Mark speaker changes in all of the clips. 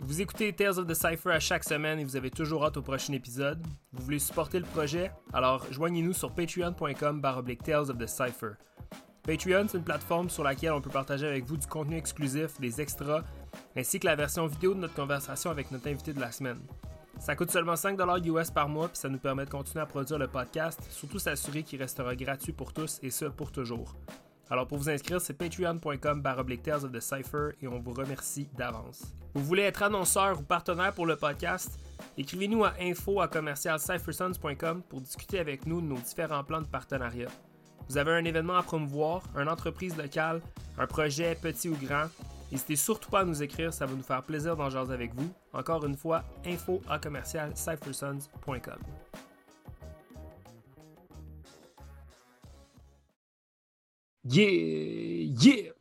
Speaker 1: Vous écoutez Tales of the Cypher à chaque semaine et vous avez toujours hâte au prochain épisode. Vous voulez supporter le projet? Alors joignez-nous sur patreon.com Tales of the Cypher. Patreon, c'est une plateforme sur laquelle on peut partager avec vous du contenu exclusif, des extras, ainsi que la version vidéo de notre conversation avec notre invité de la semaine. Ça coûte seulement 5$ US par mois, puis ça nous permet de continuer à produire le podcast, surtout s'assurer qu'il restera gratuit pour tous et ce pour toujours. Alors pour vous inscrire, c'est patreon.com Tales of the Cypher et on vous remercie d'avance. Vous voulez être annonceur ou partenaire pour le podcast? Écrivez-nous à info à pour discuter avec nous de nos différents plans de partenariat. Vous avez un événement à promouvoir, une entreprise locale, un projet petit ou grand, N'hésitez surtout pas à nous écrire, ça va nous faire plaisir d'en jaser avec vous. Encore une fois, info à Yeah! Yeah!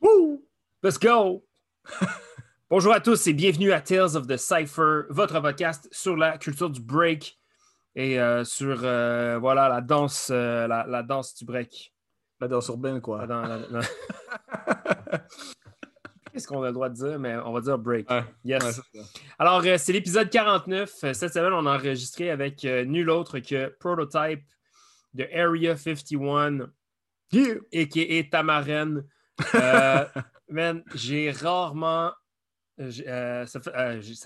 Speaker 1: Woo! Let's go! Bonjour à tous et bienvenue à Tales of the Cypher, votre podcast sur la culture du break et euh, sur euh, voilà la danse, euh, la, danse du break.
Speaker 2: La danse urbaine, quoi.
Speaker 1: Qu'est-ce qu'on a le droit de dire, mais on va dire break. yes. Alors, c'est l'épisode 49. Euh, cette semaine, on a enregistré avec nul autre que Prototype de Area 51, et qui est Tamaren. man, j'ai rarement. Ça,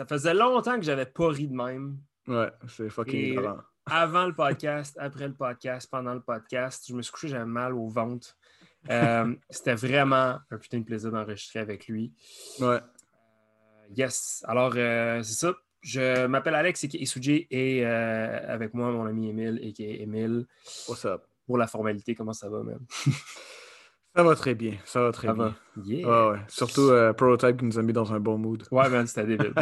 Speaker 1: faisait longtemps que j'avais pas ri de même.
Speaker 2: Ouais, c'est fucking
Speaker 1: Avant le podcast, après le podcast, pendant le podcast, je me suis couché, j'avais mal au ventre. Euh, c'était vraiment un putain de plaisir d'enregistrer avec lui.
Speaker 2: Ouais.
Speaker 1: Euh, yes. Alors, euh, c'est ça. Je m'appelle Alex et Isuji et avec moi mon ami Emile et qui est Emile.
Speaker 2: What's up?
Speaker 1: Pour la formalité, comment ça va, même?
Speaker 2: Ça va très bien. Ça va très bien. Ouais, Surtout euh, Prototype qui nous a mis dans un bon mood.
Speaker 1: Ouais, man, c'était débile.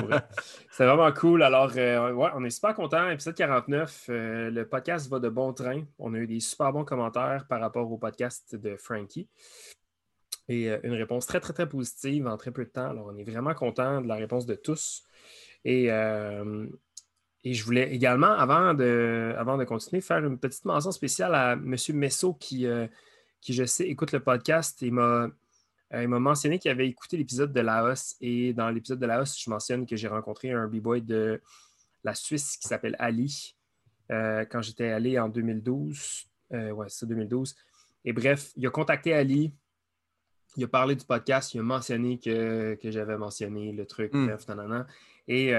Speaker 1: c'était vraiment cool. Alors, euh, ouais, on est super contents. Épisode 49, euh, le podcast va de bon train. On a eu des super bons commentaires par rapport au podcast de Frankie. Et une réponse très, très, très positive en très peu de temps. Alors, on est vraiment content de la réponse de tous. Et, et je voulais également, avant de, avant de continuer, faire une petite mention spéciale à M. Messot qui qui, je sais, écoute le podcast et m'a. Euh, mentionné qu'il avait écouté l'épisode de Laos et dans l'épisode de Laos, je mentionne que j'ai rencontré un b-boy de la Suisse qui s'appelle Ali euh, quand j'étais allé en 2012. Euh, ouais, c'est 2012. Et bref, il a contacté Ali, il a parlé du podcast, il a mentionné que, j'avais mentionné le truc, hmm. bref, Et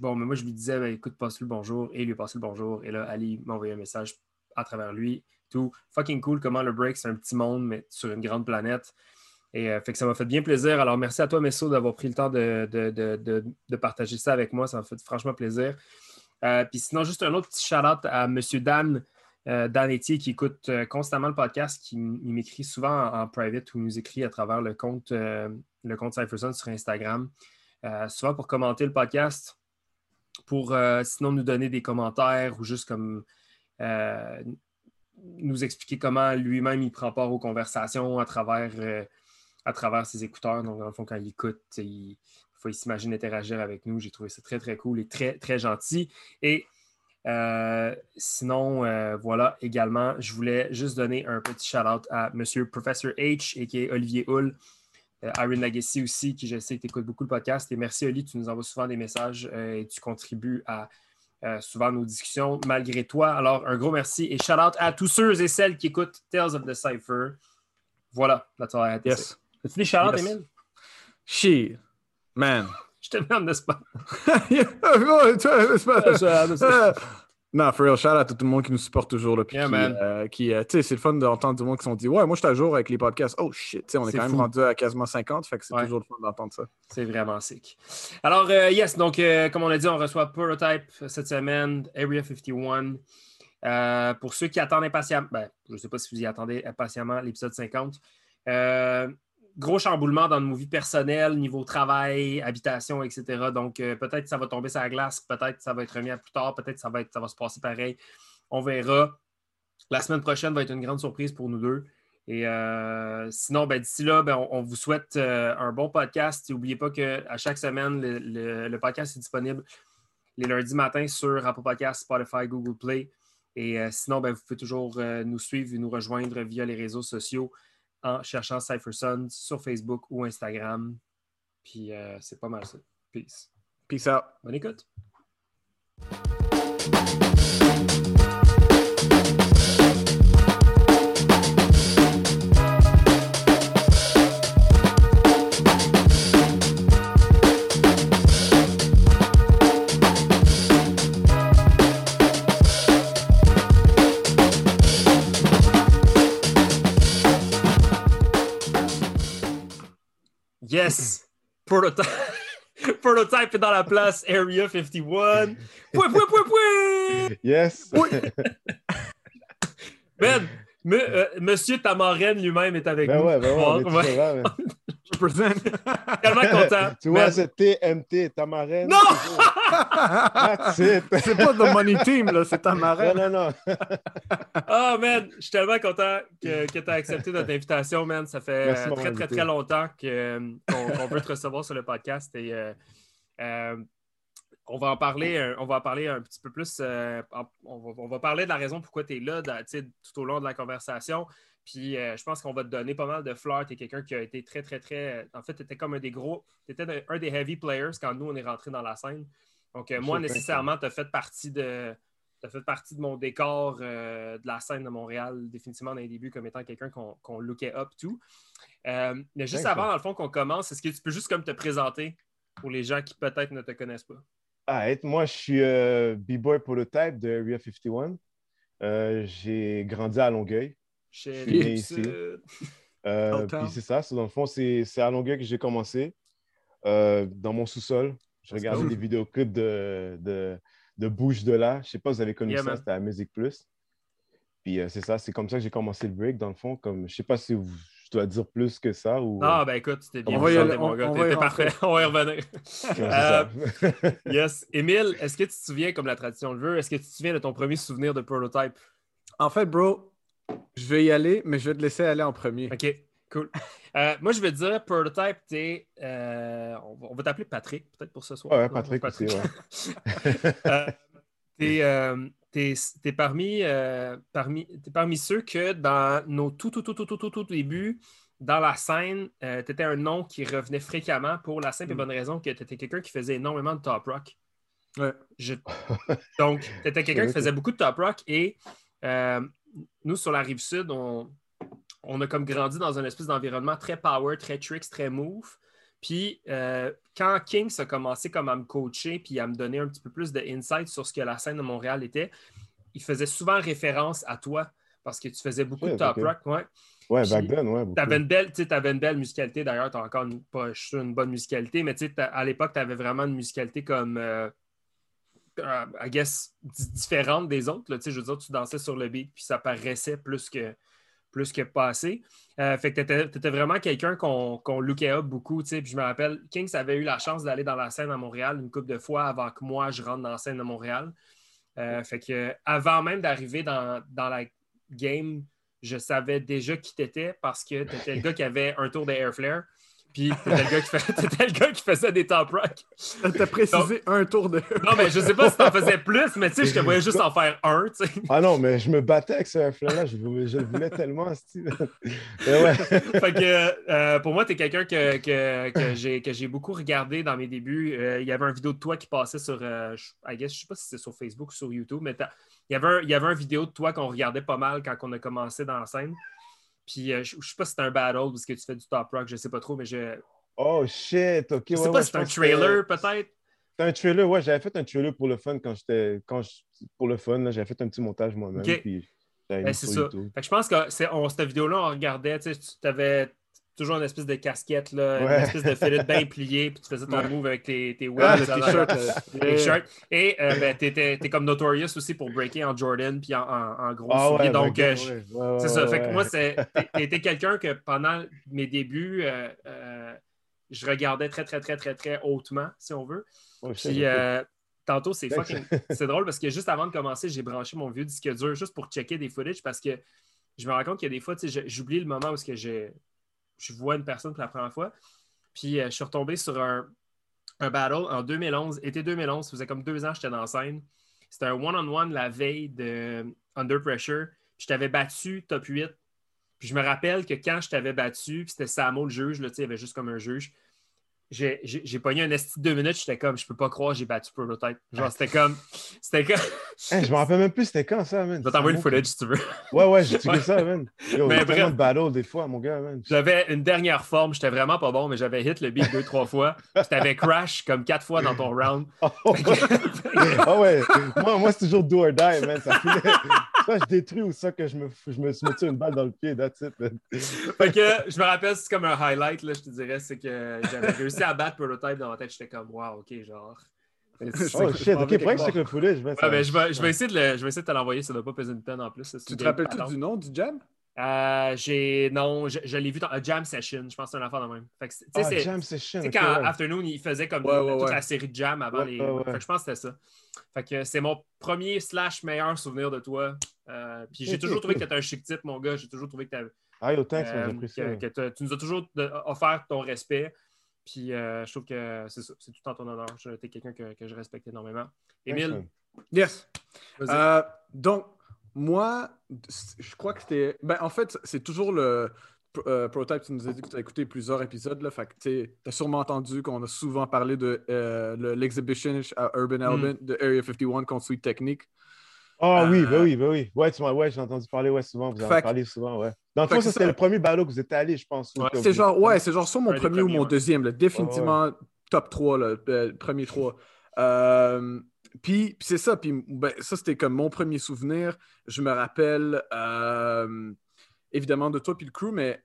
Speaker 1: bon, mais moi, je lui disais, ben, écoute, passe le bonjour. Et lui a passé le bonjour. Et là, Ali m'a envoyé un message à travers lui tout. Fucking cool comment le break, c'est un petit monde, mais sur une grande planète. Et euh, fait que ça m'a fait bien plaisir. Alors, merci à toi, Messo, d'avoir pris le temps de, partager ça avec moi. Ça m'a fait franchement plaisir. Euh, puis sinon, juste un autre petit shout-out à M. Dan, euh, Dan qui écoute constamment le podcast, qui m'écrit souvent en, private ou nous écrit à travers le compte, le compte sur Instagram. Souvent pour commenter le podcast, pour sinon nous donner des commentaires ou juste comme nous expliquer comment lui-même il prend part aux conversations à travers, euh, à travers ses écouteurs. Donc, dans le fond, quand il écoute, il faut s'imaginer interagir avec nous. J'ai trouvé ça très, très cool et très, très gentil. Et euh, sinon, euh, voilà, également, je voulais juste donner un petit shout-out à M. Professor H et qui est Olivier Hull. Aaron Legacy aussi, qui je sais que tu écoutes beaucoup le podcast. Et merci, Oli, tu nous envoies souvent des messages et tu contribues à euh, souvent nos discussions malgré toi. Alors, un gros merci et shout out à tous ceux et celles qui écoutent Tales of the Cypher. Voilà, that's all I had to yes. As-tu des shout out, Emile?
Speaker 2: She, man.
Speaker 1: Je te mets en spot.
Speaker 2: Non, for real, shout out à tout le monde qui nous supporte toujours. Là, qui, euh, qui euh, sais, c'est le fun d'entendre du monde qui sont dit Ouais, moi, je suis à jour avec les podcasts. Oh shit, on est, quand même rendu à quasiment 50, fait que c'est toujours le fun d'entendre ça.
Speaker 1: C'est vraiment sick. Alors, euh, yes, donc, comme on l'a dit, on reçoit Prototype cette semaine, Area 51. pour ceux qui attendent impatiemment, ben, je ne sais pas si vous y attendez impatiemment l'épisode 50 gros chamboulement dans nos vies personnelles, niveau travail, habitation, etc. Donc, euh, peut-être ça va tomber sur la glace, peut-être ça va être remis à plus tard, peut-être ça va ça va se passer pareil. On verra. La semaine prochaine va être une grande surprise pour nous deux. Et euh, sinon, ben, d'ici là, ben, on, vous souhaite euh, un bon podcast. N'oubliez pas qu'à chaque semaine, le, podcast est disponible les lundis matins sur Apple Podcast, Spotify, Google Play. Et sinon, ben, vous pouvez toujours nous suivre et nous rejoindre via les réseaux sociaux en cherchant Cypher sur Facebook ou Instagram. Puis c'est pas mal ça. Peace.
Speaker 2: Peace out.
Speaker 1: Bonne écoute. Yes! Prototype. Prototype est dans la place, Area 51. Pouin, pouin, pouin, pouin!
Speaker 3: Yes!
Speaker 1: ben, euh, Monsieur Tamarène lui-même est avec
Speaker 3: ben
Speaker 1: nous.
Speaker 3: Ouais, ben ouais, ouais. Là,
Speaker 2: Je présente.
Speaker 1: Tellement content.
Speaker 3: Tu vois, c'est TMT, Tamarène.
Speaker 1: Non!
Speaker 2: C'est pas The Money Team, là, c'est Tamarène.
Speaker 3: Non, non, non.
Speaker 1: Ah, oh, man, je suis tellement content que, que tu as accepté notre invitation, man. Ça fait
Speaker 3: Merci,
Speaker 1: très, très, très longtemps qu'on qu veut te recevoir sur le podcast et euh, euh, on va en parler, euh, on va en parler un petit peu plus. Euh, on, va, on, va, parler de la raison pourquoi tu es là tout au long de la conversation. Puis euh, je pense qu'on va te donner pas mal de fleurs. Tu es quelqu'un qui a été très, très, très. En fait, tu étais comme un des gros. Tu étais un des heavy players quand nous, on est rentré dans la scène. Donc, moi, nécessairement, tu as fait partie de. Fait partie de mon décor de la scène de Montréal, définitivement dans les débuts, comme étant quelqu'un qu'on qu lookait up tout. mais juste avant, dans le fond, qu'on commence, est-ce que tu peux juste comme te présenter pour les gens qui peut-être ne te connaissent pas?
Speaker 3: Ah, moi, je suis euh, B-Boy Prototype de Area 51. Euh, j'ai grandi à Longueuil.
Speaker 1: Chez je suis né ici.
Speaker 3: Euh, puis c'est ça, dans le fond, c'est à Longueuil que j'ai commencé. Euh, dans mon sous-sol, je regardais des vidéoclips de, de, de Bouche de là. Je sais pas si vous avez connu ça, c'était à Music Plus. Puis c'est ça, c'est comme ça que j'ai commencé le break, dans le fond. Comme, je sais pas si vous, je dois dire plus que ça ou...
Speaker 1: Ah, ben écoute, c'était bien. On va? y aller, mon gars. T'étais parfait. on va y revenir. euh, yes. Émile, est-ce que tu te souviens, comme la tradition le veut, est-ce que tu te souviens de ton premier souvenir de prototype?
Speaker 2: En fait, bro, je vais y aller, mais je vais te laisser aller en premier.
Speaker 1: OK, cool. Euh, moi, je vais te dire, prototype, t'es. Euh, on va, t'appeler Patrick, peut-être pour ce soir.
Speaker 3: Ouais, Patrick, Patrick. aussi,
Speaker 1: ouais. euh, t'es tu es, parmi, euh, parmi, parmi ceux que dans nos tout, tout, tout, tout, tout, tout, tout débuts, dans la scène, euh, tu étais un nom qui revenait fréquemment pour la simple et mm. bonne raison que tu étais quelqu'un qui faisait énormément de top rock.
Speaker 2: Ouais.
Speaker 1: Donc, tu étais quelqu'un qui faisait beaucoup de top rock et euh, nous, sur la rive sud, on, on a comme grandi dans un espèce d'environnement très power, très tricks, très move. Puis euh, quand Kings a commencé comme à me coacher puis à me donner un petit peu plus de insight sur ce que la scène de Montréal était, il faisait souvent référence à toi parce que tu faisais beaucoup de top rock. Ouais,
Speaker 3: ouais back then, ouais.
Speaker 1: Tu avais, une belle musicalité. D'ailleurs, tu as encore une, pas, une bonne musicalité, mais à l'époque, tu avais vraiment une musicalité comme. Euh, euh, I guess, différente des autres. Là, je veux dire, tu dansais sur le beat, puis ça paraissait plus que, plus que passé. Euh, fait que tu étais, vraiment quelqu'un qu'on, lookait up beaucoup. Puis je me rappelle, Kings avait eu la chance d'aller dans la scène à Montréal une couple de fois avant que moi je rentre dans la scène de Montréal. Euh, fait que avant même d'arriver dans, dans, la game, je savais déjà qui tu étais parce que tu étais le gars qui avait un tour de Airflare. Puis t'étais le, gars qui le gars qui faisait des top rock.
Speaker 2: T'as précisé un tour de.
Speaker 1: non, mais je sais pas si t'en faisais plus, mais tu sais, je te voyais juste en faire un, tu sais.
Speaker 3: Ah non, mais je me battais avec ce là je, je, le voulais tellement, Steve.
Speaker 1: ouais. fait que euh, pour moi, t'es quelqu'un que, que, que j'ai beaucoup regardé dans mes débuts. Euh, il y avait une vidéo de toi qui passait sur, euh, I guess, je sais pas si c'est sur Facebook ou sur YouTube, mais il y, avait un, il y avait une vidéo de toi qu'on regardait pas mal quand on a commencé dans la scène. Puis euh, je, ne sais pas si c'est un battle parce que tu fais du top rock, je sais pas trop, mais je.
Speaker 3: Oh shit, ok.
Speaker 1: Je sais pas si c'est un trailer peut-être.
Speaker 3: C'est un trailer, ouais, j'avais fait un trailer pour le fun quand j'étais. Quand Pour le fun, j'avais fait un petit montage moi-même. Puis
Speaker 1: ben, c'est ça. Fait que je pense que cette vidéo-là, on regardait, tu avais toujours une espèce de casquette, là, une espèce de filet bien plié, puis tu faisais ton move avec tes, tes
Speaker 2: ah, t-shirts.
Speaker 1: Et euh, ben, tu es, comme notorious aussi pour breaker en Jordan puis en, en, gros ah, Donc, euh, c'est ça. Fait que moi, tu étais quelqu'un que pendant mes débuts, euh, je regardais très, très, très, très, très hautement, si on veut. Oh, puis tantôt, c'est fucking. c'est drôle parce que juste avant de commencer, j'ai branché mon vieux disque dur juste pour checker des footage parce que je me rends compte qu'il y a des fois, j'oublie le moment où j'ai je vois une personne pour la première fois. Puis euh, je suis retombé sur un, battle en 2011, été 2011, ça faisait comme deux ans que j'étais dans la scène. C'était un one-on-one la veille de Under Pressure. je t'avais battu top 8. Puis je me rappelle que quand je t'avais battu, puis c'était Samo le juge, là, il y avait juste comme un juge. J'ai pogné un esti de deux minutes, j'étais comme, je peux pas croire, j'ai battu Prototype. Genre, c'était comme. C'était comme.
Speaker 3: je me rappelle même plus c'était quand ça, man.
Speaker 1: Je vais t'envoyer le footage si tu veux.
Speaker 3: Ouais, ouais, j'ai tué ça, man. Yo, mais vraiment de battle des fois, mon gars, man.
Speaker 1: J'avais une dernière forme, j'étais vraiment pas bon, mais j'avais hit le beat deux, trois fois. Puis t'avais crash comme quatre fois dans ton round.
Speaker 3: oh, ouais. Moi, moi c'est toujours do or die, man. Ça Soit je détruis ou ça que je me, je me, je une balle dans le pied, that's it, man?
Speaker 1: Fait que je me rappelle, c'est comme un highlight, là, je te dirais, c'est que j'avais réussi à battre Prototype dans ma tête. J'étais comme, wow, ok, genre.
Speaker 3: Oh shit, ok, pourquoi que je le?
Speaker 1: Ouais, ben, je, vais, je, vais essayer de le, je vais essayer de te l'envoyer, ça ne doit pas peser une peine en plus.
Speaker 2: Tu te rappelles-tu du nom du jam?
Speaker 1: Euh, j'ai non, je, je l'ai vu dans un Jam Session, je pense que c'est un affaire de même. Fait que,
Speaker 3: ah, c'est, Jam Session.
Speaker 1: Tu sais, quand Afternoon, il faisait comme toute la série de Jam avant les. Fait que je pense que c'était ça. Fait que c'est mon premier slash meilleur souvenir de toi. Euh, puis j'ai toujours trouvé que tu étais un chic type, mon gars. J'ai toujours trouvé que tu
Speaker 3: Ah, yo, thanks, euh, que,
Speaker 1: que tu nous as toujours offert ton respect. Puis euh, je trouve que c'est c'est tout en ton honneur. Tu es quelqu'un que, que, je respecte énormément. Émile?
Speaker 2: Yes. Euh, donc, moi, je crois que c'était. Ben, en fait, c'est toujours le. Euh, Prototype, tu nous as dit que tu as écouté plusieurs épisodes. Là, fait tu as sûrement entendu qu'on a souvent parlé de l'exhibition à Urban mm. Element de Area 51 contre Sweet Technique.
Speaker 3: Ah oui, ben oui, ben oui. Ouais, ouais j'ai entendu parler ouais, souvent. Vous avez parlé souvent, ouais. Dans le fond, ça, c'était le premier battle que vous êtes allé, je pense.
Speaker 2: Ouais, c'est genre, ouais, c'est genre soit mon premier ou mon deuxième. Là. Définitivement top 3, là, euh, premier 3. Euh, puis, c'est ça, puis ben, ça, c'était comme mon premier souvenir. Je me rappelle euh, évidemment de toi puis le crew, mais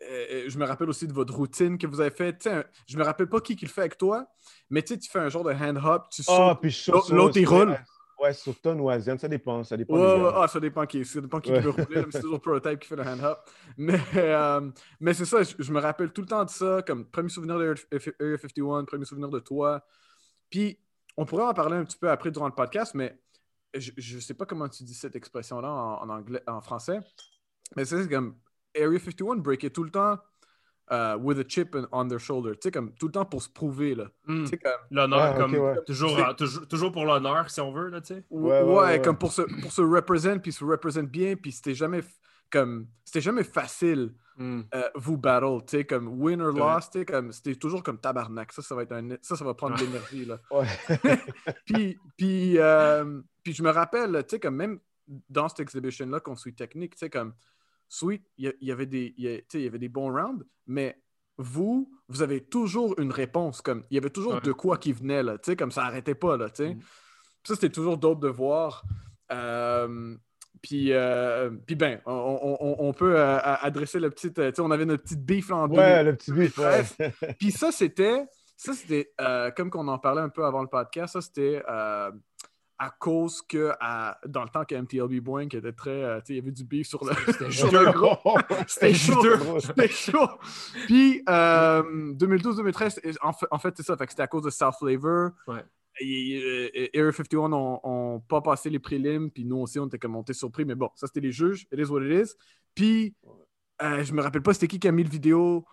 Speaker 2: je me rappelle aussi de votre routine que vous avez fait. je me rappelle pas qui qui le fait avec toi, mais tu fais un genre de hand hop, tu
Speaker 3: ah,
Speaker 2: sautes, l'autre il roule.
Speaker 3: Ouais, sur ton ou Asian, ça dépend. Ça dépend,
Speaker 2: ouais, ah, ça dépend qui, ça dépend qui veut rouler. c'est toujours Prototype qui fait le hand-up. Mais, euh, mais c'est ça, je, me rappelle tout le temps de ça, comme premier souvenir de Area 51, premier souvenir de toi. Puis, on pourrait en parler un petit peu après durant le podcast, mais je ne sais pas comment tu dis cette expression-là en, anglais, en français. Mais c'est comme Area 51 breakait tout le temps Uh, with a chip on their shoulder. Tu sais, comme tout le temps pour se prouver, là.
Speaker 1: Hmm. L'honneur, comme toujours, toujours, pour l'honneur, si on veut, là, tu sais.
Speaker 2: Ouais, comme pour se, pour se représenter, puis se représenter bien, puis c'était jamais, comme, c'était jamais facile, hmm. euh, vous battle, tu sais, comme win or loss, tu sais, comme, c'était toujours comme tabarnak. Ça, ça va être un, ça, ça va prendre de l'énergie, là. puis, puis, euh, puis je me rappelle, tu sais, comme même dans cette exhibition-là, qu'on suit technique, tu sais, comme, Sweet, il y, avait des, il y avait des bons rounds, mais vous, vous avez toujours une réponse. Comme, il y avait toujours de quoi qui venait, là, comme ça n'arrêtait pas. Là, mm. Ça, c'était toujours d'autres de voir. Euh, puis, euh, puis ben, on, peut euh, adresser le petit. on avait notre petite bif en
Speaker 3: Ouais, le petit bif.
Speaker 2: puis ça, c'était. Ça, c'était, comme qu'on en parlait un peu avant le podcast, ça, c'était à cause que dans le temps que MTLB Boeing était très. Euh, il y avait du beef sur le. C'était chaud. C'était chaud. C'était chaud. Puis 2012-2013, euh, en fait, c'est ça. c'était à cause de South Flavor.
Speaker 1: Ouais.
Speaker 2: Et, Area 51 n'ont pas passé les prélims, puis nous aussi, on était comme montés surpris. Mais bon, ça, c'était les juges. It is what it is. Puis, euh, je me rappelle pas c'était qui qui a mis le vidéo.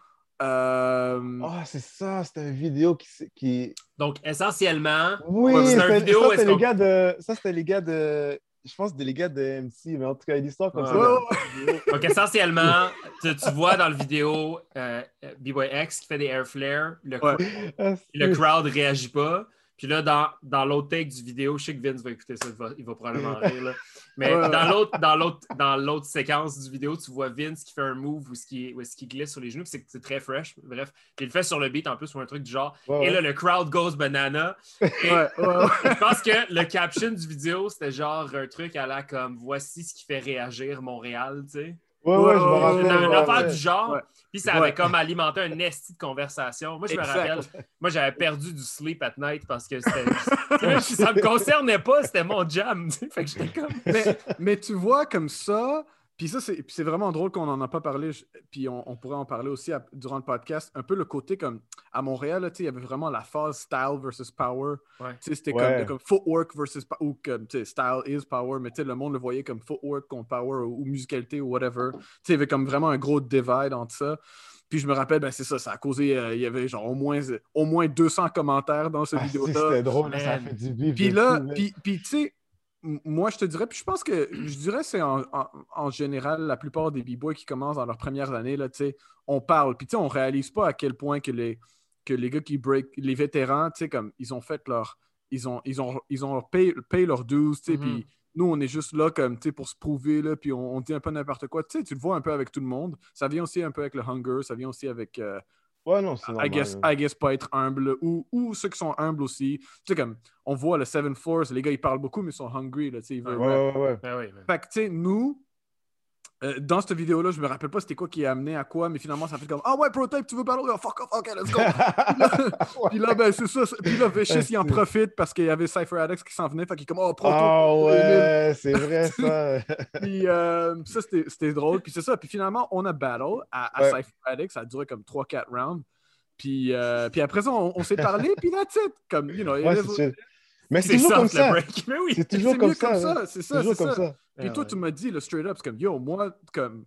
Speaker 3: Euh... Oh, c'est ça, c'était une vidéo qui, qui.
Speaker 1: Donc, essentiellement,
Speaker 3: oui, c'est vidéo. Ça, c'était les gars de. Ça, les gars de. Je pense des les gars de MC, mais en tout cas, une histoire comme ça.
Speaker 1: Donc, essentiellement, tu, vois dans la vidéo euh, B-Boy X qui fait des air flares, le, ah, le crowd réagit pas. Puis là, dans, dans l'autre take du vidéo, je sais que Vince va écouter ça, il va, probablement rire. Là. Mais dans l'autre, dans, l'autre, dans l'autre séquence du vidéo, tu vois Vince qui fait un move où ce qui, où qui glisse sur les genoux, c'est, c'est très fresh. Bref, il le fait sur le beat en plus ou un truc du genre. et là, le crowd goes banana. je pense que le caption du vidéo, c'était genre un truc à la comme voici ce qui fait réagir Montréal, tu sais.
Speaker 3: Ouais, ouais, je me rappelle.
Speaker 1: Une, affaire du genre. Puis ça avait comme alimenté un esti de conversation. Moi, je me rappelle, moi, j'avais perdu du sleep at night parce que ça me concernait pas, c'était mon jam. Fait que j'étais comme.
Speaker 2: Mais, mais tu vois, comme ça, puis ça, c'est vraiment drôle qu'on n'en a pas parlé, puis on, pourrait en parler aussi durant le podcast. Un peu le côté comme à Montréal, il y avait vraiment la phase style versus power. C'était comme, footwork versus ou comme style is power, mais le monde le voyait comme footwork contre power ou, musicalité ou whatever. Il y avait comme vraiment un gros divide entre ça. Puis je me rappelle, ben c'est ça, ça a causé, euh, il y avait genre au moins, au moins 200 commentaires dans cette ah, vidéo-là.
Speaker 3: C'était drôle, ça a fait du bif.
Speaker 2: Puis là, puis tu sais, moi, je te dirais, puis je pense que, je dirais, c'est en, général la plupart des b-boys qui commencent dans leurs premières années, là, on parle, puis on réalise pas à quel point que les, que les gars qui break, les vétérans, comme ils ont fait leur. Ils ont, ils ont, ils ont payé, payé leurs dues, puis mm-hmm. nous, on est juste là comme, pour se prouver, là, puis on, dit un peu n'importe quoi. Tu le vois un peu avec tout le monde. Ça vient aussi un peu avec le hunger, ça vient aussi avec. Euh,
Speaker 3: ouais, non, c'est
Speaker 2: I guess, I guess pas être humble, ou, ou ceux qui sont humbles aussi. Tu sais, comme, on voit le Seven Force, les gars, ils parlent beaucoup, mais ils sont hungry, là, tu sais, ils veulent.
Speaker 3: Ouais, ouais, ouais.
Speaker 1: Ben ouais.
Speaker 2: Fait que, tu sais, nous, euh, dans cette vidéo-là, je me rappelle pas c'était quoi qui a amené à quoi, mais finalement, ça fait comme Ah ouais, Prototype, tu veux battle? Oh, fuck off, ok, let's go. puis, là, ben, c'est ça. Puis là, Vicious, il en profite parce qu'il y avait Cypher Addicts qui s'en venait. Fait qu'il est comme Oh, Proto.
Speaker 3: Ah ouais, c'est vrai ça.
Speaker 2: puis euh, ça, c'était drôle. Puis c'est ça. Puis finalement, on a battle à, Cypher Addicts. Ça a duré comme 3-4 rounds. Puis, euh, puis après ça, on, s'est parlé, puis that's it. Comme, you know,
Speaker 3: mais c'est toujours, comme ça. C'est toujours comme
Speaker 2: ça. C'est ça, c'est ça. Puis toi, tu m'as dit, le straight up, c'est comme, yo, moi, comme,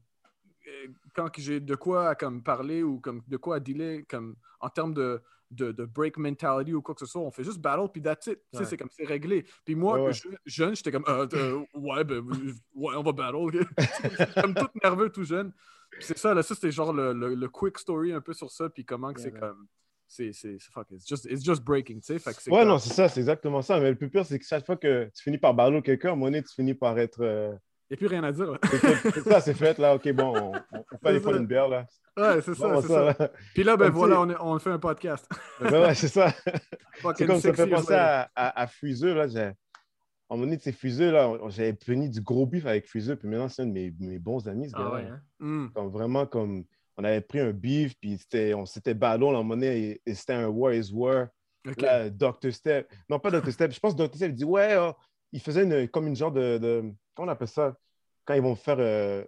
Speaker 2: euh, quand j'ai de quoi comme, parler ou comme, de quoi à dealer, comme, en termes de, de, de, break mentality ou quoi que ce soit, on fait juste battle, puis that's it. sais, C'est comme, c'est réglé. Puis moi, jeune, j'étais comme, euh, euh, ouais, ben, ouais, on va battle. comme tout nerveux, tout jeune. c'est ça, là, ça, c'était genre le, le, quick story un peu sur ça, puis comment que c'est comme c'est fuck it's just, it's just breaking, tu sais.
Speaker 3: Ouais, non, c'est ça, c'est exactement ça. Mais le plus pire, c'est que chaque fois que tu finis par barreau quelqu'un, donné, tu finis par être. Euh,
Speaker 2: Il n'y a plus rien à dire.
Speaker 3: c'est ça, c'est fait, là. OK, bon, on, on peut aller prendre une bière, là.
Speaker 2: Ouais, c'est ça, c'est ça. Puis là, ben voilà, on, on, fait un podcast.
Speaker 3: ben ouais, c'est ça. c'est comme ça fait penser à, à, à Freezer, là. À un moment donné, de ces Freezer, là, j'avais pris du gros bif avec Freezer, puis maintenant, c'est un de mes, mes bons amis, ce ah gars-là. Ah ouais, hein? Hmm. Comme vraiment, comme on avait pris un beef, puis on s'était ballon, la monnaie, et, c'était un War is War. Dr. Step, non pas Dr. Step, je pense que Dr. Step dit Ouais, oh, il faisait une, comme une genre de, de, Comment on appelle ça? Quand ils vont faire. Euh,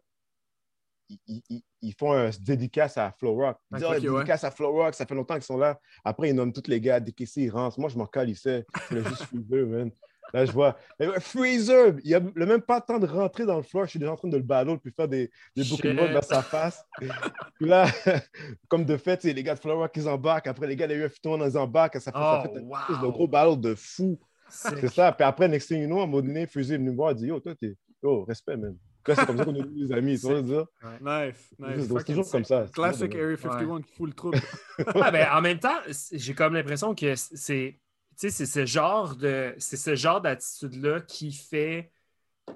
Speaker 3: ils, font un dédicace à Flow Rock. Ils disent, dédicace à Flow Rock, ça fait longtemps qu'ils sont là. Après, ils nomment tous les gars, décaissés, ils rentrent. Moi, je m'en calissais. Je voulais juste man. Là, je vois Freezer, il a le même pas le temps de rentrer dans le floor. Je suis déjà en train de le ballon puis faire des, des Pokémon dans sa face. puis là, comme de fait, les gars de Flower qui embarquent. Après, les gars de UF dans ils embarquent. Ça fait, ça fait un gros ballon de fou. C'est ça. Puis après, next thing you know, à un moment donné, Freezer est venu me voir et dit Yo, toi, t'es. Yo, respect, man. C'est comme ça qu'on est des amis, tu vois dire?
Speaker 2: Nice, nice.
Speaker 3: C'est toujours comme ça.
Speaker 2: Classic Area 51 qui fout le trouble.
Speaker 1: ah, ben, en même temps, j'ai comme l'impression que c'est c'est ce genre de c'est ce genre d'attitude-là qui fait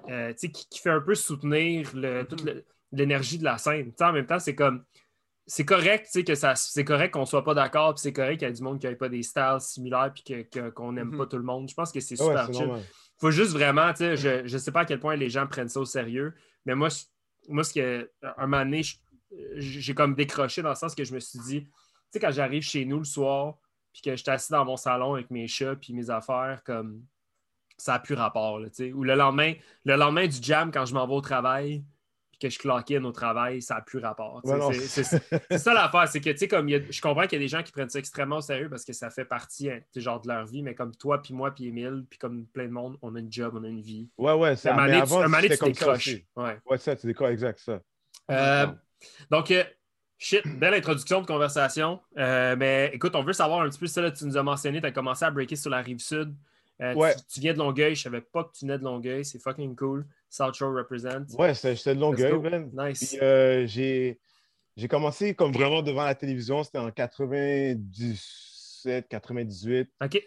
Speaker 1: euh, qui, qui, fait un peu soutenir le, toute mm-hmm. l'énergie de la scène. en même temps, c'est comme c'est correct que ça c'est correct qu'on soit pas d'accord, puis c'est correct qu'il y a du monde qui n'ait pas des styles similaires puis qu'on n'aime pas mm-hmm. tout le monde. Je pense que c'est super chill. Il faut juste vraiment, je ne sais pas à quel point les gens prennent ça au sérieux, mais moi, moi ce que, un moment donné, j'ai comme décroché dans le sens que je me suis dit, tu sais, quand j'arrive chez nous le soir, puis que j'étais assis dans mon salon avec mes chats puis mes affaires, comme ça n'a plus rapport. Là, Ou le lendemain, le lendemain du jam, quand je m'en vais au travail, puis que je claquais au travail, ça n'a plus rapport. c'est ça l'affaire, c'est que comme je comprends qu'il y a des gens qui prennent ça extrêmement au sérieux parce que ça fait partie hein, genre de leur vie, mais comme toi, puis moi, puis Emile, puis comme plein de monde, on a une job, on a une vie.
Speaker 3: Ouais, ouais, c'est
Speaker 1: un moment tu décroches.
Speaker 3: Ouais. ouais, ça, tu décroches, exact, ça.
Speaker 1: Euh, donc, euh, Shit, belle introduction de conversation. Euh, mais écoute, on veut savoir un petit peu ça. Là, tu nous as mentionné, tu as commencé à breaker sur la rive sud. Euh, ouais. tu, viens de Longueuil, je savais pas que tu venais de Longueuil. C'est fucking cool. South Shore represent.
Speaker 3: Ouais, j'étais de Longueuil, man.
Speaker 1: Nice.
Speaker 3: Euh, j'ai commencé comme vraiment devant la télévision. C'était en 97, 98.
Speaker 1: OK.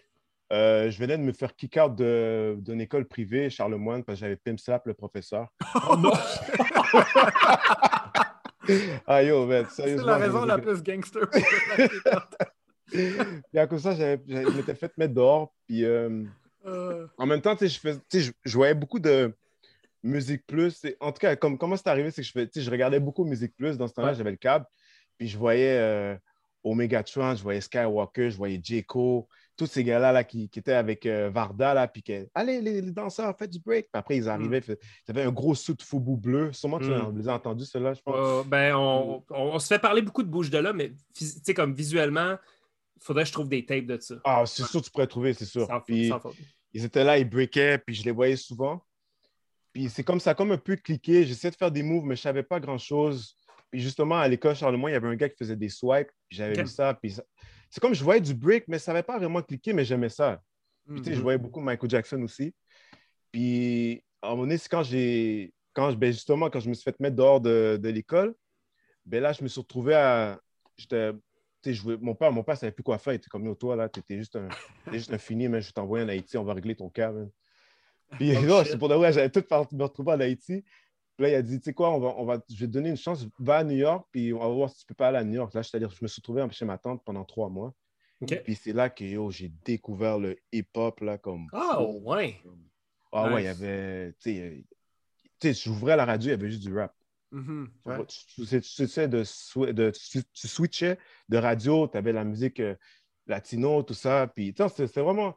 Speaker 3: je venais de me faire kick out d'une école privée, Charlemagne, parce que j'avais pimp slap le professeur. Oh non! ah yo, man,
Speaker 2: C'est la raison la plus gangster.
Speaker 3: puis à cause de ça, je m'étais fait mettre dehors. Puis euh, euh. en même temps, je, fais, je, je voyais beaucoup de Musique Plus. En tout cas, comme, comment c'est arrivé, c'est que je, je regardais beaucoup Musique Plus. Dans ce temps-là, j'avais le câble. Puis je voyais euh, Omega Tron, je voyais Skywalker, je voyais J. Cole tous ces gars-là là, qui, qui, étaient avec euh, Varda, là, puis que, allez, les, danseurs, faites du break. Puis après, ils arrivaient, mm. ils avaient un gros sou de foubou bleu. Sûrement, tu mm. les as entendus, ceux-là, je pense.
Speaker 1: Euh, ben, on, on, se fait parler beaucoup de bouche de là, mais tu sais, comme visuellement, il faudrait que je trouve des tapes de ça.
Speaker 3: Ah, c'est sûr, tu pourrais trouver, c'est sûr. puis, ils étaient là, ils breakaient, puis je les voyais souvent. Puis c'est comme ça, comme un peu cliqué. J'essayais de faire des moves, mais je ne savais pas grand-chose. Puis justement, à l'école Charlemagne, il y avait un gars qui faisait des swipes. J'avais vu ça. Puis c'est comme je voyais du break, mais ça n'avait pas vraiment cliqué, mais j'aimais ça. Puis, je mhm. voyais beaucoup Michael Jackson aussi. Puis, à un moment donné, c'est quand j'ai. Quand, ben justement, quand je me suis fait mettre dehors de, de l'école, ben là, je me suis retrouvé à. Mon père, mon père savait plus quoi faire. Il était comme, toi, là, t'étais juste un, juste un fini, mais je t'envoie en Haïti, on va régler ton cas, Puis, oh, c'est pour de vrai, j'avais tout me retrouver en Haïti. Puis là, il a dit, tu sais quoi, on va, on va, je vais te donner une chance, va à New York, puis on va voir si tu peux pas aller à New York. Là, c'est-à-dire, je me suis retrouvé chez ma tante pendant trois mois. Puis c'est là que j'ai découvert le hip-hop, là, comme.
Speaker 1: Oh, ouais.
Speaker 3: Ah ouais, il y avait. Tu sais, j'ouvrais la radio, il y avait juste du rap. Mm tu, sais, de, de, tu, switchais de radio, tu avais la musique euh, latino, tout ça. Puis c'était vraiment.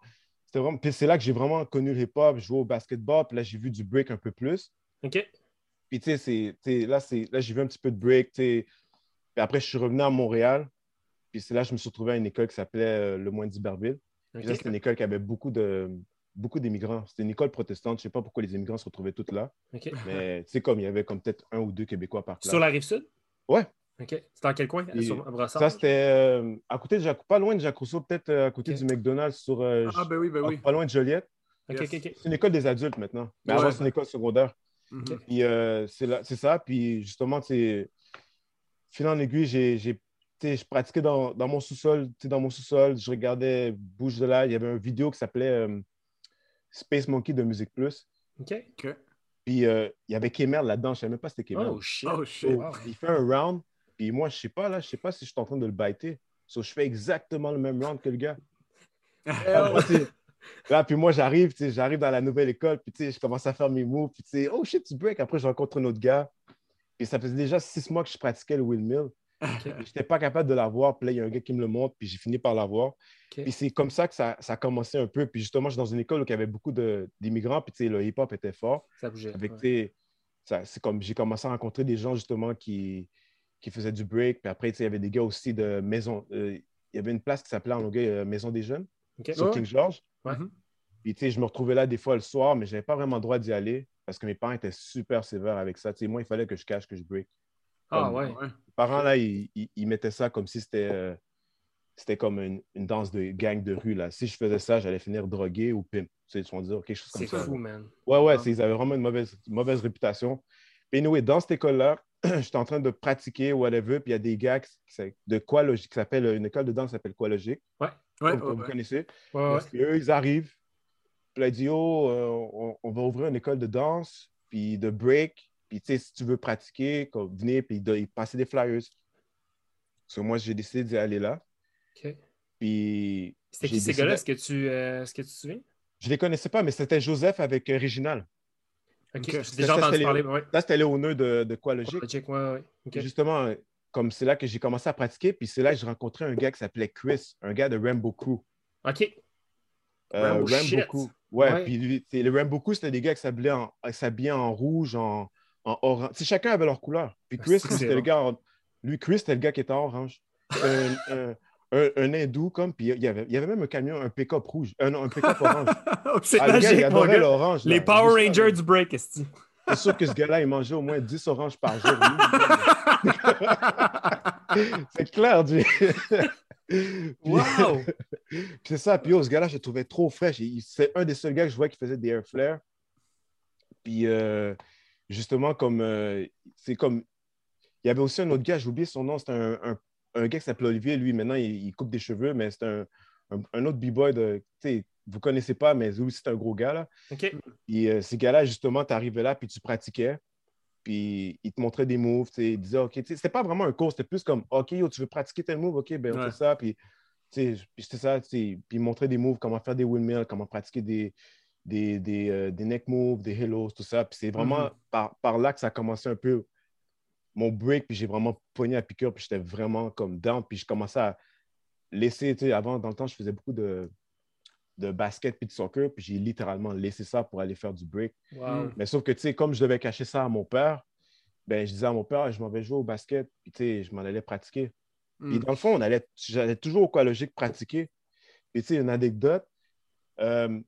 Speaker 3: vraiment... Puis c'est là que j'ai vraiment connu le hip-hop. Jouais au basketball, puis là, j'ai vu du break un peu plus.
Speaker 1: OK.
Speaker 3: Puis tu sais, là, là j'ai vu un petit peu de break. Puis après, je suis revenu à Montréal. Puis c'est là que je me suis retrouvé à une école qui s'appelait euh, Le Moine d'Iberville. Puis là, c'était une école qui avait beaucoup de beaucoup d'immigrants. C'était une école protestante. Je ne sais pas pourquoi les immigrants se retrouvaient tous là. Mais c'est comme il y avait comme peut-être un ou deux Québécois par classe.
Speaker 1: Sur la rive sud?
Speaker 3: Ouais.
Speaker 1: OK. C'était dans quel coin?
Speaker 3: ça, c'était euh, à côté de Jacques, pas loin de Jacques Rousseau, peut-être euh, à côté du McDonald's sur.
Speaker 2: Euh, ah, ben oui, ben oui.
Speaker 3: Pas loin de Joliette. C'est une école des adultes maintenant. Mais avant, c'est une école secondaire. Mhm. Puis c'est ça. Puis justement, c'est. Fil en aiguille, j'ai je pratiquais dans, dans mon sous-sol. Dans mon sous-sol, je regardais Bouge de là. Il y avait une vidéo qui s'appelait Space Monkey de Musique Plus.
Speaker 1: OK.
Speaker 3: Puis euh, il y avait Kemer là-dedans. Je ne savais même pas si c'était Kemer.
Speaker 1: Oh shit.
Speaker 2: Oh, shit.
Speaker 3: Il fait un round. Puis moi, je ne sais pas, là, je sais pas si je suis en train de le biter. So, je fais exactement le même round que le gars. là, puis moi, j'arrive, j'arrive dans la nouvelle école, puis je commence à faire mes moves, puis oh shit, tu break. Après, je rencontre un autre gars. Puis ça faisait déjà six mois que je pratiquais le windmill. Je n'étais pas capable de l'avoir. Puis là, il y a un gars qui me le montre, puis j'ai fini par l'avoir. Puis c'est comme ça que ça, ça, a commencé un peu. Puis justement, je suis dans une école où il y avait beaucoup d'immigrants, puis le hip-hop était fort.
Speaker 1: Ça bougeait.
Speaker 3: Avec, c'est comme j'ai commencé à rencontrer des gens justement qui, qui faisaient du break. Puis après, il y avait des gars aussi de maison. Euh, il y avait une place qui s'appelait en anglais euh, Maison des Jeunes, sur King George.
Speaker 1: Mm-hmm.
Speaker 3: Puis je me retrouvais là des fois le soir, mais je n'avais pas vraiment le droit d'y aller parce que mes parents étaient super sévères avec ça. moi, il fallait que je cache que je break.
Speaker 1: Ah ouais.
Speaker 3: Les parents, là, ils, mettaient ça comme si c'était euh, c'était comme une, danse de gang de rue. Là. Si je faisais ça, j'allais finir drogué ou pimp. Tu sais, ils dire quelque chose comme ça.
Speaker 1: C'est fou, man.
Speaker 3: Ouais, ouais, ils avaient vraiment une mauvaise, mauvaise réputation. Puis, anyway, dans cette école-là, j'étais en train de pratiquer whatever, puis il y a des gars de quoi logique, qui s'appelle une école de danse qui s'appelle quoi logique?
Speaker 1: Ouais. Ouais,
Speaker 3: comme, vous connaissez.
Speaker 1: Ouais,
Speaker 3: puis eux, ils arrivent. Puis là, ils disent, oh, euh, on, va ouvrir une école de danse, puis de break. Puis, tu sais, si tu veux pratiquer, comme, venez, puis ils passer des flyers. Donc, moi, j'ai décidé d'y aller là.
Speaker 1: OK.
Speaker 3: Puis.
Speaker 1: C'était qui ces gars-là? Est-ce que, tu, euh, est-ce que tu te souviens?
Speaker 3: Je ne les connaissais pas, mais c'était Joseph avec euh, Réginal.
Speaker 1: OK. J'ai déjà entendu parler. Ouais.
Speaker 3: Là, c'était Léoneux de, de Quoi
Speaker 1: Logique? Logique, ouais,
Speaker 3: ouais. Justement, comme c'est là que j'ai commencé à pratiquer, puis c'est là que j'ai rencontré un gars qui s'appelait Chris, un gars de Rambo Crew.
Speaker 1: OK.
Speaker 3: Euh, Rambo, Crew. Ouais, puis les Rambo Crew, c'était des gars qui s'habillaient en, en, rouge, en, en orange. C'est chacun avait leur couleur. Puis Chris, c'était le gars. En... Lui, Chris, c'était le gars qui était en orange. un, un, hindou, comme, puis il y, avait, il y avait même un camion, un pick-up rouge, un, un pick-up orange.
Speaker 1: c'est ah, magique, gars, mon gars. Les Power Rangers du break, est
Speaker 3: C'est sûr que ce gars-là, il mangeait au moins 10 oranges par jour. c'est clair, du.
Speaker 1: wow!
Speaker 3: c'est ça. Puis, oh, ce gars-là, je le trouvais trop fraîche. C'est un des seuls gars que je vois qui faisait des air flares. Puis, euh, justement, comme. Euh, c'est comme. Il y avait aussi un autre gars, j'ai oublié son nom, c'était un, un gars qui s'appelle Olivier, lui, maintenant, il, coupe des cheveux, mais c'est un, un, autre b-boy de. Vous ne connaissez pas, mais lui, c'est un gros gars. Là.
Speaker 1: OK.
Speaker 3: Et euh, ces gars-là, justement, tu arrivais là, puis tu pratiquais, puis il te montrait des moves, il disait, OK, c'était pas vraiment un cours, c'était plus comme, OK, tu veux pratiquer tel move, OK, ben on fait ça, puis c'était ça, puis il montrait des moves, comment faire des windmills, comment pratiquer des, des, des, euh, des neck moves, des hellos, tout ça. Puis c'est vraiment mm-hmm. par, par, là que ça a commencé un peu mon break, puis j'ai vraiment pogné à piqueur, puis j'étais vraiment comme down, puis je commençais à laisser, tu sais, avant, dans le temps, je faisais beaucoup de, de basket puis de soccer, puis j'ai littéralement laissé ça pour aller faire du break. Mais sauf que, tu sais, comme je devais cacher ça à mon père, ben, je disais à mon père, je m'en vais jouer au basket, puis tu sais, je m'en allais pratiquer. Puis hmm. dans le fond, on allait, j'allais toujours au logique pratiquer. Puis tu sais, une anecdote, euh,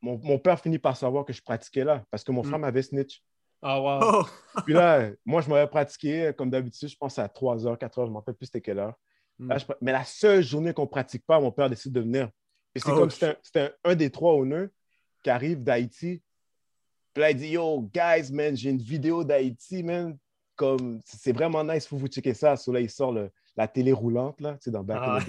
Speaker 3: mon, mon, père finit par savoir que je pratiquais là, parce que mon hmm. frère m'avait snitch.
Speaker 1: Ah, wow. Oh.
Speaker 3: Puis là, moi, je m'avais pratiqué, comme d'habitude, je pense à 3 h, 4 h, je ne me rappelle plus c'était quelle heure. Hmm. Mais la seule journée qu'on ne pratique pas, mon père décide de venir. Et c'est oh, comme c'était un, des trois honneurs qui arrive d'Haïti. Puis là, il dit Yo, guys, man, j'ai une vidéo d'Haïti, man. Comme c'est vraiment nice, il faut vous checker ça. So là, il sort le, la télé roulante, là, tu sais, dans Back ah.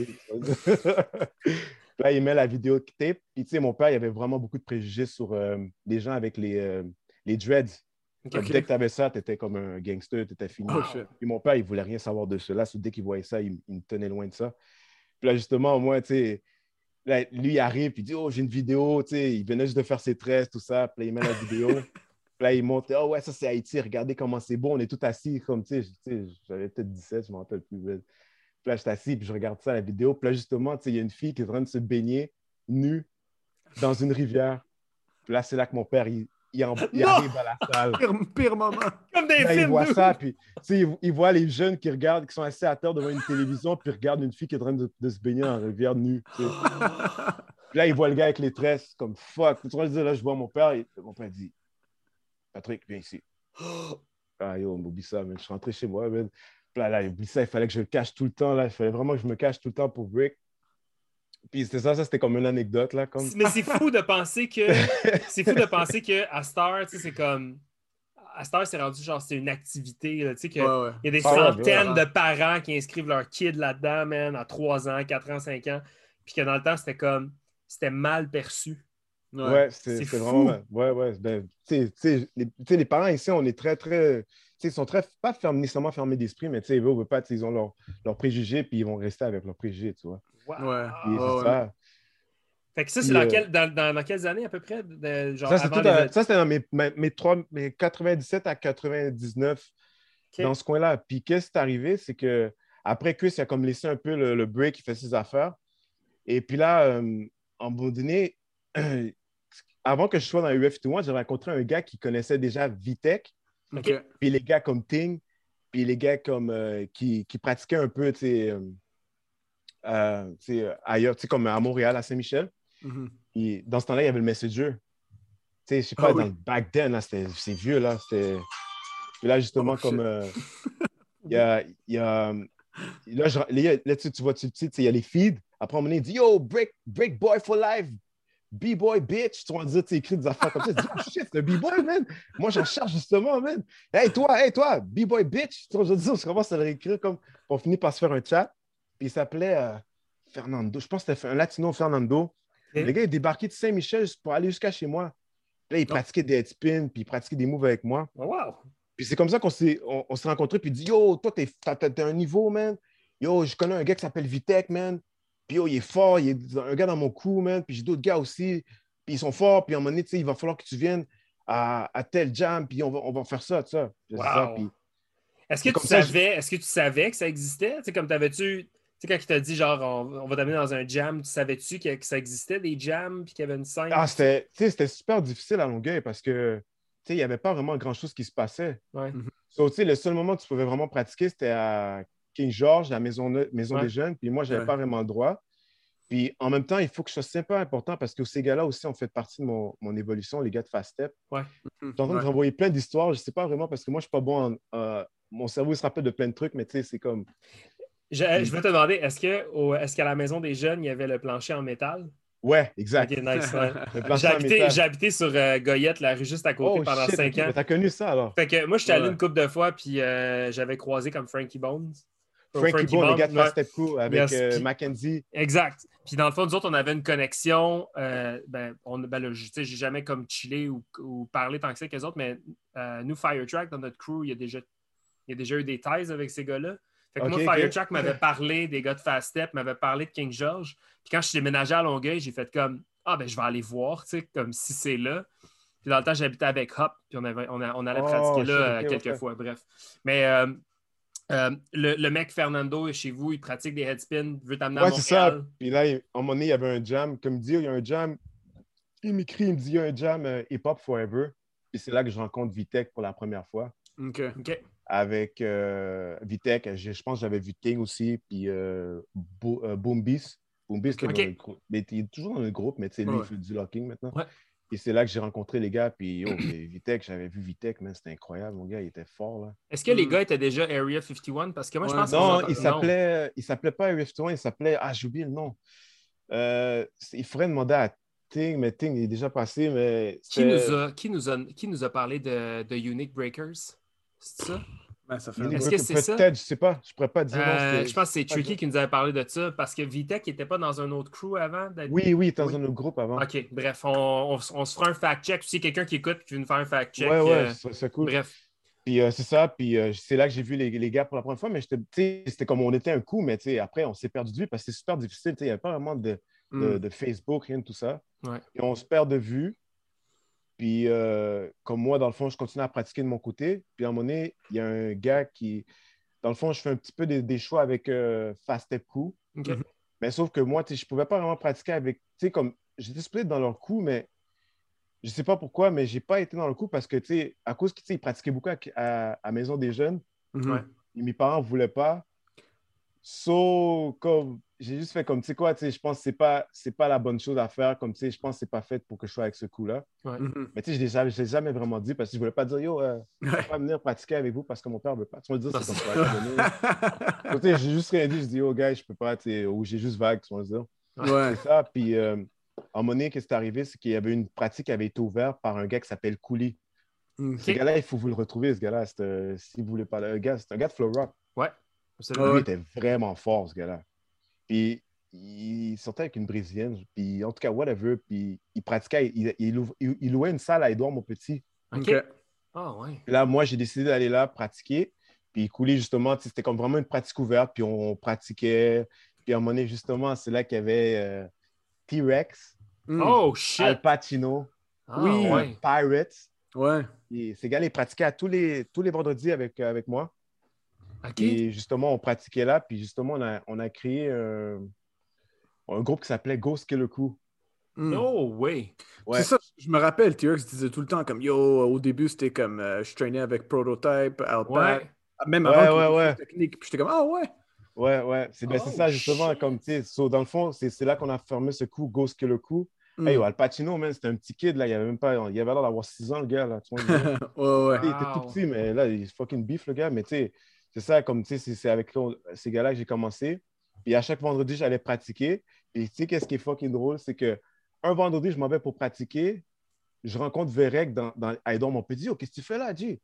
Speaker 3: là, il met la vidéo tape. Puis, tu sais, mon père, il avait vraiment beaucoup de préjugés sur euh, les gens avec les, euh, les dreads. Dès que tu avais ça, tu étais comme un gangster, tu étais fini. Oh, puis mon père, il voulait rien savoir de cela. dès qu'il voyait ça, il, me tenait loin de ça. Puis là, justement, moi, tu sais, lui, il arrive, puis il dit Oh, j'ai une vidéo, tu sais, il venait juste de faire ses tresses, tout ça. Puis là, il met la vidéo. puis là, il monte Oh, ouais, ça, c'est Haïti, regardez comment c'est beau. On est tout assis, comme, tu sais, j'avais peut-être 17, je m'en rappelle plus. Puis là, je suis assis, puis je regarde ça, la vidéo. Puis là, justement, tu sais, il y a une fille qui est en train de se baigner nue dans une rivière. Puis là, c'est là que mon père, il, il, arrive à la salle.
Speaker 2: Pire, moment.
Speaker 1: Comme des films.
Speaker 3: Il voit ça, puis il, il, voit les jeunes qui regardent, qui sont assis à terre devant une télévision, puis regardent une fille qui est en train de, se baigner la rivière nue. puis là, il voit le gars avec les tresses, comme fuck. Tu vois, là, je vois mon père, et mon père dit Patrick, viens ici. ah yo, oublie ça, man. je suis rentré chez moi. Man. là, là, oublie ça, il fallait que je le cache tout le temps. Là. Il fallait vraiment que je me cache tout le temps pour Brick. Puis c'était ça, ça c'était comme une anecdote. Là, comme...
Speaker 1: Mais c'est fou de penser que. c'est fou de penser que à Star, tu sais, c'est comme. À Star, c'est rendu genre, c'est une activité. Tu sais, qu'il Il y a des centaines de parents qui inscrivent leur kid là-dedans, man, à 3 ans, 4 ans, 5 ans. Puis que dans le temps, c'était comme. C'était mal perçu.
Speaker 3: Ouais, c'est vraiment. Ouais, ouais. Ben, tu sais, les, les parents ici, on est très, très ils sont très, pas fermés, nécessairement fermés d'esprit, mais ils veulent pas, ils ont leurs leur préjugés, puis ils vont rester avec leurs préjugés, tu vois.
Speaker 2: Ouais.
Speaker 3: c'est ça.
Speaker 1: Fait que ça, c'est dans, quel, dans, dans, quelles années à peu près?
Speaker 3: genre ça, c'était dans mes, mes, 3, mes 97 à 99, dans ce coin-là. Puis qu'est-ce qui est arrivé, c'est que après Chris, il a comme laissé un peu le, break, il fait ses affaires. Et puis là, euh, en bon donné, avant que je sois dans UF1, j'ai rencontré un gars qui connaissait déjà Vitech. Puis les gars comme Ting, puis les gars comme euh, qui, qui, pratiquaient un peu, tu sais, euh, euh, ailleurs, tu sais, comme à Montréal, à Saint-Michel. Mm-hmm. Dans ce temps-là, il y avait le Messenger. Tu sais, je sais pas, ah dans le back then, là, c'est vieux, là. Puis là, justement, oh, comme il y a, y a Là, je, là, tu, tu vois, tu, il y a les feeds. Après, on me dit Yo, break, break boy for life, B-boy bitch, tu vas dire, tu écris des affaires comme ça. Tu dis, oh shit, un B-boy, man. Moi, j'en cherche justement, man. Hey, toi, hey, toi, B-boy bitch. Tu vois, je dis, on commence à le réécrire comme. On finit par se faire un chat. Puis il s'appelait euh, Fernando. Je pense que c'était un latino Fernando. Le gars, il débarqué de Saint-Michel pour aller jusqu'à chez moi. Là, il pratiquait des headspins, puis il pratiquait des moves avec moi.
Speaker 1: Oh, wow.
Speaker 3: Puis c'est comme ça qu'on s'est on, rencontrés, puis il dit Yo, toi, t'as un niveau, man. Yo, je connais un gars qui s'appelle Vitek, man. Puis oh, il est fort, il est un gars dans mon coup, man. Puis j'ai d'autres gars aussi. Puis ils sont forts. Puis à un moment donné, il va falloir que tu viennes à, à tel jam. Puis on va, on va faire ça, ça.
Speaker 1: Est-ce que, tu savais, est-ce que tu savais que ça existait? Tu sais, comme t'avais-tu. Tu sais, quand il t'a dit, genre, on, va t'amener dans un jam, tu savais-tu que, ça existait des jams puis qu'il y avait une scène?
Speaker 3: Ah, c'était, c'était super difficile à Longueuil parce que, tu sais, il n'y avait pas vraiment grand-chose qui se passait.
Speaker 1: Ouais.
Speaker 3: tu sais, le seul moment où tu pouvais vraiment pratiquer, c'était à King George, la maison, maison des jeunes, puis moi, je n'avais pas vraiment le droit. Puis en même temps, il faut que je sois pas important parce que ces gars-là aussi ont fait partie de mon, mon évolution, les gars de Fast Step.
Speaker 1: Ouais.
Speaker 3: Je suis en train de renvoyer plein d'histoires. Je ne sais pas vraiment parce que moi, je ne suis pas bon en. mon cerveau il se rappelle de plein de trucs, mais tu sais, c'est comme.
Speaker 1: Je, je veux te demander, est-ce qu'à est la maison des jeunes, il y avait le plancher en métal?
Speaker 3: Ouais, exact.
Speaker 1: nice, J'ai habité, sur euh, Goyette, la rue juste à côté, oh, pendant cinq ans.
Speaker 3: T'as connu ça alors?
Speaker 1: Fait que moi, je suis allé une couple de fois, puis euh, j'avais croisé comme Frankie Bones.
Speaker 3: Frankie, Boone, le gars de Fast Step Crew avec euh, Mackenzie.
Speaker 1: Exact. Puis dans le fond, nous autres, on avait une connexion. Euh, ben, on, ben j'ai jamais comme chillé ou, ou, parlé tant que ça avec les autres, mais euh, nous, Firetrack, dans notre crew, il y a déjà, il y a déjà eu des ties avec ces gars-là. Fait que moi, Firetrack m'avait parlé des gars de Fast Step, m'avait parlé de King George. Puis quand je suis déménagé à Longueuil, j'ai fait comme Ah, ben, je vais aller voir, tu sais, comme si c'est là. Puis dans le temps, j'habitais avec Hop, puis on, avait, on, on allait oh, pratiquer là quelques fois, bref. Mais euh, le, mec Fernando est chez vous, il pratique des headspins, veut t'amener ouais, à Montréal. c'est ça.
Speaker 3: Puis là, à un moment donné, il y avait un jam. Comme il dit, il y a un jam. Il m'écrit, il me dit, il y a un jam euh, Hip Hop Forever. Puis c'est là que je rencontre Vitek pour la première fois.
Speaker 1: OK. OK.
Speaker 3: Avec euh, Vitek, je, pense que j'avais vu King aussi, puis euh, Boombis. Boombis, mais il est toujours dans le groupe, mais tu sais, lui, il fait du locking maintenant. Ouais. Et c'est là que j'ai rencontré les gars. Puis, oh, Vitek, j'avais vu Vitek, mais c'était incroyable. Mon gars, il était fort. là.
Speaker 1: Est-ce que les hmm. gars étaient déjà Area 51? Parce que moi, je pense
Speaker 3: Non, il s'appelait, il s'appelait pas Area 51, il s'appelait. Ah, j'ai oublié le nom. Euh, il faudrait demander à Ting, mais Ting est déjà passé. Mais
Speaker 1: qui, nous a, qui, nous a, qui nous a parlé de, de Unique Breakers? C'est ça?
Speaker 2: Ben, ça fait
Speaker 1: Est-ce que c'est ça?
Speaker 3: Peut-être, je sais pas. Je pourrais pas dire.
Speaker 1: Euh, je pense que c'est Tricky qui nous avait parlé de ça parce que Vitek n'était pas dans un autre crew avant.
Speaker 3: Oui, oui, il était dans un autre groupe avant.
Speaker 1: OK, bref, on, on, se fera un fact-check. Si quelqu'un qui écoute qui veut nous faire un fact-check.
Speaker 3: Ouais, ouais, euh, c'est cool.
Speaker 1: Bref.
Speaker 3: Puis euh, c'est ça, puis c'est là que j'ai vu les, les, gars pour la première fois, mais c'était comme on était un coup, mais après, on s'est perdu de vue parce que c'est super difficile. Il n'y avait pas vraiment de, de, mm. Facebook, rien de tout ça. Et on se perd de vue. Puis, euh, comme moi, dans le fond, je continue à pratiquer de mon côté. Puis, à un moment donné, il y a un gars qui. Dans le fond, je fais un petit peu des, choix avec euh, Fast Step Coup. Mhm. Mais sauf que moi, je ne pouvais pas vraiment pratiquer avec. Tu sais, comme. J'étais split dans leur coup, mais je ne sais pas pourquoi, mais je n'ai pas été dans le coup parce que, tu sais, à cause qu'ils pratiquaient beaucoup à, à, Maison des Jeunes,
Speaker 2: mhm.
Speaker 3: mes parents ne voulaient pas. So, comme j'ai juste fait comme, tu sais quoi, tu sais, je pense que c'est pas, c'est pas la bonne chose à faire. Comme, tu sais, je pense que c'est pas fait pour que je sois avec ce coup-là.
Speaker 1: Mhm.
Speaker 3: Mais tu sais, je l'ai jamais, vraiment dit parce que je voulais pas dire, yo, euh, je vais pas venir pratiquer avec vous parce que mon père veut pas. Tu vas dire, c'est comme ça. tu sais, j'ai juste rien dit. Je dis, oh, gars, je peux pas, tu sais, ou j'ai juste vague, tu vas dire.
Speaker 2: Ouais.
Speaker 3: C'est ça. Puis, euh, en monnaie, qu'est-ce qui est arrivé, c'est qu'il y avait une pratique qui avait été ouverte par un gars qui s'appelle Cooley. Ce gars-là, il faut vous le retrouver, ce gars-là. Euh, si vous voulez pas, le gars, c'est un gars de Flow Rock.
Speaker 1: Ouais.
Speaker 3: Lui, était vraiment fort, ce gars-là. Puis, il sortait avec une brésilienne, puis en tout cas, whatever, puis il pratiquait, il, il, louait une salle à Edouard, mon petit.
Speaker 1: OK. Ah, ouais.
Speaker 3: Là, moi, j'ai décidé d'aller là pratiquer, puis il coulait justement, c'était comme vraiment une pratique ouverte, puis on, pratiquait, puis à un moment donné, justement, c'est là qu'il y avait euh, T-Rex,
Speaker 1: hmm. oh, shit.
Speaker 3: Al Pacino,
Speaker 1: ah, oui,
Speaker 3: Pirates.
Speaker 2: Ouais.
Speaker 3: Et ces gars, ils pratiquaient à tous les, tous les vendredis avec, avec moi. Et justement, on pratiquait là, puis justement, on a, on a créé un groupe qui s'appelait Ghost Killer Crew.
Speaker 1: Hmm. No way!
Speaker 2: C'est ça, je me rappelle, T-Rex disait tout le temps comme Yo, au début c'était comme euh, je traînais avec Prototype, Alpac, même avant
Speaker 3: ouais, ouais,
Speaker 2: technique, puis j'étais comme Ah ouais!
Speaker 3: Ouais, ouais, c'est ben, ça oh, justement, comme tu sais, dans le fond, c'est là qu'on a formé ce coup, Ghost Killer Crew. Mm. Hey, Al Pacino, c'était un petit kid, là, il avait même pas, il avait l'air d'avoir 6 ans, le gars, là, tu vois.
Speaker 2: ouais, ouais.
Speaker 3: Il était tout petit, mais là, il est fucking beef, le gars, mais tu sais, c'est ça, comme tu sais, c'est avec ces gars-là que j'ai commencé. Puis à chaque vendredi, j'allais pratiquer. Et tu sais, qu'est-ce qui est fucking drôle, c'est que un vendredi, je m'en vais pour pratiquer. Je rencontre Verek dans, dans Aidon, mon petit. Oh, qu'est-ce que tu fais là, G?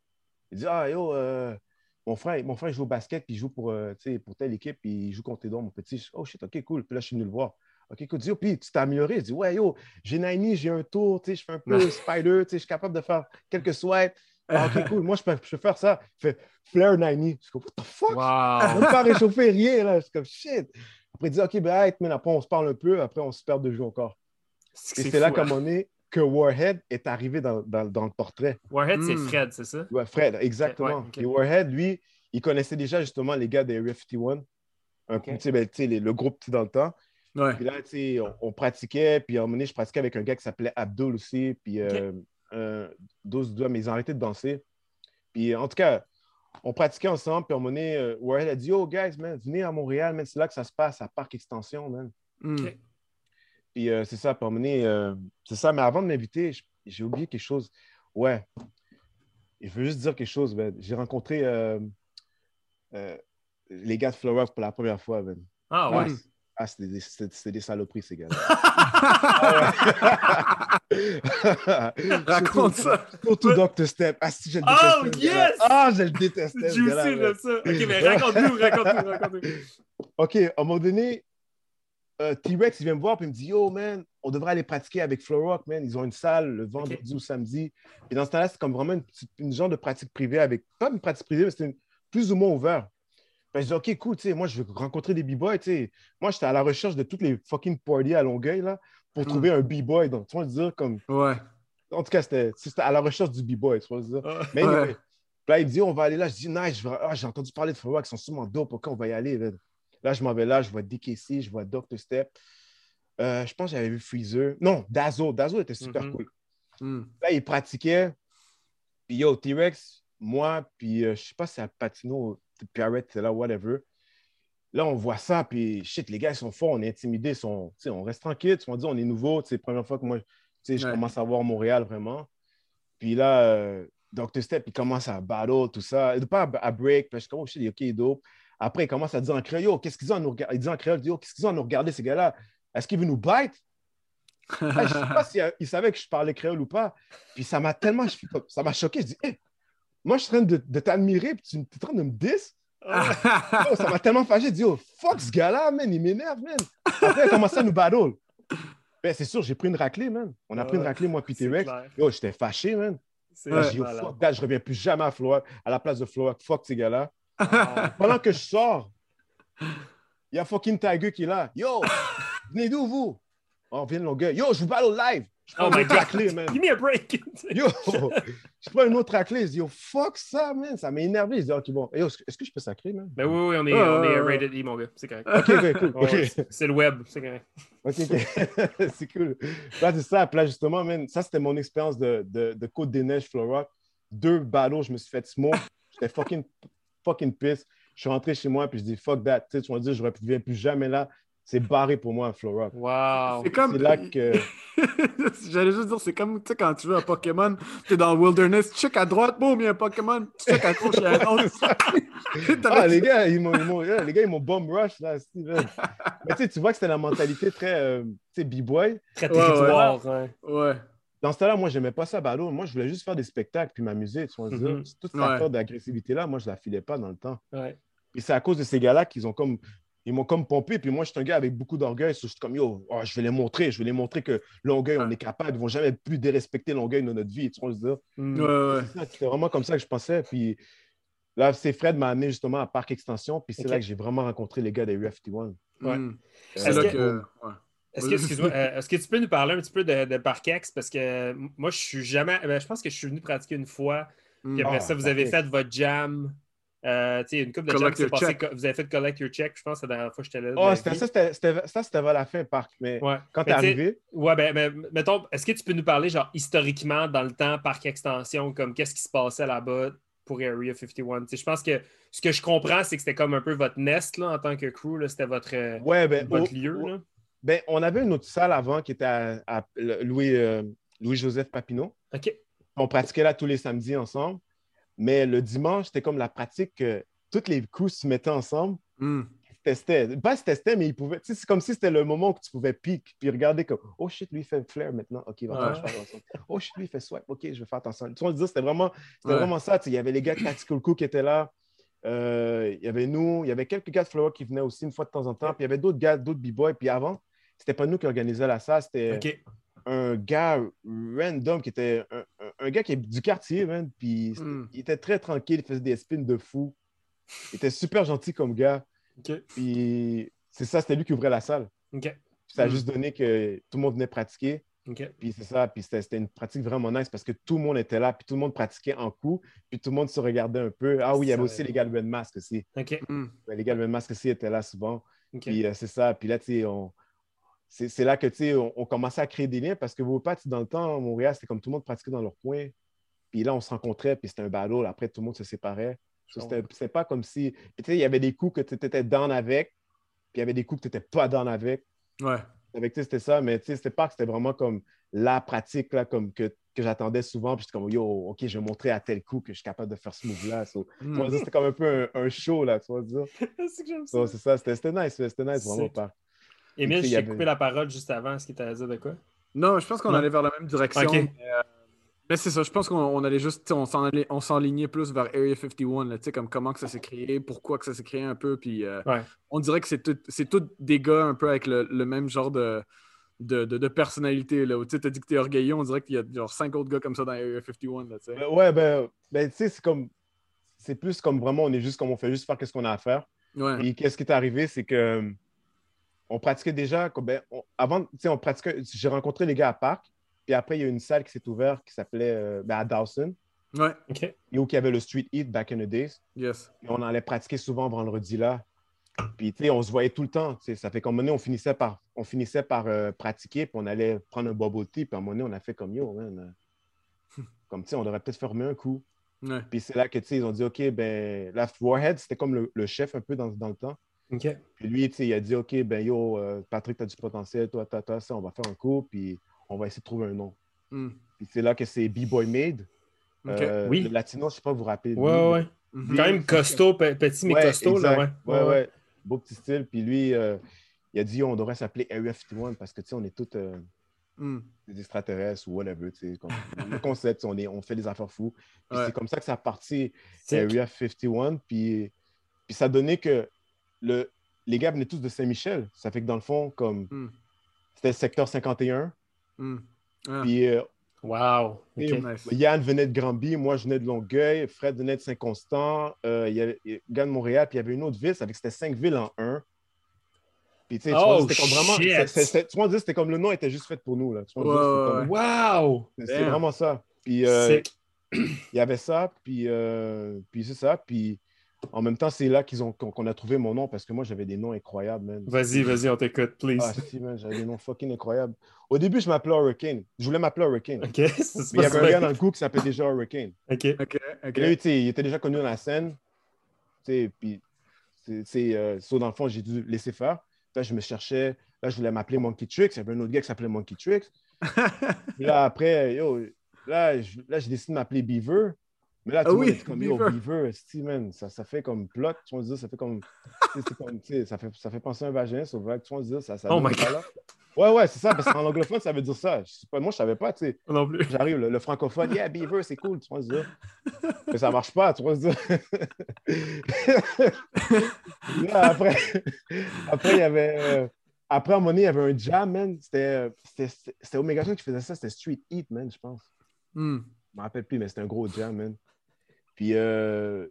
Speaker 3: Il dit, ah, yo, euh, mon, frère, mon frère joue au basket, puis il joue pour, euh, pour telle équipe, puis il joue contre Aidon, mon petit. Oh shit, ok, cool. Puis là, je suis venu le voir. OK, cool. Dis, puis tu t'es amélioré? Je dis, ouais, yo, j'ai Nine, j'ai un tour, tu sais, je fais un peu spider, tu sais, je suis capable de faire quelques swipes. Ah, ok, cool. Moi, je peux, je peux faire ça. Il fait Flare 90. Je suis comme, what the fuck?
Speaker 1: Wow.
Speaker 3: Même pas réchauffer rien, là. Je suis comme, shit. Après, il dit, ok, ben, mais après, on se parle un peu. Après, on se perd de jeu encore. Et c'est là, comme on est, que Warhead est arrivé dans, dans, dans le portrait.
Speaker 1: Warhead, c'est hmm. Fred, c'est ça?
Speaker 3: Ouais, Fred, exactement. Et Warhead, lui, il connaissait déjà justement les gars des Area un coup, ben, les, le groupe dans le temps.
Speaker 2: Ouais.
Speaker 3: Puis là, on, on, pratiquait, puis à un moment donné, je pratiquais avec un gars qui s'appelait Abdul aussi. Puis euh, euh, 12 doigts, mais ils ont arrêté de danser. Puis en tout cas, on pratiquait ensemble, puis à un moment donné, euh, Warhead a dit Oh, guys, man, venez à Montréal, man, c'est là que ça se passe, à Parc Extension, man.
Speaker 2: Hmm.
Speaker 3: Puis euh, c'est ça, puis à un moment donné, euh, c'est ça, mais avant de m'inviter, j'ai oublié quelque chose. Ouais. Je veux juste dire quelque chose, man. J'ai rencontré les gars de Flower pour la première fois, man.
Speaker 1: Ah ouais.
Speaker 3: Ah, c'était des, des, saloperies, ces gars-là.
Speaker 2: Raconte ça.
Speaker 3: Surtout Dr. Step. Ah, si, je le
Speaker 1: Oh, yes!
Speaker 3: Ah, je le détestais.
Speaker 1: Juicy, là, ça. Ok, mais raconte-nous, raconte-nous, raconte-nous.
Speaker 3: Ok, à un moment donné, euh, T-Rex, il vient me voir et il me dit Yo, man, on devrait aller pratiquer avec Flow Rock, man. Ils ont une salle le vendredi ou samedi. Et dans ce temps-là, c'est comme vraiment une, une, genre de pratique privée avec, pas une pratique privée, mais c'était plus ou moins ouvert. Ben, je dis, OK, cool, tu sais, moi, je veux rencontrer des b-boys, tu sais. Moi, j'étais à la recherche de toutes les fucking parties à Longueuil, là, pour mm. trouver un b-boy. Donc, tu vas dire, comme...
Speaker 2: Ouais.
Speaker 3: En tout cas, c'était à la recherche du b-boy, tu vas dire. Mais là, il me dit, on va aller là. Je dis, nice, ah, j'ai entendu parler de Flow qui sont sûrement dope, OK, on va y aller. Là, je m'en vais là, je vois DKC, je vois Dr. Step. Euh, je pense que j'avais vu Freezer. Non, Dazo. Dazo était super
Speaker 1: mm-hmm.
Speaker 3: cool.
Speaker 2: Mm.
Speaker 3: Là, il pratiquait. Puis yo, T-Rex, moi, puis euh, je sais pas si c'est à Pirate, c'est là, whatever. Là, on voit ça, puis shit, les gars, ils sont forts, on est intimidés, sont, on reste tranquille. On dit, on est nouveau, c'est la première fois que moi, je commence à voir Montréal vraiment. Puis là, euh, Dr. Step, il commence à battle, tout ça. Il pas à, break, puis je suis comme, oh shit, ok, dope. Après, il commence à dire en créole, yo, qu'est-ce qu'ils ont à nous regarder? Il dit en créole, yo, qu'est-ce qu'ils ont à nous regarder, ces gars-là? Est-ce qu'ils veulent nous bite? je ne sais pas s'il savait que je parlais créole ou pas. Puis ça m'a tellement, ça m'a choqué. Je dis, hey, moi, je suis en train de, de t'admirer, puis tu es en train de me diss. ça m'a tellement fâché. J'ai dit, oh, fuck ce gars-là, man, il m'énerve, man. Après, il a commencé à nous battle? Ben, c'est sûr, j'ai pris une raclée, man. On a pris une raclée, moi, puis T-Rex. Yo, j'étais fâché, man. Là, j'ai dit, oh, fuck that, je reviens plus jamais à Florida, à la place de Florida. Fuck ces gars-là. Pendant que je sors, il y a fucking Tiger qui est là. Yo, venez d'où, vous? Oh, on vient de Longueuil. Yo, je vous battle live.
Speaker 1: Oh my God. Clé, man. Give me a break.
Speaker 3: yo, je prends une autre clé. Je dis, yo, fuck ça, man. Ça m'a énervé. Je dis, ok, bon. Yo, est-ce que je peux sacrer, man?
Speaker 1: Ben oui, oui, on est, on est rated E, mon gars. C'est correct.
Speaker 3: Ok, ben, cool. Okay.
Speaker 1: c'est le web. C'est correct.
Speaker 3: Ok, ok. c'est cool. Là, c'est ça. Puis là, justement, man, ça, c'était mon expérience de, de, de Côte-des-Neiges, Flora. Deux ballots, je me suis fait smoke. J'étais fucking, fucking pissed. Je suis rentré chez moi, puis je dis, fuck that. Tu sais, tu vas dire, je ne reviens plus jamais là c'est barré pour moi, Flora.
Speaker 1: Wow.
Speaker 2: C'est comme.
Speaker 3: là que.
Speaker 2: J'allais juste dire, c'est comme, tu sais, quand tu veux un Pokémon, tu es dans le wilderness, tu check à droite, boum, il y a un Pokémon, tu check à gauche, il y a un autre.
Speaker 3: ah, les gars, ils m'ont, les gars, ils m'ont bomb rush, là, Steven. Mais tu sais, tu vois que c'était la mentalité très, euh, tu sais, b-boy.
Speaker 1: Très territoire. Ouais.
Speaker 2: ouais.
Speaker 3: Dans ce temps-là, moi, j'aimais pas ça, ballot. Moi, je voulais juste faire des spectacles puis m'amuser. Tu vois, mm-hmm. Toute cette affaire d'agressivité-là, moi, je la filais pas dans le temps.
Speaker 1: Ouais.
Speaker 3: Et c'est à cause de ces gars-là qu'ils ont comme ils m'ont comme pompé. Puis moi, je suis un gars avec beaucoup d'orgueil. Je suis comme, yo, oh, je vais les montrer. Je vais les montrer que Longueuil, on est capable. Ils ne vont jamais plus dérespecter Longueuil dans notre vie. Tu vois, dire?
Speaker 2: Mm.
Speaker 3: C'était vraiment comme ça que je pensais. Puis là, c'est Fred m'a amené justement à Parc Extension. Puis c'est là que j'ai vraiment rencontré les gars des UF1.
Speaker 2: Ouais. Mm. Est-ce que...
Speaker 1: Est-ce que, euh, est que, tu peux nous parler un petit peu de, de Parc-Ex? Parce que moi, je suis jamais. Ben, je pense que je suis venu pratiquer une fois. Puis après ah, ça, vous avez fait votre jam euh, une coupe de jam passé, vous avez fait Collect Your Check, je pense, la dernière fois que j'étais là.
Speaker 3: Oh, ça, c'était vers la fin, Parc. Mais quand t'es arrivé.
Speaker 1: Ouais, ben, ben, mettons, est-ce que tu peux nous parler, genre, historiquement, dans le temps, Parc Extension, comme qu'est-ce qui se passait là-bas pour Area 51? je pense que ce que je comprends, c'est que c'était comme un peu votre nest, là, en tant que crew, c'était votre,
Speaker 3: ouais, ben,
Speaker 1: votre lieu. Là.
Speaker 3: Ben, on avait une autre salle avant qui était à, Louis, euh, Louis-Joseph Papineau.
Speaker 1: OK.
Speaker 3: On pratiquait là tous les samedis ensemble. Mais le dimanche, c'était comme la pratique que toutes les coups se mettaient ensemble.
Speaker 2: Mm.
Speaker 3: testaient. Pas se testaient, mais ils pouvaient. C'est comme si c'était le moment où tu pouvais pique, puis regarder comme Oh shit, lui, il fait flair maintenant. OK, il va faire ensemble. Oh shit, lui, il fait swipe. OK, je vais faire attention. Tu vois, c'était vraiment, vraiment ça. Il y avait les gars de Tactical Cook qui étaient là. Euh, il y avait nous, il y avait quelques gars de Flower qui venaient aussi une fois de temps en temps. Puis il y avait d'autres gars, d'autres b-boys. Puis avant, c'était pas nous qui organisaient la salle, c'était un gars random qui était un, gars qui est du quartier, man, puis hmm. il était très tranquille, il faisait des spins de fou. Il était super gentil comme gars. Puis c'est ça, c'était lui qui ouvrait la salle. Ça a hmm. juste donné que tout le monde venait pratiquer. Puis c'est ça, puis c'était une pratique vraiment nice parce que tout le monde était là, puis tout le monde pratiquait en coup, puis tout le monde se regardait un peu. Ah oui, il y avait aussi les gars de Mask aussi.
Speaker 1: Hmm.
Speaker 3: Les gars de Mask aussi étaient là souvent. Puis euh, c'est ça, puis là, tu sais, on, c'est là que, tu sais, on, commençait à créer des liens parce que vos pas, dans le temps, à Montréal, c'était comme tout le monde pratiquait dans leur coin. Puis là, on se rencontrait, puis c'était un ballot. Après, tout le monde se séparait. C'était pas comme si. tu sais, il y avait des coups que tu étais dans avec, puis il y avait des coups que tu n'étais pas dans avec.
Speaker 2: Ouais.
Speaker 3: Avec, c'était ça, mais tu sais, c'était pas que c'était vraiment comme la pratique, là, comme que, que j'attendais souvent. Puis j'étais comme, yo, OK, je vais montrer à tel coup que je suis capable de faire ce move-là. Mm. C'était comme un peu un, show, là, tu vois dire. c'est ça, c'était nice, c'était nice, vraiment pas.
Speaker 1: Émile, j'ai coupé la parole juste avant. Est-ce qu'il t'a dit de quoi?
Speaker 2: Non, je pense qu'on allait vers la même direction. Euh, mais, c'est ça, je pense qu'on allait juste, on s'enlignait plus vers Area 51, là, comme comment que ça s'est créé, pourquoi que ça s'est créé un peu. Puis euh, on dirait que c'est tous des gars un peu avec le, même genre de, de, de, personnalité. Là, tu as dit que tu es orgueilleux, on dirait qu'il y a genre cinq autres gars comme ça dans Area 51. Là,
Speaker 3: ben, ouais, ben, ben tu sais, c'est comme. C'est plus comme vraiment, on est juste comme on fait juste faire qu'est-ce qu'on a à faire. Et qu'est-ce qui est arrivé, c'est que on pratiquait déjà, ben, on, avant, on pratiquait, j'ai rencontré les gars à Parc, puis après, il y a une salle qui s'est ouverte qui s'appelait euh, ben, à Dawson.
Speaker 2: Ouais.
Speaker 1: OK.
Speaker 3: Et où il y avait le Street Eat back in the days.
Speaker 2: Yes.
Speaker 3: Et on allait pratiquer souvent vendredi là. Puis, tu sais, on se voyait tout le temps. Ça fait qu'à un moment donné, on finissait par, on finissait par euh, pratiquer, puis on allait prendre un bubble tea, puis à un moment donné, on a fait comme yo, man. Euh, comme, tu sais, on aurait peut-être fermé un coup.
Speaker 2: Ouais.
Speaker 3: Puis c'est là que, tu sais, ils ont dit, OK, ben, la Warhead, c'était comme le, le, chef un peu dans, dans le temps.
Speaker 1: Puis
Speaker 3: lui, il a dit OK, ben yo, euh, Patrick, tu as du potentiel, toi, toi, toi, ça, on va faire un coup, puis on va essayer de trouver un nom.
Speaker 2: Hmm.
Speaker 3: Puis c'est là que c'est B-Boy Made. Euh,
Speaker 1: oui.
Speaker 3: Le latino, je ne sais pas vous vous rappelez.
Speaker 1: Ouais, ouais. Mhm. Quand même costaud, petit mais costaud, là, ouais.
Speaker 3: Ouais, ouais. Beau petit style. Puis lui, euh, il a dit on devrait s'appeler Area 51 parce que, tu sais, on est tous
Speaker 2: Hmm.
Speaker 3: des extraterrestres ou whatever. Comme, le concept, on, est, on fait des affaires fous. C'est comme ça que ça a parti Area 51. Puis, puis ça donnait que le, les gars venaient tous de Saint-Michel. Ça fait que dans le fond, comme hmm. c'était le secteur 51. Hmm. Ah. Puis. Euh,
Speaker 1: wow.
Speaker 3: Yann venait de Granby, moi je venais de Longueuil, Fred venait de Saint-Constant, euh, il y avait Yann de Montréal, puis il y avait une autre ville, ça fait que c'était cinq villes en un. Puis tu sais, oh, c'était comme vraiment. Tu c'était comme le nom était juste fait pour nous. Là. Tu
Speaker 1: wow!
Speaker 3: C'est vraiment ça. Puis euh, il y avait ça, puis, puis c'est ça. Puis en même temps, c'est là qu'ils ont qu'on a trouvé mon nom parce que moi, j'avais des noms incroyables, man.
Speaker 1: Vas-y, vas-y, on t'écoute, please.
Speaker 3: Ah, si, man, j'avais des noms fucking incroyables. Au début, je m'appelais Hurricane. Je voulais m'appeler Hurricane.
Speaker 1: OK.
Speaker 3: Mais il y avait un gars dans le coup qui s'appelait déjà Hurricane.
Speaker 1: OK. OK.
Speaker 2: OK. Là,
Speaker 3: il était déjà connu dans la scène. Tu sais, puis, c'est, euh, dans le fond, j'ai dû laisser faire. Là, je me cherchais. Là, je voulais m'appeler Monkey Tricks. Il y avait un autre gars qui s'appelait Monkey Tricks. là, après, yo, là, là j'ai décidé de m'appeler Beaver. Mais là, tu ah oui, comme Beaver, Beaver man, ça, ça fait comme plot, tu vois, ça fait comme. comme ça, fait, ça fait penser à un vagin, sauf que tu vois, ça, ça
Speaker 1: Oh my god!
Speaker 3: Ouais, ouais, c'est ça, parce qu'en anglophone, ça veut dire ça. Je moi, je savais pas, tu sais.
Speaker 1: Non plus.
Speaker 3: J'arrive, le, francophone, yeah, Beaver, c'est cool, tu vois. Mais ça marche pas, tu vois, là, après, après, il y avait. Euh, après, à un moment donné, il y avait un jam, man. C'était Omega qui faisait ça, c'était Street Eat, man, je pense.
Speaker 2: Hmm.
Speaker 3: Je me rappelle plus, mais c'était un gros jam, man. Puis euh,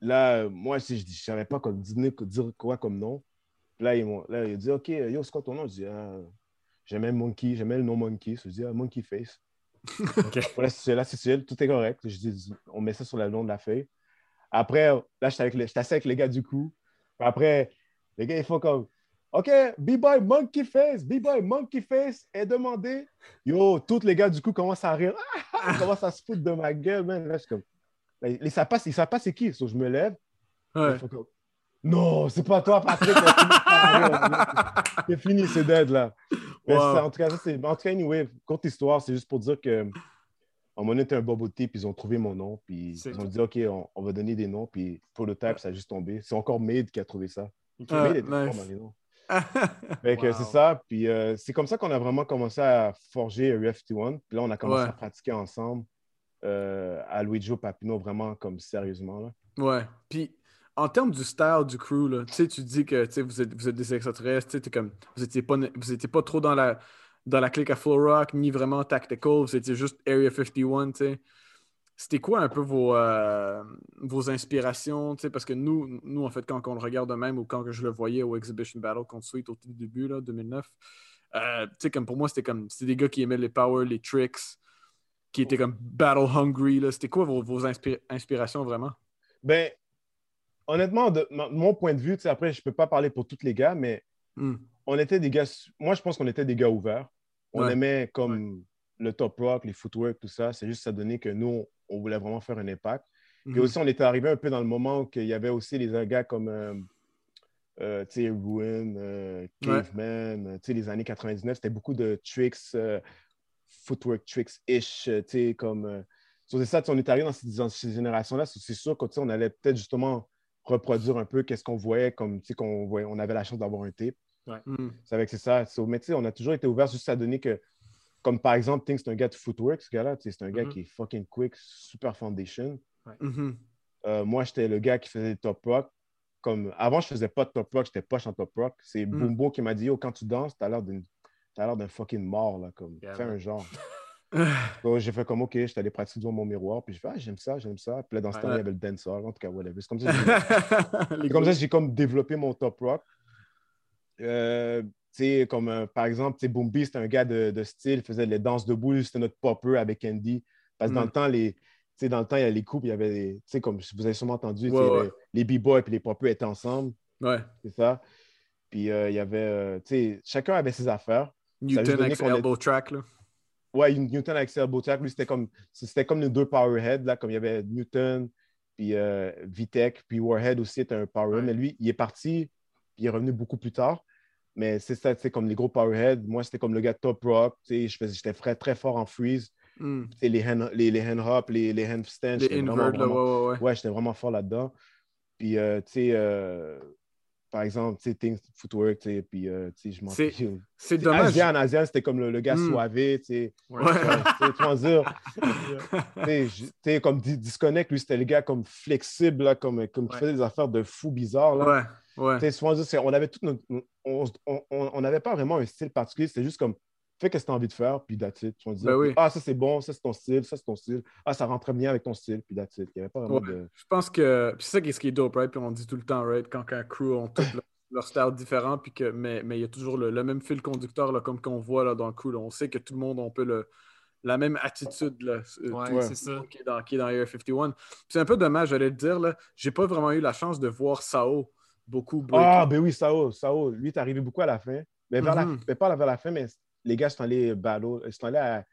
Speaker 3: là, moi, je ne savais pas quoi, dire, quoi comme nom. là, il, là, il a dit Ok, yo, c'est quoi ton nom? Je dis ah, J'aimais Monkey, j'aimais le nom Monkey. Je dis ah, Monkey Face. là, c'est tout est correct. Je dis On met ça sur le nom de la feuille. Après, là, j'étais avec, assis avec les gars du coup. Après, les gars, ils font comme OK, B-Boy Monkey Face, B-Boy Monkey Face est demandé. Yo, tous les gars du coup commencent à rire. ils commencent à se foutre de ma gueule, man. Là, je suis comme ils ne savent pas, c'est qui? je me lève. Non, c'est pas toi, Patrick. c'est fini, c'est dead, là. en tout cas, c'est. En tout cas, anyway, courte histoire, c'est juste pour dire que. On était un boboté, puis ils ont trouvé mon nom, puis ils ont dit, OK, on, va donner des noms, puis pour le type, ça a juste tombé. C'est encore Made qui a trouvé ça. Made est nice. c'est ça. Puis euh, c'est comme ça qu'on a vraiment commencé à forger UFT1. Puis là, on a commencé à pratiquer ensemble euh, à Luigi Papino vraiment comme sérieusement. Là.
Speaker 2: Ouais. Puis en termes du style du crew, là, tu dis que vous êtes, vous êtes des extraterrestres, comme, vous n'étiez pas, pas trop dans la, dans la clique à Flow Rock, ni vraiment tactical, vous étiez juste Area 51. C'était quoi un peu vos, euh, vos inspirations? Parce que nous, nous, en fait, quand on le regarde même ou quand je le voyais au Exhibition Battle contre Sweet au début, là, 2009, euh, comme pour moi, c'était comme c'était des gars qui aimaient les power, les tricks, qui était comme battle hungry. C'était quoi vos, vos inspirations vraiment?
Speaker 3: Ben, honnêtement, de, mon point de vue, après, je ne peux pas parler pour tous les gars, mais hmm. on était des gars. Moi, je pense qu'on était des gars ouverts. On aimait comme le top rock, les footwork, tout ça. C'est juste ça donnait que nous, on voulait vraiment faire un impact. Puis hmm. aussi, on était arrivé un peu dans le moment où il y avait aussi les gars comme euh, euh, Ruin, euh, Caveman, les années 99. C'était beaucoup de tricks footwork tricks-ish, euh, tu sais, comme... Euh, c'est ça, on est arrivé dans ces, ces générations-là, c'est sûr qu'on allait peut-être justement reproduire un peu qu'est-ce qu'on voyait, comme, tu sais, qu'on voyait, on avait la chance d'avoir un tape.
Speaker 1: Ouais. Mm.
Speaker 3: C'est avec c'est ça. mais tu sais, on a toujours été ouvert juste à donner que, comme par exemple, Ting, c'est un gars de footwork, ce gars-là, c'est un gars mm-hmm. qui est fucking quick, super foundation.
Speaker 2: Mm-hmm.
Speaker 3: Euh, moi, j'étais le gars qui faisait top rock. Comme, avant, je faisais pas de top rock, j'étais poche en top rock. C'est mm. Bumbo qui m'a dit, oh, quand tu danses, t'as l'air d'une T'as l'air d'un fucking mort, là, comme. Fais un genre. Donc, j'ai fait comme, OK, j'étais allé pratiquer devant mon miroir, puis je fais, ah, j'aime ça, j'aime ça. Puis là, dans ce temps-là, il y avait le dancehall, en tout cas, whatever. C'est comme ça que comme ça j'ai comme développé mon top rock. Euh, tu sais, comme euh, par exemple, tu sais, Boomby, c'était un gars de, de, style, faisait les danses debout, c'était notre popper avec Andy. Parce que dans mm. le temps, les, dans le temps, il y a les coupes, il y avait, tu sais, comme vous avez sûrement entendu, les, b-boys et les poppers étaient ensemble.
Speaker 2: Ouais.
Speaker 3: C'est ça. Puis euh, il y avait, tu sais, chacun avait ses affaires.
Speaker 2: Newton avec elbow track, là.
Speaker 3: Ouais, Newton avec ses elbow track. Lui, c'était comme, c'était comme les deux powerheads, là, comme il y avait Newton, puis euh, Vitek, puis Warhead aussi était un powerhead. Mais lui, il est parti, puis il est revenu beaucoup plus tard. Mais c'est ça, c'est comme les gros powerheads. Moi, c'était comme le gars de top rock. J'étais très, très fort en freeze. Mm. Les, hand, les, les hand hop, les, les handstands.
Speaker 2: Les invert, ouais, ouais,
Speaker 3: ouais. ouais j'étais vraiment fort là-dedans. Puis, euh, tu sais, euh, par exemple, tu sais, footwork, tu sais, puis, euh, tu sais, je m'en
Speaker 2: C'est dommage.
Speaker 3: Asian, Asian, c'était comme le, le gars mm. soivé, tu sais. Ouais. Tu sais, comme Disconnect, lui, c'était le gars comme flexible, là, comme, comme qui faisait des affaires de fou bizarres, là. Ouais, ouais. souvent, on avait tout notre... On n'avait pas vraiment un style particulier, c'était juste comme fais ce que tu as envie de faire, puis that's it. Tu vas dire, ben ah, ça c'est bon, ça c'est ton style, ça c'est ton style. Ah, ça rentre bien avec ton style, puis that's it. Il n'y avait pas vraiment de.
Speaker 2: Je pense que. c'est ça qui est, ce qui est dope, right? Puis on dit tout le temps, right? Quand un crew ont tout leur, style différent, puis que, mais, mais il y a toujours le, le même fil conducteur, là, comme qu'on voit là, dans le crew. On sait que tout le monde, on peut le la même attitude là,
Speaker 1: ouais, c'est ça.
Speaker 2: Qui, est dans, qui est dans Air 51. C'est un peu dommage, j'allais le dire. Là. J'ai pas vraiment eu la chance de voir Sao beaucoup.
Speaker 3: Ah, ben oui, Sao. Sao, lui, est arrivé beaucoup à la fin. Mais, vers la, mm-hmm. mais pas vers la fin, mais les gars sont allés battle, ils sont allés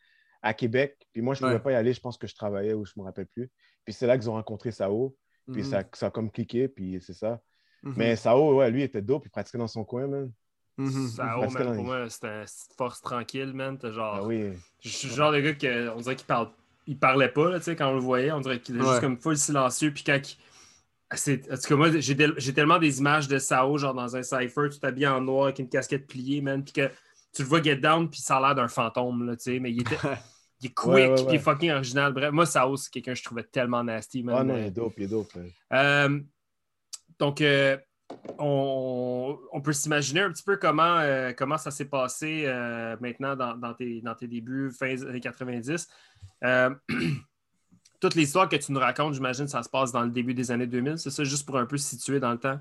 Speaker 3: à, Québec. Puis moi, je ne pouvais pas y aller. Je pense que je travaillais ou je ne me rappelle plus. Puis c'est là qu'ils ont rencontré Sao. Puis ça, mhm. ça, a comme cliqué. Puis c'est ça. Mhm. Mais Sao, ouais, lui, était dope. Il pratiquait dans son coin, man.
Speaker 1: Mhm. Sao, man, pour moi, c'était une force tranquille, man. Genre,
Speaker 3: ah oui.
Speaker 1: Je suis le genre de gars que, on dirait qu'il parle, il parlait pas, là, quand on le voyait. On dirait qu'il était juste comme full silencieux. Puis quand il... En tout cas, moi, j'ai tellement des images de Sao, genre dans un cypher, tout habillé en noir avec une casquette pliée, man. Puis que tu le vois get down, puis ça a l'air d'un fantôme, là, tu sais, mais il, était, il est quick, il est fucking original. Bref, moi, Sao, c'est quelqu'un que je trouvais tellement nasty.
Speaker 3: Man. Ah non, il est dope, il est dope.
Speaker 1: Euh, donc, euh, on, on, peut s'imaginer un petit peu comment, euh, comment ça s'est passé maintenant dans, dans, tes, dans, tes, débuts, fin des années 90. toute l'histoire que tu nous racontes, j'imagine, ça se passe dans le début des années 2000. C'est ça, juste pour un peu situer dans le temps?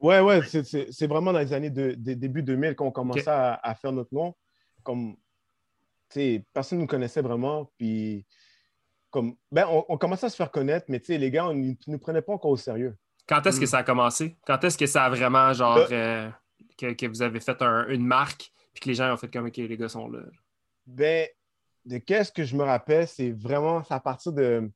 Speaker 3: Ouais, ouais, c'est vraiment dans les années de, début 2000 qu'on commençait à, faire notre nom. Comme, personne ne nous connaissait vraiment. Puis, comme, ben, on, commençait à se faire connaître, mais les gars, on ne nous prenait pas encore au sérieux.
Speaker 1: Quand est-ce que hmm. ça a commencé? Quand est-ce que ça a vraiment, genre, euh, que, vous avez fait une marque, puis que les gens ont fait comme, OK, les gars sont là?
Speaker 3: Ben, de qu'est-ce que je me rappelle, c'est vraiment à partir de,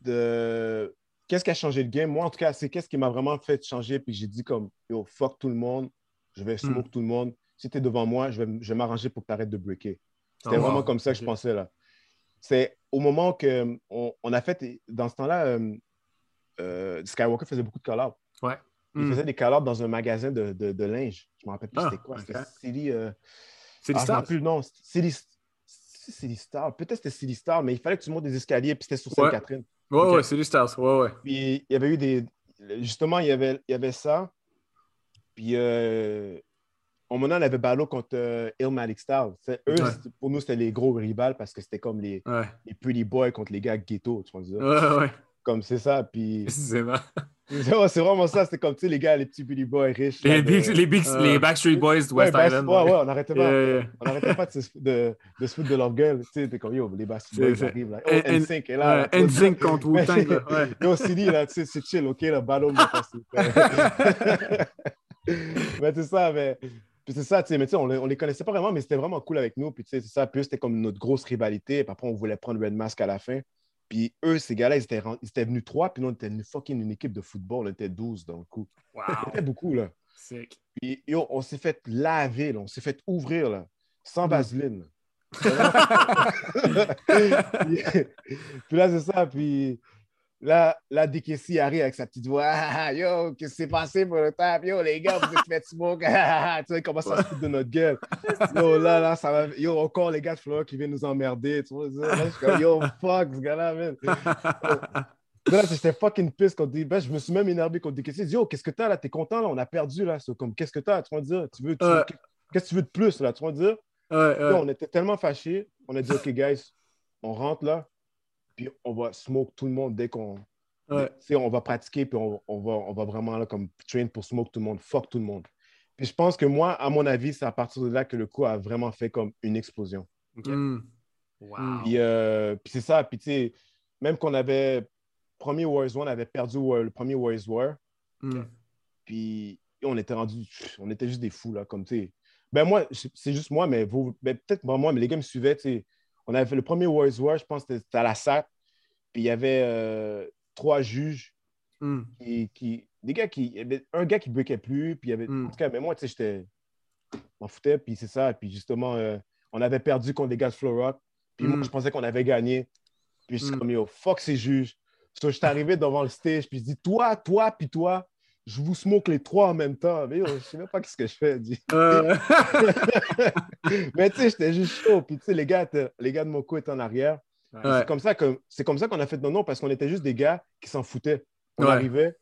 Speaker 3: de qu'est-ce qui a changé le game? Moi, en tout cas, c'est qu'est-ce qui m'a vraiment fait changer. Puis j'ai dit comme, yo, fuck tout le monde, je vais smoke hmm. tout le monde. Si tu es devant moi, je vais, m'arranger pour que tu arrêtes de breaker. C'était oh, vraiment comme ça que je pensais là. C'est au moment qu'on on a fait, dans ce temps-là, euh, euh, Skywalker faisait beaucoup de collabs.
Speaker 1: Ouais.
Speaker 3: Il hmm. faisait des collabs dans un magasin de, de, linge. Je ne me rappelle plus ah, c'était quoi. C'était Silly. Euh...
Speaker 2: Silly ah, Star.
Speaker 3: plus le nom. Silly, Silly Star. Peut-être c'était Silly Star, mais il fallait que tu montes des escaliers, puis c'était sur Sainte-Catherine.
Speaker 2: Ouais, ouais, c'est du Stars. Ouais, ouais.
Speaker 3: Puis il y avait eu des. Justement, il y avait, il y avait ça. Puis euh, au moment, on avait Ballo contre euh, Illmatic Stars. Eux, pour nous, c'était les gros rivales parce que c'était comme les, les Pretty Boys contre les gars ghetto, tu vois.
Speaker 2: Ouais, ouais.
Speaker 3: Comme c'est ça. Puis.
Speaker 1: C'est
Speaker 3: c'est vraiment ça. C'était comme, tu sais, les gars, les petits Billy Boys riches.
Speaker 1: Les, big, les, big, les Backstreet Boys de West Island.
Speaker 3: Ouais, ouais, on n'arrêtait pas, on arrêtait pas de, se, de, de se foutre de leur gueule. Tu sais, t'es comme, yo, les Backstreet Boys arrivent. Là. Oh, N5 est là.
Speaker 2: N5 contre Wu-Tang. Ouais.
Speaker 3: Yo, CD, là, tu sais, c'est chill, OK, le ballon Mais c'est ça, mais... Puis c'est ça, tu sais, mais tu sais, on, on les connaissait pas vraiment, mais c'était vraiment cool avec nous. Puis tu sais, c'est ça, puis c'était comme notre grosse rivalité. Puis après, on voulait prendre Red Mask à la fin. Puis eux, ces gars-là, ils étaient, ils étaient venus trois, puis nous, on était venus fucking une équipe de football. On était 12 dans le coup.
Speaker 1: Wow.
Speaker 3: C'était beaucoup, là.
Speaker 1: Sick.
Speaker 3: Puis on s'est fait laver, là. on s'est fait ouvrir, là, sans mm. vaseline. puis là, c'est ça. Puis Là, là Dikessi arrive avec sa petite voix. Ah, ah, yo, qu'est-ce qui s'est passé pour le temps? Yo, les gars, vous êtes fait smoke. tu sais, il commence à se foutre de notre gueule. Yo, là, là, ça va. Yo, encore les gars de Florida qui viennent nous emmerder. Tu vois, là, je suis comme, yo, fuck, ce gars-là, man. Là, j'étais fucking pisse quand dit, ben, je me suis même énervé quand dit, yo, qu'est-ce que t'as là? T'es content là? On a perdu là. C'est comme, qu'est-ce que t'as? Tu vas dire, tu veux, qu'est-ce que tu veux de plus là? Tu vas dire? on était tellement fâchés. On a dit, OK, guys, on rentre là puis on va smoke tout le monde dès qu'on. On va pratiquer, puis on, va, on va vraiment là, comme train pour smoke tout le monde, fuck tout le monde. Puis je pense que moi, à mon avis, c'est à partir de là que le coup a vraiment fait comme une explosion.
Speaker 1: Hmm.
Speaker 3: Euh, puis, c'est ça. Puis tu sais, même qu'on avait, premier Wars One, on avait perdu le premier Wars War. Hmm. Puis on était rendu, on était juste des fous, là, comme tu sais. Ben moi, c'est juste moi, mais vous, ben, peut-être pas moi, mais les gars me suivaient, tu sais on avait fait le premier Wars War, je pense que c'était à la SAT. Puis il y avait euh, trois juges hmm. qui, Des gars qui. Il y avait un gars qui ne breakait plus. Puis il y avait. Hmm. En tout cas, mais moi, tu sais, j'étais. m'en foutais. Puis c'est ça. Puis justement, euh, on avait perdu contre des gars de Flow Rock. Puis moi, hmm. je pensais qu'on avait gagné. Puis je suis comme, yo, fuck ces juges. So, je suis arrivé devant le stage. Puis je dis, toi, toi, puis toi. Je vous smoke les trois en même temps. Mais je sais même pas ce que je fais. Euh. mais tu sais, j'étais juste chaud. Puis tu sais, les gars, les gars de Moko étaient en arrière. C'est comme ça que c'est comme ça qu'on a fait nos noms parce qu'on était juste des gars qui s'en foutaient. On arrivait.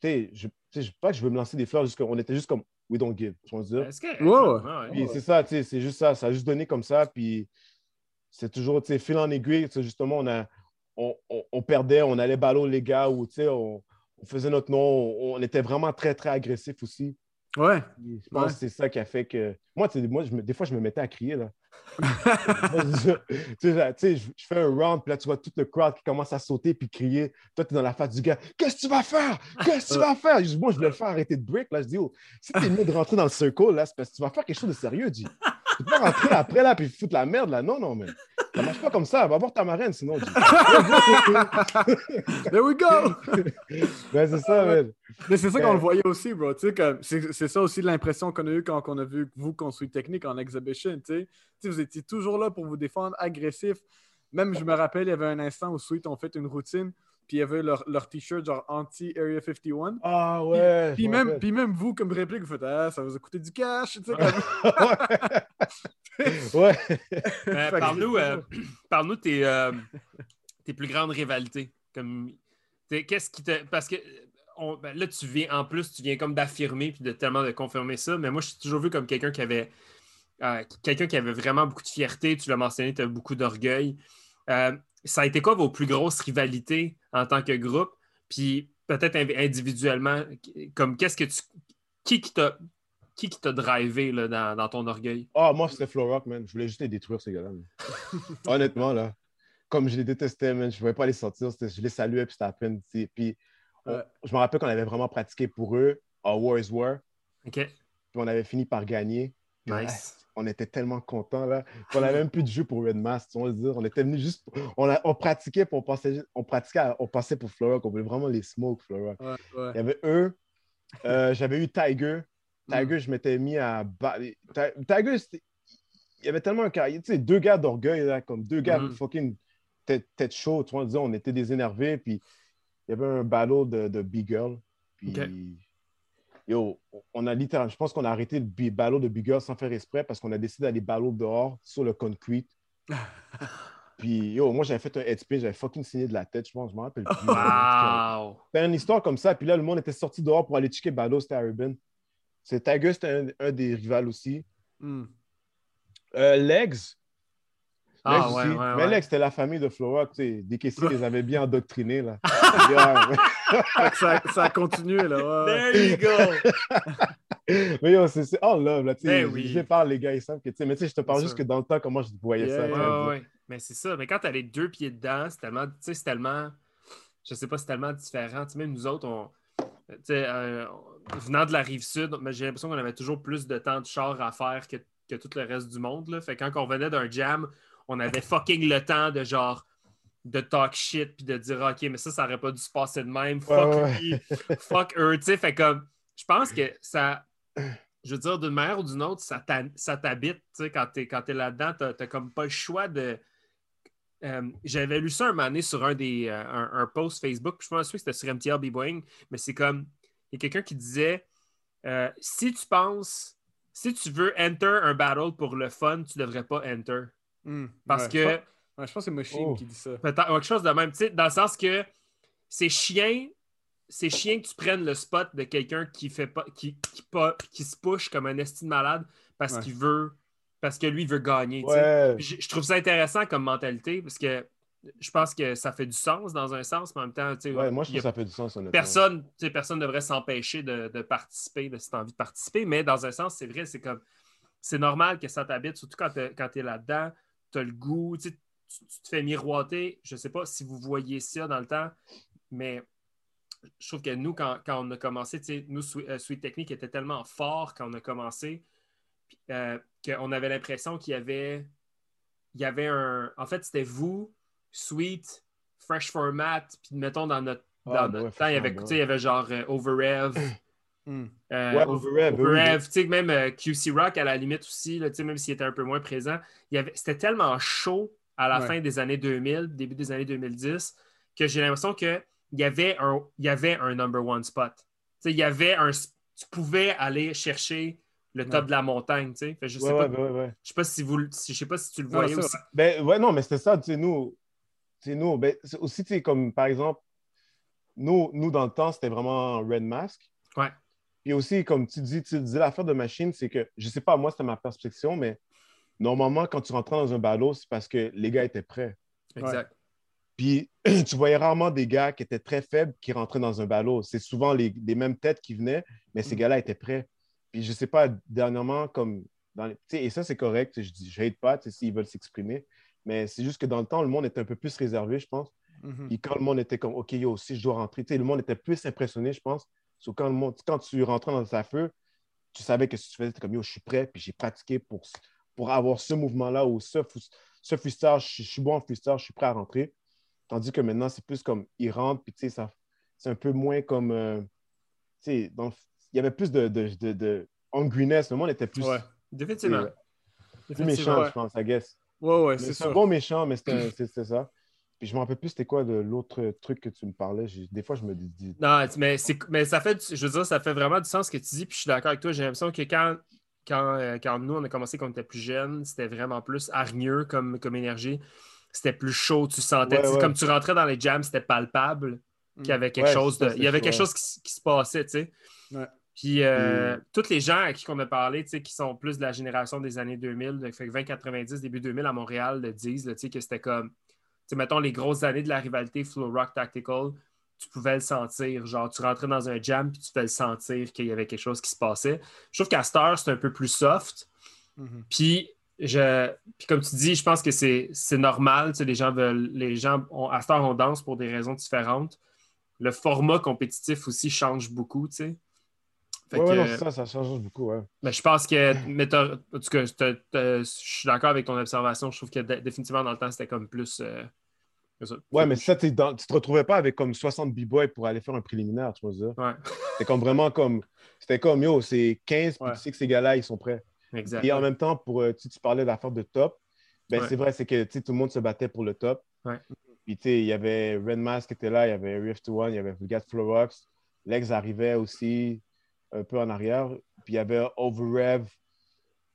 Speaker 3: Tu sais, je, je sais pas que je veux me lancer des fleurs, juste on était juste comme we don't give. Je dire? Puis c'est ça, tu sais, c'est juste ça. Ça a juste donné comme ça. Puis c'est toujours, tu sais, fil en aiguille. Justement, on, a, on, on, perdait, on allait ballot les gars ou tu sais, on, on faisait notre nom. On, était vraiment très, très agressif aussi.
Speaker 2: Ouais.
Speaker 3: Je pense que c'est ça qui a fait que. Moi, moi des fois, je me mettais à crier. Là. tu sais, je, fais un round, puis là, tu vois tout le crowd qui commence à sauter puis crier. Toi, tu es dans la face du gars. Qu'est-ce que tu vas faire? Qu'est-ce que tu vas faire? Je moi, je voulais le faire arrêter de break. Là, je dis, oh, si tu es mieux de rentrer dans le circle, là, c'est parce que tu vas faire quelque chose de sérieux. Dis. Tu peux pas rentrer après là puis foutre la merde là. Non, non, mais ça marche pas comme ça. Va voir ta marraine sinon.
Speaker 2: There we go!
Speaker 3: ben, c'est ça, man.
Speaker 2: Mais c'est ça qu'on le voyait aussi, bro. C'est ça aussi l'impression qu'on a eu quand on a vu vous construire technique en exhibition. sais. vous étiez toujours là pour vous défendre, agressif. Même, je me rappelle, il y avait un instant où Sweet ont fait une routine puis il y avait leur, leur t-shirt genre anti-Area 51.
Speaker 3: Ah ouais.
Speaker 2: Puis, même, puis même vous, comme réplique, vous faites Ah, ça vous a coûté du cash. Tu sais,
Speaker 3: ouais.
Speaker 1: Parle-nous euh, parle de tes, euh, tes, plus grandes rivalités. Comme, qu'est-ce qui te. Parce que ben, là, tu viens, en plus, tu viens comme d'affirmer puis de tellement de confirmer ça. Mais moi, je suis toujours vu comme quelqu'un qui avait. Euh, quelqu'un qui avait vraiment beaucoup de fierté. Tu l'as mentionné, tu as beaucoup d'orgueil ça a été quoi vos plus grosses rivalités en tant que groupe? Puis peut-être individuellement, comme qu'est-ce que tu. Qui qui t'a qui t'a drivé là, dans, ton orgueil?
Speaker 3: Ah, moi, c'était Florock, man. Je voulais juste les détruire, ces gars-là. Honnêtement, là. Comme je les détestais, man, je ne pouvais pas les sortir. Je les saluais, puis c'était à peine. Puis je me rappelle qu'on avait vraiment pratiqué pour eux à War is War.
Speaker 1: OK. Puis
Speaker 3: on avait fini par gagner.
Speaker 1: Nice
Speaker 3: on était tellement contents là. On n'avait même plus de jeu pour Red Mask. On, on était venus juste. On, on pratiquait pour on passait, on pratiquait, on passait pour Flora, on voulait vraiment les smoke Flora. Il y avait eux. Euh, j'avais eu Tiger. Tiger, mm. je m'étais mis à. Tiger, il y avait tellement un carrière. Tu sais, deux gars d'orgueil, là, comme deux gars mm. fucking tête, tête chaude. Tu vois, on était des énervés. Puis il y avait un battle de, de Big Girl. Puis yo, on a littéralement, je pense qu'on a arrêté le ballot de Bigger sans faire exprès parce qu'on a décidé d'aller ballot dehors sur le concrete. Puis, yo, moi, j'avais fait un headspin, j'avais fucking signé de la tête, je pense, je m'en rappelle plus.
Speaker 1: Wow!
Speaker 3: C'était une histoire comme ça, puis là, le monde était sorti dehors pour aller checker ballot, c'était Urban. C'est Tiger, c'était un, des rivales aussi. Hmm. Euh, Legs, ah, ouais, ouais, mais Lex, c'était la famille de Flora, tu sais, des questions les avait bien endoctrinés, là.
Speaker 2: ça, ça, a continué, là.
Speaker 1: There you go!
Speaker 3: mais yo, c'est all love, là, tu sais. Ben je parle, les gars, ils savent que, tu sais, mais tu sais, je te parle juste que dans le temps, comment je voyais ça.
Speaker 1: Ouais, Mais c'est ça, mais quand t'as les deux pieds dedans, c'est tellement, tu sais, c'est tellement, je sais pas, c'est tellement différent. Tu sais, même nous autres, on, tu sais, euh, venant de la rive sud, j'ai l'impression qu'on avait toujours plus de temps de char à faire que, que tout le reste du monde, là. Fait quand on venait d'un jam, on avait fucking le temps de genre de talk shit puis de dire ok mais ça ça aurait pas dû se passer de même. Fuck lui. fuck eux. Tu sais fait comme je pense que ça je veux dire d'une manière ou d'une autre ça t'habite tu sais quand t'es es là-dedans t'as comme pas le choix de euh, j'avais lu ça un moment donné sur un des euh, un, post Facebook je pense que c'était sur MTR B-Boing mais c'est comme il y a quelqu'un qui disait euh, si tu penses si tu veux enter un battle pour le fun tu devrais pas enter Parce que.
Speaker 2: Je pense, que c'est Moshim oh. qui dit ça.
Speaker 1: quelque chose de même. Dans le sens que c'est chien. C'est chien que tu prennes le spot de quelqu'un qui fait pas qui, qui, qui, se push comme un estime malade parce qu'il veut parce que lui veut gagner. Je, trouve ça intéressant comme mentalité parce que je pense que ça fait du sens dans un sens, mais en même temps,
Speaker 3: ouais, moi je trouve que ça fait du sens.
Speaker 1: Personne, personne ne devrait s'empêcher de, de, participer, de, si tu as envie de participer, mais dans un sens, c'est vrai, c'est comme c'est normal que ça t'habite, surtout quand tu es là-dedans tu as le goût, tu, te fais miroiter. Je ne sais pas si vous voyez ça dans le temps, mais je trouve que nous, quand, on a commencé, nous, euh, Sweet Technique était tellement fort quand on a commencé euh, qu'on avait l'impression qu'il y avait, il y avait un. En fait, c'était vous, Sweet, Fresh Format, puis mettons dans notre, ah, ben temps, il y, avait, il y avait genre euh, Overrev.
Speaker 3: Hmm. Euh, ouais.
Speaker 1: Même euh, QC Rock, à la limite aussi, là, même s'il était un peu moins présent, c'était tellement chaud à la fin des années 2000, début des années 2010, que j'ai l'impression qu'il y, avait un, y avait un number one spot. il y avait un. Tu pouvais aller chercher le top de la montagne, tu sais. Je sais pas,
Speaker 3: je
Speaker 1: sais pas si vous, je sais pas si tu le voyais aussi.
Speaker 3: Ben ouais, non, mais c'était ça, tu sais, nous, tu nous, ben, aussi, tu sais, comme par exemple, nous, nous dans le temps, c'était vraiment Red Mask.
Speaker 1: Ouais.
Speaker 3: Et aussi, comme tu dis, tu dis l'affaire de machine, c'est que, je sais pas, moi, c'était ma perspective, mais normalement, quand tu rentrais dans un ballot, c'est parce que les gars étaient prêts.
Speaker 1: Exact.
Speaker 3: Puis tu voyais rarement des gars qui étaient très faibles qui rentraient dans un ballot. C'est souvent les, mêmes têtes qui venaient, mais ces mm. gars-là étaient prêts. Puis je sais pas, dernièrement, comme dans les... et ça c'est correct, je dis, je hate pas s'ils veulent s'exprimer, mais c'est juste que dans le temps, le monde était un peu plus réservé, je pense. Mm-hmm. Puis quand le monde était comme, OK, yo, si je dois rentrer, le monde était plus impressionné, je pense. Quand, le monde, quand tu rentrais dans ta feu, tu savais que si tu faisais, comme, yo, je suis prêt, puis j'ai pratiqué pour, pour avoir ce mouvement-là ou ce, ce freestyle, je, suis bon en freestyle, je suis prêt à rentrer. Tandis que maintenant, c'est plus comme, ils rentrent, puis tu sais, c'est un peu moins comme, euh, tu sais, il y avait plus de, de, de, de hungriness, le monde était plus...
Speaker 1: Ouais, définitivement.
Speaker 3: Plus méchant, je pense, I guess.
Speaker 2: Ouais, ouais, c'est ça.
Speaker 3: C'est un bon méchant, mais c'était ça. Puis je me rappelle plus c'était quoi de l'autre truc que tu me parlais. Des fois, je me dis.
Speaker 1: Non, mais, mais ça fait, je veux dire, ça fait vraiment du sens ce que tu dis. Puis je suis d'accord avec toi. J'ai l'impression que quand, quand, euh, quand, nous, on a commencé quand on était plus jeunes, c'était vraiment plus hargneux comme, comme énergie. C'était plus chaud, tu sentais. Comme tu rentrais dans les jams, c'était palpable qu'il y avait quelque chose de. Il y avait quelque chose qui, se passait, tu sais. Puis, euh, tous les gens à qui on a parlé, qui sont plus de la génération des années 2000, fait 20-90, début 2000 à Montréal, le disent que c'était comme, mettons, les grosses années de la rivalité Flow Rock Tactical, tu pouvais le sentir. Genre, tu rentrais dans un jam puis tu pouvais le sentir qu'il y avait quelque chose qui se passait. Je trouve qu'à Star, c'est un peu plus soft. Mm-hmm. Puis, je, puis comme tu dis, je pense que c'est normal. les gens veulent, les gens, à Star, on danse pour des raisons différentes. Le format compétitif aussi change beaucoup, tu sais.
Speaker 3: Oui, ça, ça change beaucoup, ouais.
Speaker 1: Mais je pense que, mais en tout cas, je suis d'accord avec ton observation. Je trouve que définitivement, dans le temps, c'était comme plus. Euh,
Speaker 3: ouais, mais ça, tu te retrouvais pas avec comme 60 b-boys pour aller faire un préliminaire, tu vois ça?
Speaker 1: Ouais.
Speaker 3: C'était comme vraiment comme. C'était comme, yo, c'est 15, puis tu sais que ces gars-là, ils sont prêts.
Speaker 1: Exact.
Speaker 3: Et en même temps, pour, euh, tu, tu parlais de l'affaire de top, ben, c'est vrai, c'est que tout le monde se battait pour le top.
Speaker 1: Ouais.
Speaker 3: Puis, tu sais, il y avait Red Mask qui était là, il y avait Rift One, il y avait Vulgat Florox. Lex arrivait aussi, un peu en arrière. Puis il y avait Overrev.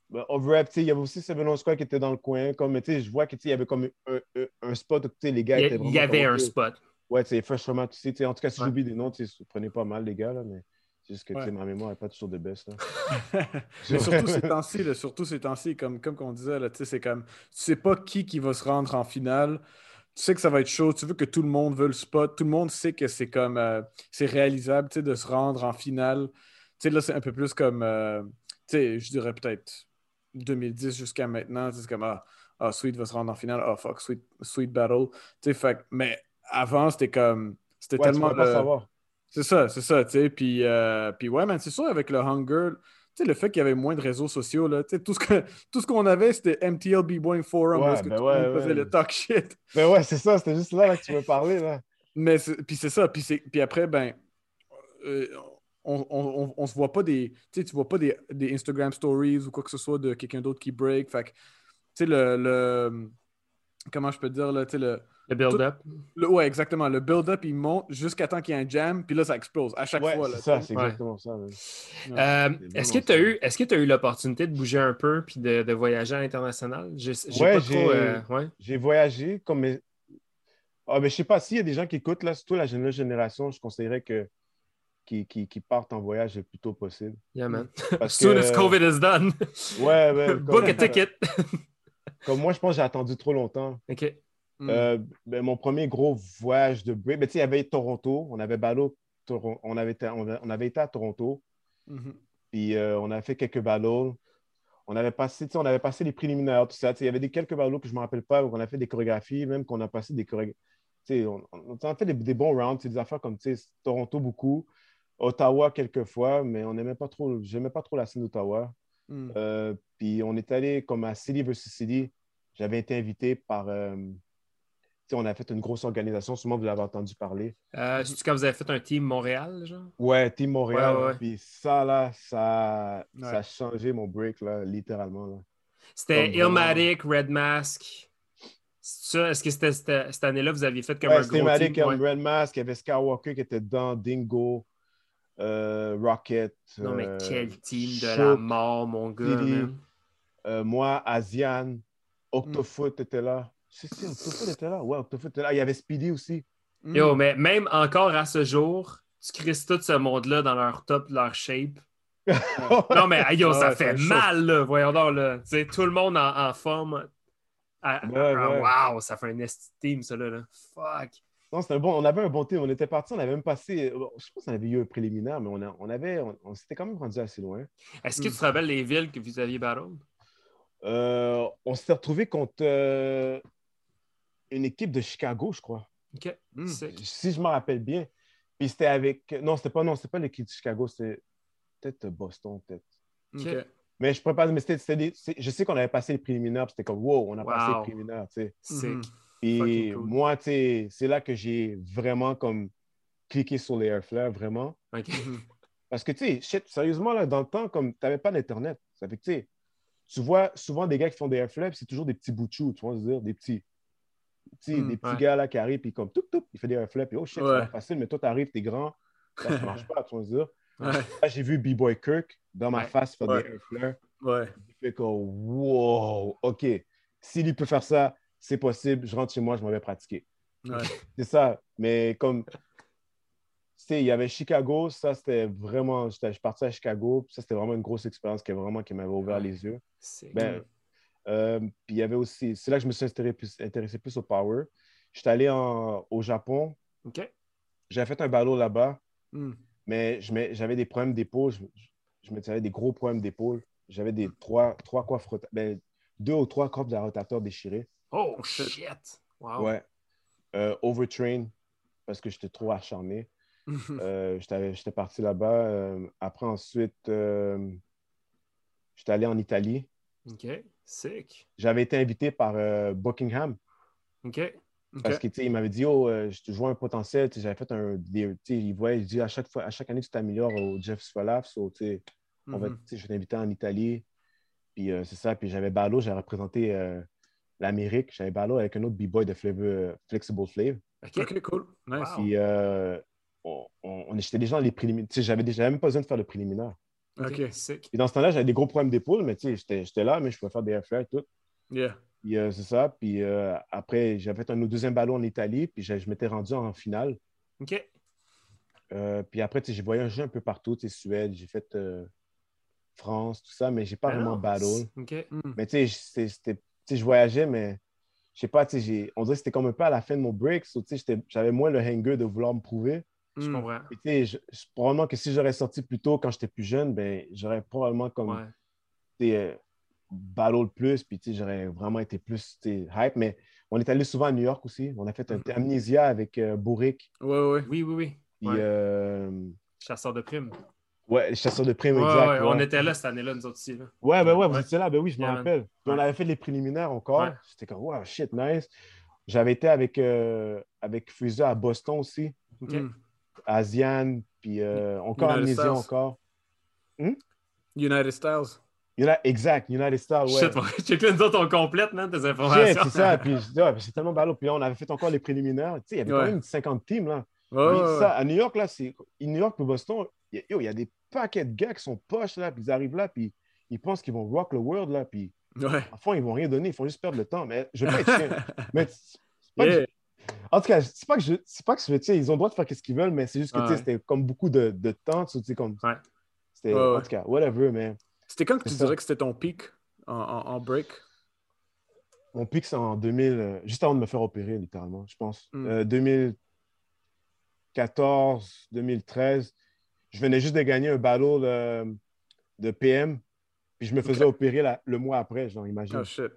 Speaker 3: Ben, Overrev, il y avait aussi Seven Square qui était dans le coin. Comme, je vois qu'il y avait comme un, un, un spot où les gars étaient
Speaker 1: vraiment. Il y avait un spot.
Speaker 3: Ouais, tu sais, franchement, tu sais, en tout cas, si j'oublie des noms, tu prenez pas mal, les gars, là, mais c'est juste que ma mémoire n'est pas toujours de best.
Speaker 2: mais surtout ces temps-ci, surtout ces temps-ci, comme, comme on disait, c'est comme, tu sais pas qui qui va se rendre en finale tu sais que ça va être chaud, tu veux que tout le monde veut le spot, tout le monde sait que c'est comme euh, c'est réalisable de se rendre en finale sais, là, c'est un peu plus comme, euh, tu sais, je dirais peut-être 2010 jusqu'à maintenant. C'est comme, ah, ah, Sweet va se rendre en finale. Ah, fuck, Sweet, Sweet Battle. Tu sais, mais avant, c'était comme, c'était tellement. C'est ça, c'est ça, tu sais. Puis, euh, puis ouais, man, c'est sûr, avec le Hunger, tu sais, le fait qu'il y avait moins de réseaux sociaux, là, tu sais, tout ce qu'on avait, c'était MTLB Boing Forum,
Speaker 3: ouais, parce que ben tu ouais,
Speaker 2: faisais le talk shit.
Speaker 3: Ben ouais, c'est ça, c'était juste là, que tu veux parler, là.
Speaker 2: Mais, puis c'est ça, puis, puis après, ben, euh, on, on, on, se voit pas des. Tu sais, tu vois pas des, des, Instagram stories ou quoi que ce soit de quelqu'un d'autre qui break. Fait tu sais, le, le, Comment je peux dire, là, tu sais, le.
Speaker 1: Le build-up.
Speaker 2: Ouais, exactement. Le build-up, il monte jusqu'à temps qu'il y ait un jam, puis là, ça explose à chaque fois.
Speaker 3: C'est ça, c'est exactement ça.
Speaker 1: Euh, est-ce que tu as eu, est-ce que tu as eu l'opportunité de bouger un peu puis de, de voyager à l'international?
Speaker 3: J'ai ouais, euh, ouais. j'ai voyagé comme. Ah, mais je sais pas, s'il y a des gens qui écoutent, là, surtout la jeune génération, je conseillerais que qui, qui, qui, partent en voyage le plus tôt possible.
Speaker 1: Yeah, man. as soon as COVID is done.
Speaker 3: Ouais.
Speaker 1: Book a ticket.
Speaker 3: comme moi, je pense que j'ai attendu trop longtemps.
Speaker 1: OK.
Speaker 3: Euh, ben, mon premier gros voyage de break, ben, il y avait Toronto. On avait ballot, on avait, été, on avait été à Toronto. Mm-hmm. Puis euh, on avait fait quelques ballots. On avait passé, on avait passé les préliminaires, tout ça. Il y avait des, quelques ballots que je ne me rappelle pas, on a fait des chorégraphies, même qu'on a passé des chorégraphies. On, on, a fait des, des bons rounds, des affaires comme Toronto beaucoup. Ottawa quelques fois, mais on n'aimait pas trop, j'aimais pas trop la scène d'Ottawa. Hmm. Euh, puis on est allé comme à City versus City. J'avais été invité par. Euh, on a fait une grosse organisation, sûrement vous l'avez entendu parler.
Speaker 1: Euh, C'est quand vous avez fait un team Montréal, genre?
Speaker 3: Ouais, team Montréal. Puis ça, là, ça, ça, a changé mon break, là, littéralement.
Speaker 1: C'était Illmatic, Red Mask. Est-ce que c'était cette, année-là, vous aviez fait comme un gros
Speaker 3: team? C'était Illmatic, Red Mask, il y avait Skywalker qui était dedans, Dingo. Rocket.
Speaker 1: Non, mais quel team de la mort, mon gars.
Speaker 3: moi, Asian, Octofoot était là. Si, si, Octofoot était là. Ouais, Octofoot était là. Il y avait Speedy aussi.
Speaker 1: Yo, mais même encore à ce jour, tu crises tout ce monde-là dans leur top, leur shape. non, mais yo, ça fait mal, là. Voyons donc, là. tout le monde en, forme. Wow, ça fait un team, ça, là. Fuck.
Speaker 3: Non, c'était bon. On avait un bon team. On était parti, on avait même passé. Je pense qu'on avait eu un préliminaire, mais on, on avait. On, s'était quand même rendu assez loin.
Speaker 1: Est-ce que tu te rappelles les villes que vous aviez battle?
Speaker 3: Euh, on s'était retrouvé contre euh, une équipe de Chicago, je crois.
Speaker 1: OK.
Speaker 3: Hmm. Si je me rappelle bien. Puis c'était avec. Non, c'était pas, non, c'était pas l'équipe de Chicago, c'était peut-être Boston, peut-être. Mais je pourrais pas. Mais c'était, je sais qu'on avait passé les préliminaires, c'était comme wow, on a passé les préliminaires, tu sais. Mhm. Et moi, c'est là que j'ai vraiment comme cliqué sur les airflares, vraiment. Parce que, tu sais, sérieusement, là, dans le temps, comme tu n'avais pas d'Internet, ça fait que, tu vois souvent des gars qui font des airflares, c'est toujours des petits bouts de chou, tu vois, dire, des petits. Hmm, des petits gars là qui arrivent, puis comme tout, tout, il fait des flips, puis oh shit, c'est facile, mais toi, t'arrives, t'es grand, ça ne marche pas, tu vas dire? Là, j'ai vu B-Boy Kirk dans ma face faire des flips.
Speaker 2: Ouais.
Speaker 3: Il fait comme, wow, OK, s'il peut faire ça, c'est possible, je rentre chez moi, je m'en vais pratiquer. c'est ça, mais comme, tu sais, il y avait Chicago, ça c'était vraiment, je suis parti à Chicago, ça c'était vraiment une grosse expérience qui, vraiment, qui m'avait ouvert les yeux. Ben, euh, puis il y avait aussi, c'est là que je me suis intéressé plus, au power. J'étais allé au Japon.
Speaker 1: OK.
Speaker 3: J'avais fait un ballot là-bas, hmm. mais j'avais des problèmes d'épaule. Je, je, me des gros problèmes d'épaule. J'avais des trois, trois coiffes, ben, deux ou trois coffres de rotateur déchirés.
Speaker 1: Oh shit! Wow.
Speaker 3: Ouais. Euh, overtrain parce que j'étais trop acharné. euh, j'étais parti là-bas. Euh, après, ensuite, j'étais allé en Italie.
Speaker 1: OK. Sick.
Speaker 3: J'avais été invité par Buckingham.
Speaker 1: OK.
Speaker 3: Parce qu'il m'avait dit, oh, euh, je vois un potentiel. J'avais fait un. Des, il voyait, il dit, à chaque, fois, à chaque année, tu t'améliores au Jeff Swalaf. So, mm -hmm. je t'ai invité en Italie. Puis euh, c'est ça. Puis j'avais Balo, j'ai représenté l'Amérique. J'avais Balo avec un autre B-boy de Flavor, Flexible Flav.
Speaker 2: OK, cool.
Speaker 3: Nice. Puis on, on, j'étais déjà dans les préliminaires. J'avais même pas besoin de faire le préliminaire.
Speaker 2: OK.
Speaker 3: Et dans ce temps-là, j'avais des gros problèmes d'épaule, mais tu sais, j'étais là, mais je pouvais faire des airflares et tout.
Speaker 2: Yeah.
Speaker 3: Puis euh, c'est ça. Puis euh, après, j'avais fait un deuxième ballon en Italie, puis je, m'étais rendu en finale.
Speaker 1: OK.
Speaker 3: Euh, puis après, j'ai voyagé un peu partout, tu sais, Suède, j'ai fait France, tout ça, mais j'ai pas vraiment battle.
Speaker 1: OK.
Speaker 3: Hmm. Mais tu sais, je voyageais, mais je sais pas, tu sais, on dirait que c'était comme un peu à la fin de mon break. So, j'avais moins le hanger de vouloir me prouver.
Speaker 1: Je hmm. comprends.
Speaker 3: probablement que si j'aurais sorti plus tôt quand j'étais plus jeune, ben, j'aurais probablement comme ouais. le plus, puis j'aurais vraiment été plus hype. Mais on est allé souvent à New York aussi. On a fait un hmm. Amnesia avec euh, Bourric.
Speaker 1: Ouais, ouais. Oui, oui,
Speaker 3: oui. Euh,
Speaker 1: chasseur de primes.
Speaker 3: Ouais, chasseur de primes, exact.
Speaker 1: On était là cette année-là, nous autres aussi. Là.
Speaker 3: Ouais, ben ouais, vous étiez là, ben oui, je me rappelle. on avait fait les préliminaires encore. J'étais comme, wow, shit, nice. J'avais été avec, euh, avec à Boston aussi.
Speaker 1: OK. Hmm.
Speaker 3: Asian, puis euh, encore Amnésia encore.
Speaker 2: Hmm? United Styles.
Speaker 3: exact, United Styles, ouais.
Speaker 1: Shit, check nous autres, on complète, man, tes informations.
Speaker 3: c'est ça, puis c'est tellement ballot. Puis là, on avait fait encore les préliminaires. Tu sais, il y avait quand même 50 teams, là. ça, à New York, là, c'est... New York pour Boston, il y, a des paquets de gars qui sont poches, là, puis ils arrivent là, puis ils pensent qu'ils vont rock le world, là, puis...
Speaker 2: Ouais.
Speaker 3: En fond, ils vont rien donner, ils font juste perdre le temps. Mais je pas être chien. mais pas en tout cas, c'est pas que je. C'est pas que je. ils ont le droit de faire ce qu'ils veulent, mais c'est juste que c'était comme beaucoup de, de temps. Tu sais, comme.
Speaker 1: Ouais.
Speaker 3: C'était. en tout cas, whatever, mais.
Speaker 2: C'était quand que tu dirais que c'était ton pic en, en, break?
Speaker 3: Mon pic, c'est en 2000, euh, juste avant de me faire opérer, littéralement, je pense. 2014, hmm. 2013. Euh, je venais juste de gagner un battle de, de PM, puis je me faisais opérer le mois après, genre, imagine.
Speaker 2: Oh shit.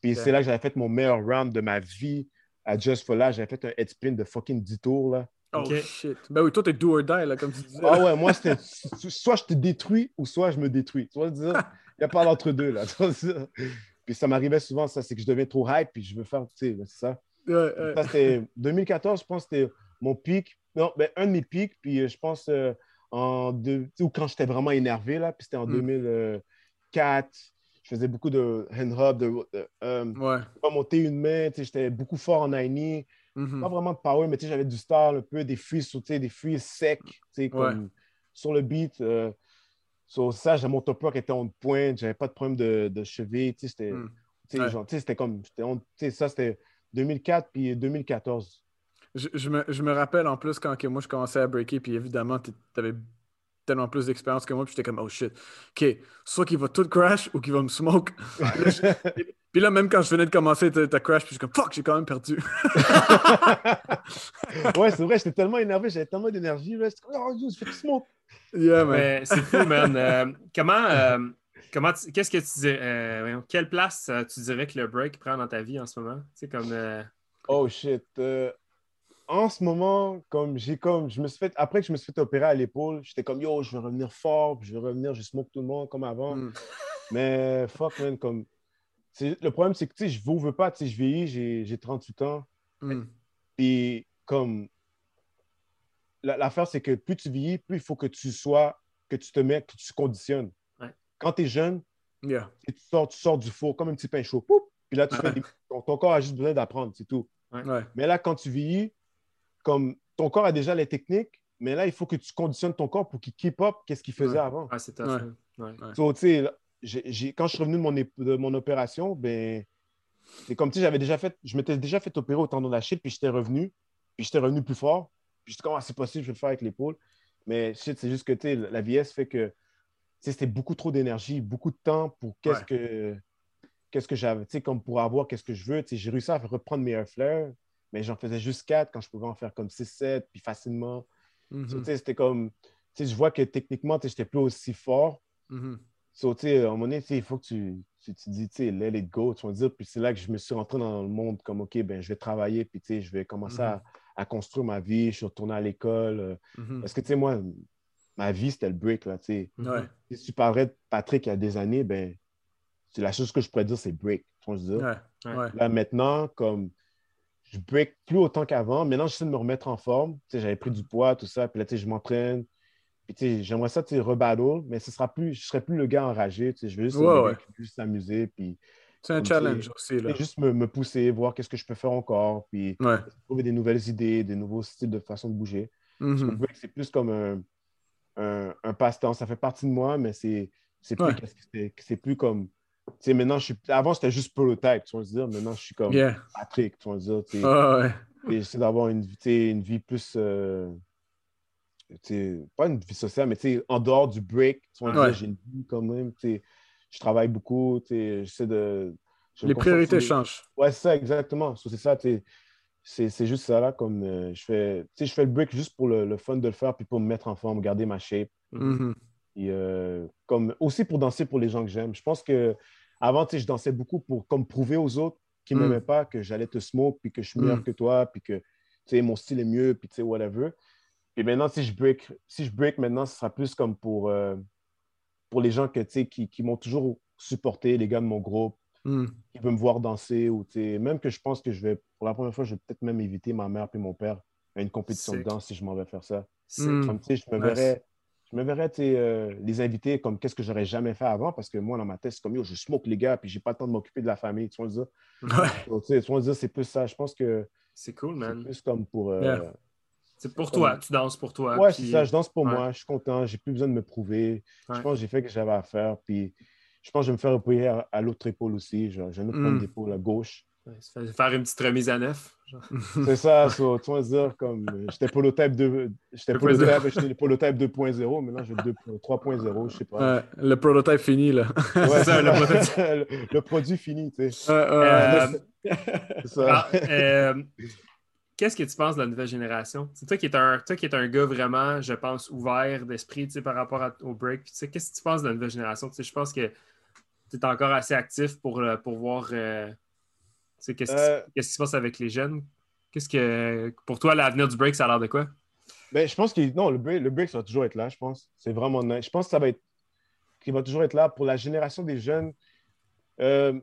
Speaker 3: Puis c'est là que j'avais fait mon meilleur round de ma vie à Just for Là, j'avais fait un head spin de fucking 10 tours. Là.
Speaker 2: Oh shit. Ben oui, toi, t'es do or die, là, comme tu disais.
Speaker 3: Ah ouais, moi, c'était soit je te détruis ou soit je me détruis. Tu vois, il n'y a pas l'entre-deux, là. Puis ça m'arrivait souvent, ça, c'est que je deviens trop hype, puis je veux faire, tu sais, c'est ça. Ça, c'était 2014, je pense que c'était mon pic. Non, ben, un de mes pics, puis euh, je pense euh, en deux, ou quand j'étais vraiment énervé, là, puis c'était en 2004 hmm je faisais beaucoup de hand hop, de,
Speaker 2: euh, ouais.
Speaker 3: pas monter une main, j'étais beaucoup fort en 90. Mm-hmm. Pas vraiment de power, mais j'avais du style un peu, des freeze sautés, des freeze secs, comme sur le beat. Euh, sur ça, mon top rock était en pointe, j'avais pas de problème de, de cheville. C'était mm. c'était comme. Ça, c'était 2004 puis 2014.
Speaker 2: Je, je, me, je, me, rappelle en plus quand que moi je commençais à breaker, puis évidemment, tu avais tellement plus d'expérience que moi, puis j'étais comme, oh shit, ok, soit qu'il va tout crash ou qu'il va me smoke. puis là, même quand je venais de commencer, t'as crash, puis je suis comme, fuck, j'ai quand même perdu.
Speaker 3: ouais, c'est vrai, j'étais tellement énervé, j'avais tellement d'énergie, là, comme, oh, je fais tout smoke.
Speaker 1: Yeah, man. c'est fou, man. Euh, comment, euh, comment qu'est-ce que tu dirais, euh, quelle place tu dirais que le break prend dans ta vie en ce moment? C'est comme.
Speaker 3: Oh shit en ce moment, comme j'ai comme, je me suis fait, après que je me suis fait opérer à l'épaule, j'étais comme, yo, je vais revenir fort, je vais revenir, je smoke tout le monde comme avant. Hmm. Mais fuck, man, comme, le problème, c'est que, tu sais, je vous veux pas, tu sais, je vieillis, j'ai 38 ans. Mm. Et comme, l'affaire, c'est que plus tu vieillis, plus il faut que tu sois, que tu te mets, que tu te conditionnes. Quand tu es jeune, tu, sors, tu sors du four comme un petit pain chaud. puis là, tu fais ton, corps a juste besoin d'apprendre, c'est tout. Mais là, quand tu vieillis, comme ton corps a déjà les techniques, mais là, il faut que tu conditionnes ton corps pour qu'il keep up qu'est-ce qu'il faisait avant.
Speaker 1: Ah, c'est
Speaker 3: ouais. quand je suis revenu de mon, de mon opération, ben, c'est comme si j'avais déjà fait, je m'étais déjà fait opérer au tendon d'Achille, puis j'étais revenu, puis j'étais revenu plus fort. Puis j'étais comme, ah, c'est possible, je vais le faire avec l'épaule. Mais c'est juste que la vieillesse fait que c'était beaucoup trop d'énergie, beaucoup de temps pour qu'est-ce que qu'est-ce que j'avais, comme pour avoir qu'est-ce que je veux. J'ai réussi à reprendre mes airflares, mais j'en faisais juste quatre quand je pouvais en faire comme 6-7, puis facilement. Mhm. C'était comme, je vois que techniquement, je n'étais plus aussi fort. Mm -hmm. à un moment donné, il faut que tu, tu, tu dis, let it go, tu vas dire. Puis c'est là que je me suis rentré dans le monde comme, OK, ben, je vais travailler, puis je vais commencer à, mhm. à, construire ma vie. Je suis retourné à l'école. Euh, mhm. Parce que, tu sais, moi, ma vie, c'était le break, là, tu sais. Si tu parlais de Patrick il y a des années, ben, c'est la chose que je pourrais dire, c'est break. Tu vois, dire? Là, maintenant, comme je break plus autant qu'avant. Maintenant, j'essaie de me remettre en forme. J'avais pris du poids, tout ça. Puis là, je m'entraîne. Puis j'aimerais ça, rebattle, mais ce sera plus, je ne serai plus le gars enragé. Je vais juste, s'amuser. Puis,
Speaker 2: c'est un challenge aussi. Là.
Speaker 3: Juste me, me pousser, voir qu'est-ce que je peux faire encore. Puis trouver des nouvelles idées, des nouveaux styles de façon de bouger. Mm C'est plus comme un, un, un passe-temps. Ça fait partie de moi, mais c'est plus, plus comme sais, maintenant, je suis. Avant, c'était juste prototype, tu vas dire. Maintenant, je suis comme Patrick, tu vas dire. Et j'essaie d'avoir une, une vie plus. Euh, pas une vie sociale, mais en dehors du break, tu vas dire, j'ai une vie quand même. Je travaille beaucoup, j'essaie de.
Speaker 2: Les priorités changent.
Speaker 3: Ouais, c'est ça, exactement. C'est ça, c'est juste ça là, comme euh, je fais. Je fais le break juste pour le, fun de le faire, puis pour me mettre en forme, garder ma shape. Mm-hmm. Et euh, comme aussi pour danser pour les gens que j'aime. Je pense que avant, je dansais beaucoup pour comme prouver aux autres qui ne mm. m'aimaient pas que j'allais te smoke, puis que je suis meilleur mm. que toi, puis que mon style est mieux, puis whatever. Et maintenant, si je break, si je break maintenant, ce sera plus comme pour, euh, pour les gens que, qui, qui m'ont toujours supporté, les gars de mon groupe, mm. qui veulent me voir danser, ou même que je pense que je vais, pour la première fois, je vais peut-être même éviter ma mère et mon père à une compétition de danse si je m'en vais faire ça. Comme, je me verrais je me verrais euh, les inviter comme qu'est-ce que j'aurais jamais fait avant parce que moi, dans ma tête, c'est comme yo, je smoke les gars puis j'ai pas le temps de m'occuper de la famille. Tu vois dire? Ouais. tu dire, c'est plus ça. Je pense que.
Speaker 1: C'est cool, man.
Speaker 3: C'est plus comme pour. Euh,
Speaker 1: c'est pour toi, tu danses pour toi.
Speaker 3: Ouais, c'est ça, je danse pour moi, je suis content, j'ai plus besoin de me prouver. Je pense que j'ai fait ce que j'avais à faire. Puis je pense que je vais me faire repérer à, l'autre épaule aussi. J'ai un autre mm. d'épaule à gauche.
Speaker 1: Faire une petite remise à neuf.
Speaker 3: C'est ça, so, tu vas dire, comme j'étais prototype de j'étais prototype, prototype 2.0, maintenant j'ai 3.0, je sais pas.
Speaker 2: le prototype fini, là.
Speaker 3: Ouais, ça, le, le, produit fini, tu sais.
Speaker 1: Euh, euh, qu'est-ce que tu penses de la nouvelle génération? C'est toi qui es un, toi qui es un gars vraiment, je pense, ouvert d'esprit par rapport au break. Qu'est-ce que tu penses de la nouvelle génération? je pense que tu es encore assez actif pour, euh, pour voir euh, qu'est-ce qui se passe avec les jeunes? Qu'est-ce que pour toi, l'avenir du break, ça a l'air de quoi?
Speaker 3: Ben, je pense que non, le break, le break, ça va toujours être là, je pense. C'est vraiment nice. Je pense que ça va être qu'il va toujours être là pour la génération des jeunes. Euh,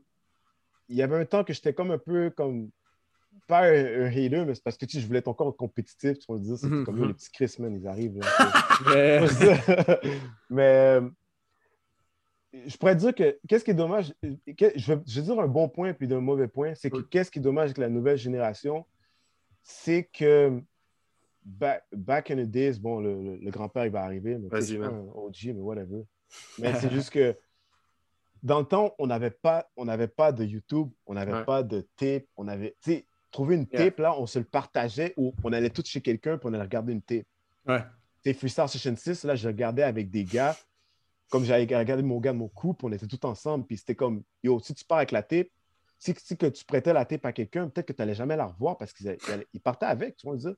Speaker 3: il y avait un temps que j'étais comme un peu comme pas un, hater, mais c'est parce que tu je voulais être encore compétitif, tu vas dire, c'est mm-hmm. comme les petits Chris, ils arrivent. mais je pourrais dire que qu'est-ce qui est dommage, je vais, dire un bon point puis d'un mauvais point, c'est que qu'est-ce qui est dommage avec la nouvelle génération, c'est que back, back in the days, bon, le, le, grand-père, il va arriver. Vas-y, man. OG, mais whatever. Mais c'est juste que dans le temps, on n'avait pas, on pas de YouTube, on n'avait pas de tape, on avait, tu sais, trouver une tape, là, on se le partageait ou on allait tous chez quelqu'un puis on allait regarder une tape.
Speaker 2: Ouais.
Speaker 3: Tu sais, Freestyle Session 6, là, je regardais avec des gars, comme j'avais regardé mon gars mon couple, on était tous ensemble, puis c'était comme, yo, si tu pars avec la tape, si, si que tu prêtais la tape à quelqu'un, peut-être que tu n'allais jamais la revoir parce qu'il partait avec, tu vois, dire.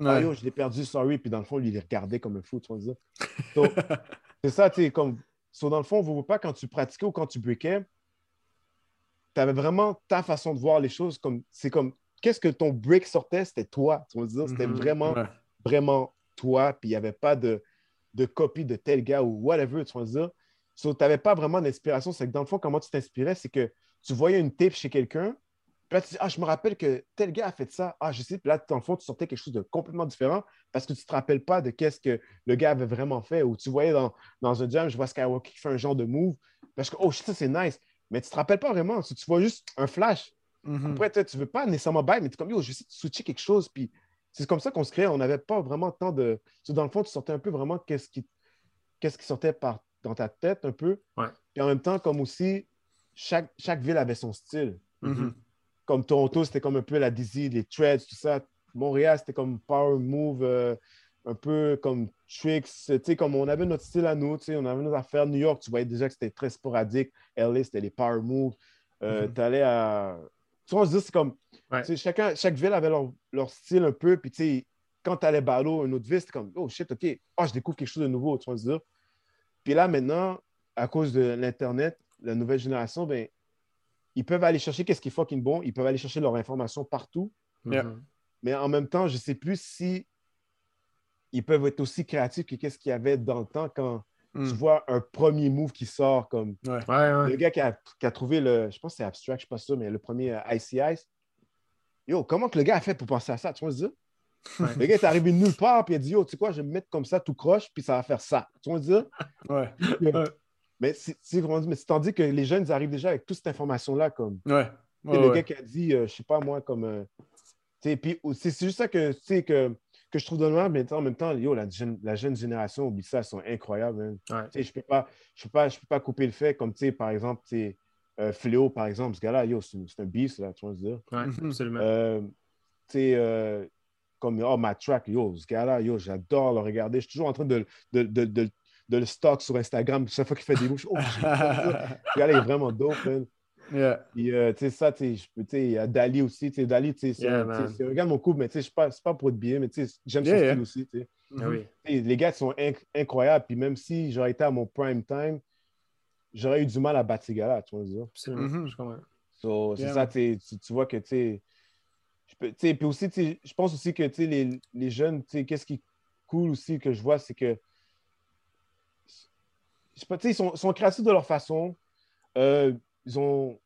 Speaker 3: Ah, yo, je l'ai perdu, sorry, puis dans le fond, lui, il les regardait comme un fou, tu vois, dire. c'est ça, tu sais, comme, so, dans le fond, on ne pas quand tu pratiquais ou quand tu breakais, tu avais vraiment ta façon de voir les choses comme, c'est comme, qu'est-ce que ton break sortait, c'était toi, tu vois, dire. C'était mhm. vraiment, vraiment toi, puis il n'y avait pas de, de copie de tel gars ou whatever, tu vois, dire. So, tu n'avais pas vraiment d'inspiration. C'est que dans le fond, comment tu t'inspirais, c'est que tu voyais une tape chez quelqu'un, puis là, tu dis, ah, je me rappelle que tel gars a fait ça. Ah, je sais. Puis là, dans le fond, tu sortais quelque chose de complètement différent parce que tu ne te rappelles pas de qu'est-ce que le gars avait vraiment fait. Ou tu voyais dans, dans un jam, je vois Skywalker qui fait un genre de move. Parce que, oh, ça, c'est nice. Mais tu ne te rappelles pas vraiment. tu vois juste un flash. Mm-hmm. Après, tu ne veux pas nécessairement bailler, mais tu es comme, yo, je essayer de switcher quelque chose. Puis c'est comme ça qu'on se créait. On n'avait pas vraiment tant de. Dans le fond, tu sortais un peu vraiment qu'est-ce qui, qu'est-ce qui sortait par... dans ta tête un peu.
Speaker 1: Ouais.
Speaker 3: Et en même temps, comme aussi, chaque, chaque ville avait son style.
Speaker 2: Mm-hmm.
Speaker 3: Comme Toronto, c'était comme un peu la Dizzy, les Treads, tout ça. Montréal, c'était comme Power Move, euh, un peu comme Tricks. Tu sais, comme on avait notre style à nous, tu sais, on avait nos affaires. New York, tu voyais déjà que c'était très sporadique. LA, c'était les Power Move. Euh, mm-hmm. Tu allais à. Tu vois, on se dit, c'est comme. Chacun, chaque ville avait leur, leur style un peu. Puis, tu sais, quand tu allais ballot, une autre ville, c'était comme, oh shit, OK, oh, je découvre quelque chose de nouveau, tu vois, se. Puis là, maintenant, à cause de l'Internet, la nouvelle génération, ben, ils peuvent aller chercher qu'est-ce qui est fucking bon, ils peuvent aller chercher leur information partout.
Speaker 2: Mm-hmm.
Speaker 3: Mais en même temps, je ne sais plus si ils peuvent être aussi créatifs que qu'est-ce qu'il y avait dans le temps quand mm. tu vois un premier move qui sort comme
Speaker 2: le
Speaker 3: gars qui a, qui a, trouvé le, je pense que c'est Abstract, je ne sais pas ça, mais le premier euh, Icy Ice. Yo, comment que le gars a fait pour penser à ça? Tu vois ce Le gars est arrivé de nulle part, puis il a dit Yo, tu sais quoi, je vais me mettre comme ça tout croche, puis ça va faire ça. Tu vois dire?
Speaker 2: Ouais.
Speaker 3: Mais c'est tandis que les jeunes ils arrivent déjà avec toute cette information-là. Comme,
Speaker 2: ouais.
Speaker 3: le gars qui a dit, euh, je sais pas moi, comme. Euh, puis c'est juste ça que, que, que je trouve dommage, mais en même temps, yo, la, jeune, la jeune génération, oublie ça, ils sont incroyables.
Speaker 1: Ouais.
Speaker 3: Je ne peux, pas, je peux, pas, je peux pas couper le fait, comme par exemple, euh, Fléau, par exemple, ce gars-là, yo, c'est un beast, là, tu vois dire.
Speaker 1: Ouais, mhm. absolument.
Speaker 3: Euh, euh, comme, oh, ma track, yo, ce gars-là, yo, j'adore le regarder. Je suis toujours en train de, de, de, de le stock sur Instagram. Chaque fois qu'il fait des moves, oh, il est vraiment dope, man.
Speaker 2: Yeah.
Speaker 3: Euh, tu sais, ça, tu sais, il y a Dali aussi. Tu sais, Dali, tu sais, regarde mon couple, mais tu sais, c'est pas, pas pour être bien, mais tu sais, j'aime son style aussi, tu sais.
Speaker 1: Ah oui.
Speaker 3: Les gars sont incroyables, puis même si j'aurais été à mon prime time, j'aurais eu du mal à battre ces gars-là, tu vois.
Speaker 1: Absolument, mm -hmm. je comprends.
Speaker 3: So, c'est ça, tu, tu vois que, tu sais, puis aussi, je pense aussi que, tu sais, les, les jeunes, tu sais, qu'est-ce qui est cool aussi que je vois, c'est que ils sont, sont, créatifs de leur façon. Euh, ils ont.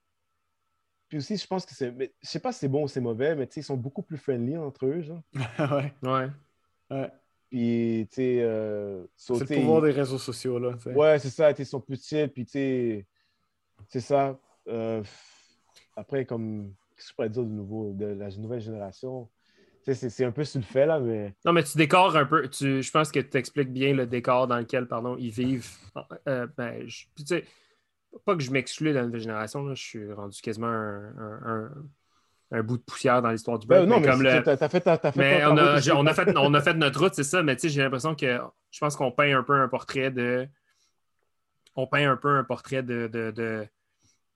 Speaker 3: Puis aussi, je pense que c'est. Je sais pas si c'est bon ou c'est mauvais, mais ils sont beaucoup plus friendly entre eux. Genre.
Speaker 2: ouais.
Speaker 1: Ouais.
Speaker 2: ouais.
Speaker 3: Puis, tu sais. Euh,
Speaker 2: c'est le pouvoir des réseaux sociaux, là.
Speaker 3: Ouais, c'est ça. Ils sont petits, puis, tu sais. C'est ça. Euh, après, comme. Qu'est-ce que je pourrais dire de nouveau, de la nouvelle génération? C'est un peu sur le fait, là, mais.
Speaker 1: Non, mais tu décores un peu. Tu, je pense que tu expliques bien le décor dans lequel pardon, ils vivent. Euh, ben, tu sais, pas que je m'exclus de la nouvelle génération, là, je suis rendu quasiment un, un, bout de poussière dans l'histoire du
Speaker 3: break. non, mais, comme le... as fait, as fait
Speaker 1: mais on, a, on, a fait, on a fait notre route, c'est ça, mais j'ai l'impression que je pense qu'on peint un peu un portrait de. On peint un peu un portrait de, de, de,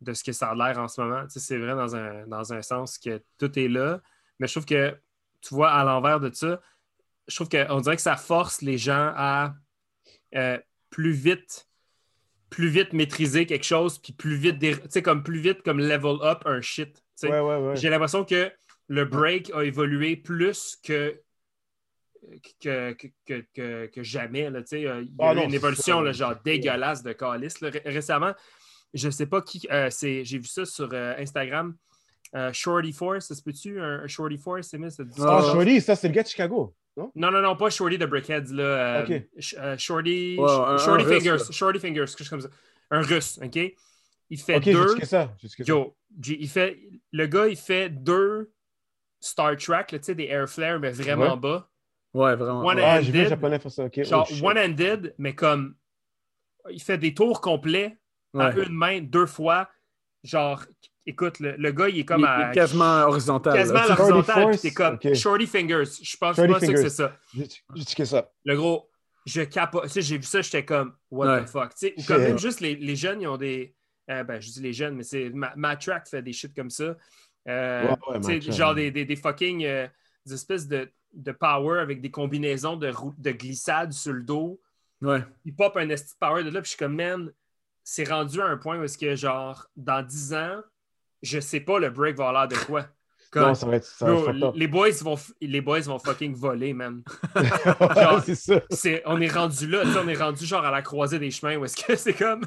Speaker 1: de ce que ça a l'air en ce moment. C'est vrai dans un, dans un sens que tout est là, mais je trouve que tu vois, à l'envers de ça, je trouve qu'on dirait que ça force les gens à euh, plus vite plus vite maîtriser quelque chose, puis plus vite, tu sais, comme plus vite comme level up un shit. J'ai l'impression que le break a évolué plus que que, que, que, jamais. Là, il y a ah eu une évolution là, genre dégueulasse de Calis. Récemment, je ne sais pas qui. Euh, j'ai vu ça sur euh, Instagram. Euh, Shorty Force, ça se peut-tu? Un, Shorty Force? C'est ça
Speaker 3: ah, Shorty, ça c'est le gars de Chicago. Non?
Speaker 1: non, non, non, pas Shorty de Brickheads. Là, euh, Shorty, Shorty Fingers. Shorty Fingers, quelque chose comme ça. Un russe, OK? Il fait deux.
Speaker 3: Ça,
Speaker 1: Yo, il fait, le gars, il fait deux Star Trek, tu sais, des air flares, mais vraiment bas.
Speaker 2: Ouais, vraiment.
Speaker 1: One-handed. Ah, japonais faire ça. Genre oh, one-handed, mais comme il fait des tours complets à une main deux fois. Genre, écoute, le, gars, il est comme
Speaker 2: à. quasiment horizontal.
Speaker 1: Quasiment horizontal, puis t'es comme Shorty Fingers. Je pense pas que c'est ça.
Speaker 3: J'ai ça.
Speaker 1: Le gros, je capote. Tu sais, j'ai vu ça, j'étais comme, what the fuck? Tu sais, ou comme même juste les, les, jeunes, ils ont des. Euh, ben, je dis les jeunes, mais c'est. Matt Track fait des shit comme ça. Euh, ouais, genre des, des, des fucking. Euh, des espèces de, de, power avec des combinaisons de, de glissade sur le dos.
Speaker 2: Ouais.
Speaker 1: Il pop un esti power de là, puis je suis comme, man, c'est rendu à un point où est-ce que, genre, dans 10 ans, je sais pas le break va avoir l'air de quoi.
Speaker 3: non, ça va être, ça
Speaker 1: les, boys vont, les boys vont fucking voler, man.
Speaker 3: c'est ça.
Speaker 1: on est rendu là, on est rendu genre à la croisée des chemins où est-ce que c'est comme.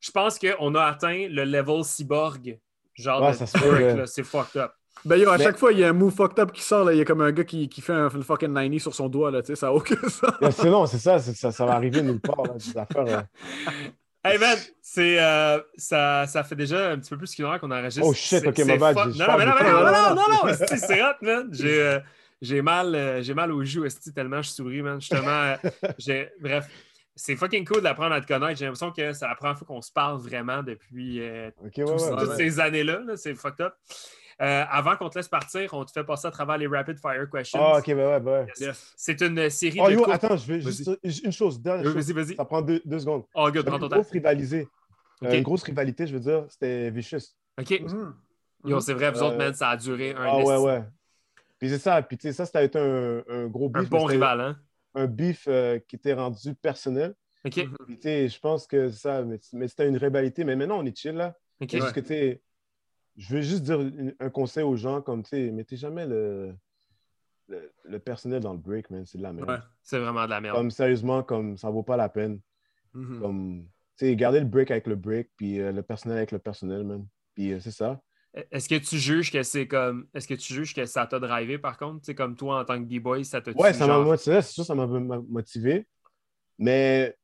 Speaker 1: Je pense qu'on a atteint le level cyborg. Genre, ouais, c'est fucked up.
Speaker 2: Ben yo, à chaque fois, il y a un move fucked up qui sort, là. il y a comme un gars qui, qui fait un, fucking 90 sur son doigt, là, tu sais, ça n'a aucun
Speaker 3: sens. c'est non, c'est ça, ça, ça va arriver nulle part, là, des affaires.
Speaker 1: Hey man, c'est, euh, ça, ça fait déjà un petit peu plus qu'une heure qu'on enregistre.
Speaker 3: Oh shit, ok, ma bad.
Speaker 1: Non, non, non, non, non, non, non, c'est hot, man. J'ai, euh, j'ai mal, euh, j'ai mal aux joues, tellement je souris, man. Justement, j'ai, bref, c'est fucking cool d'apprendre à te connaître. J'ai l'impression que c'est la première fois qu'on se parle vraiment depuis toutes ces années-là. Là, c'est fucked up. Euh, avant qu'on te laisse partir, on te fait passer à travers les Rapid Fire Questions.
Speaker 3: Ah, ok, ben ouais, ben
Speaker 1: C'est une série
Speaker 3: oh, de. Yo, attends, je veux juste une chose.
Speaker 1: Vas-y, vas-y.
Speaker 3: Ça prend deux, deux secondes.
Speaker 1: Oh, good, prends
Speaker 3: ton temps. Une grosse rivalité. Euh, une grosse rivalité, je veux dire, c'était Vicious.
Speaker 1: Ok. Mm Yo, c'est vrai, vous autres, euh, man, ça a duré un
Speaker 3: Ah, ouais, ouais. Puis c'est ça. Puis tu sais, ça, c'était un, un gros beef.
Speaker 1: Un bon rival, hein?
Speaker 3: Un beef qui était rendu personnel.
Speaker 1: OK.
Speaker 3: Puis tu sais, je pense que ça, mais, c'était une rivalité. Mais maintenant, on est chill, là.
Speaker 1: OK.
Speaker 3: Juste que tu sais je veux juste dire un conseil aux gens comme, tu sais, mettez jamais le, le, personnel dans le break, man. C'est de la merde. Ouais,
Speaker 1: c'est vraiment de la merde.
Speaker 3: Comme, sérieusement, comme, ça vaut pas la peine. Mm-hmm. Comme, tu sais, gardez le break avec le break, puis euh, le personnel avec le personnel, man. Puis euh, c'est ça.
Speaker 1: E, est-ce que tu juges que c'est comme. Est-ce que tu juges que ça t'a drivé, par contre? Tu sais, comme toi, en tant que B-boy, ça t'a
Speaker 3: Ouais, ça m'a motivé. C'est sûr, ça m'a motivé. Mais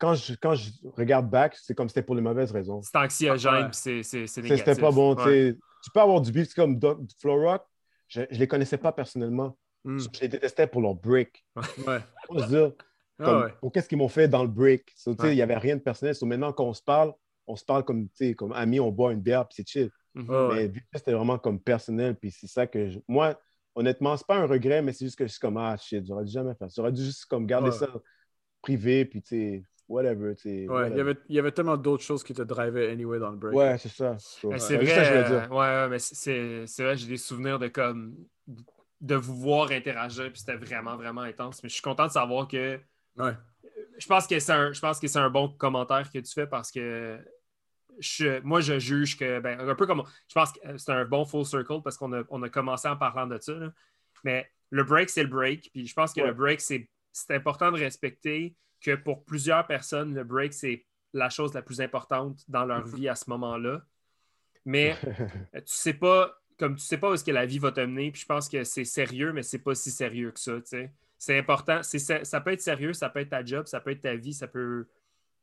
Speaker 3: quand je, quand je regarde back, c'est comme c'était pour les mauvaises raisons.
Speaker 1: C'est anxiogène, c'est négatif.
Speaker 3: C'était pas bon. Tu peux avoir du beef comme Flow Rock, je ne les connaissais pas personnellement. Hmm. Je les détestais pour leur break.
Speaker 1: Ouais.
Speaker 3: Pour dire, ah pour qu'est-ce qu'ils m'ont fait dans le break? Il n'y avait rien de personnel. maintenant, quand on se parle, on se parle comme, comme amis, on boit une bière, puis c'est chill.
Speaker 1: Mm-hmm.
Speaker 3: Mais c'était vraiment comme personnel, puis c'est ça que moi, honnêtement, c'est pas un regret, mais c'est juste que je suis comme, ah shit, j'aurais dû jamais faire ça. J'aurais dû juste comme garder ça privé, puis tu sais, whatever.
Speaker 2: Ouais, Il, y avait, il y avait tellement d'autres choses qui te drivaient anyway dans le break.
Speaker 3: Ouais, c'est ça.
Speaker 1: C'est vrai. ouais, mais c'est vrai, j'ai des souvenirs de comme de vous voir interagir, puis c'était vraiment, vraiment intense. Mais je suis content de savoir que.
Speaker 2: Ouais.
Speaker 1: Je pense que c'est un, je pense que c'est un bon commentaire que tu fais parce que je, moi, je juge que, ben, un peu comme, je pense que c'est un bon full circle parce qu'on a, on a commencé en parlant de ça. Mais le break, c'est le break. Puis je pense que le break, c'est important de respecter que pour plusieurs personnes, le break, c'est la chose la plus importante dans leur vie à ce moment-là. Mais tu sais pas, comme tu sais pas où est-ce que la vie va te mener, puis je pense que c'est sérieux, mais c'est pas si sérieux que ça, C'est important, ça peut être sérieux, ça peut être ta job, ça peut être ta vie, ça peut,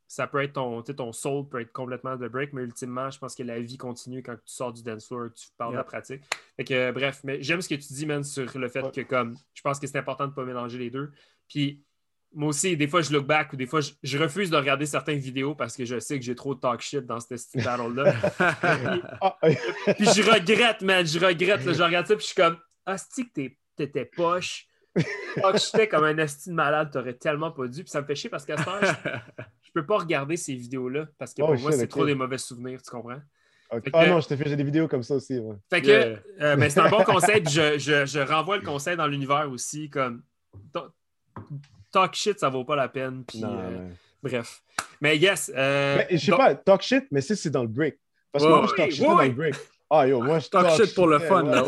Speaker 1: ça peut être ton, ton soul peut être complètement de break, mais ultimement, je pense que la vie continue quand tu sors du dance floor, tu parles de la pratique. que, bref, mais j'aime ce que tu dis, man, sur le fait que comme je pense que c'est important de ne pas mélanger les deux. Puis moi aussi, des fois, je look back ou des fois, je, refuse de regarder certaines vidéos parce que je sais que j'ai trop de talk shit dans cette battle-là. puis, je regrette, man, je regrette. je regarde ça, puis je suis comme, Asti, que t'étais poche. Talk shitais comme un asti de malade, t'aurais tellement pas dû. Puis ça me fait chier parce qu'à ce moment, je, je peux pas regarder ces vidéos-là parce que pour oh, moi, c'est trop des mauvais souvenirs, tu comprends?
Speaker 3: Ah non, je t'ai fait des vidéos comme ça aussi.
Speaker 1: Fait que, euh, mais c'est un bon conseil, puis je, je, je renvoie le conseil dans l'univers aussi, comme talk shit, ça vaut pas la peine. Puis, euh, bref. Mais yes. Euh,
Speaker 3: je sais pas, talk shit, mais si c'est dans le break. Parce que moi, je talk shit dans le break. Ah yo, moi je
Speaker 2: talk, shit pour le fun, là.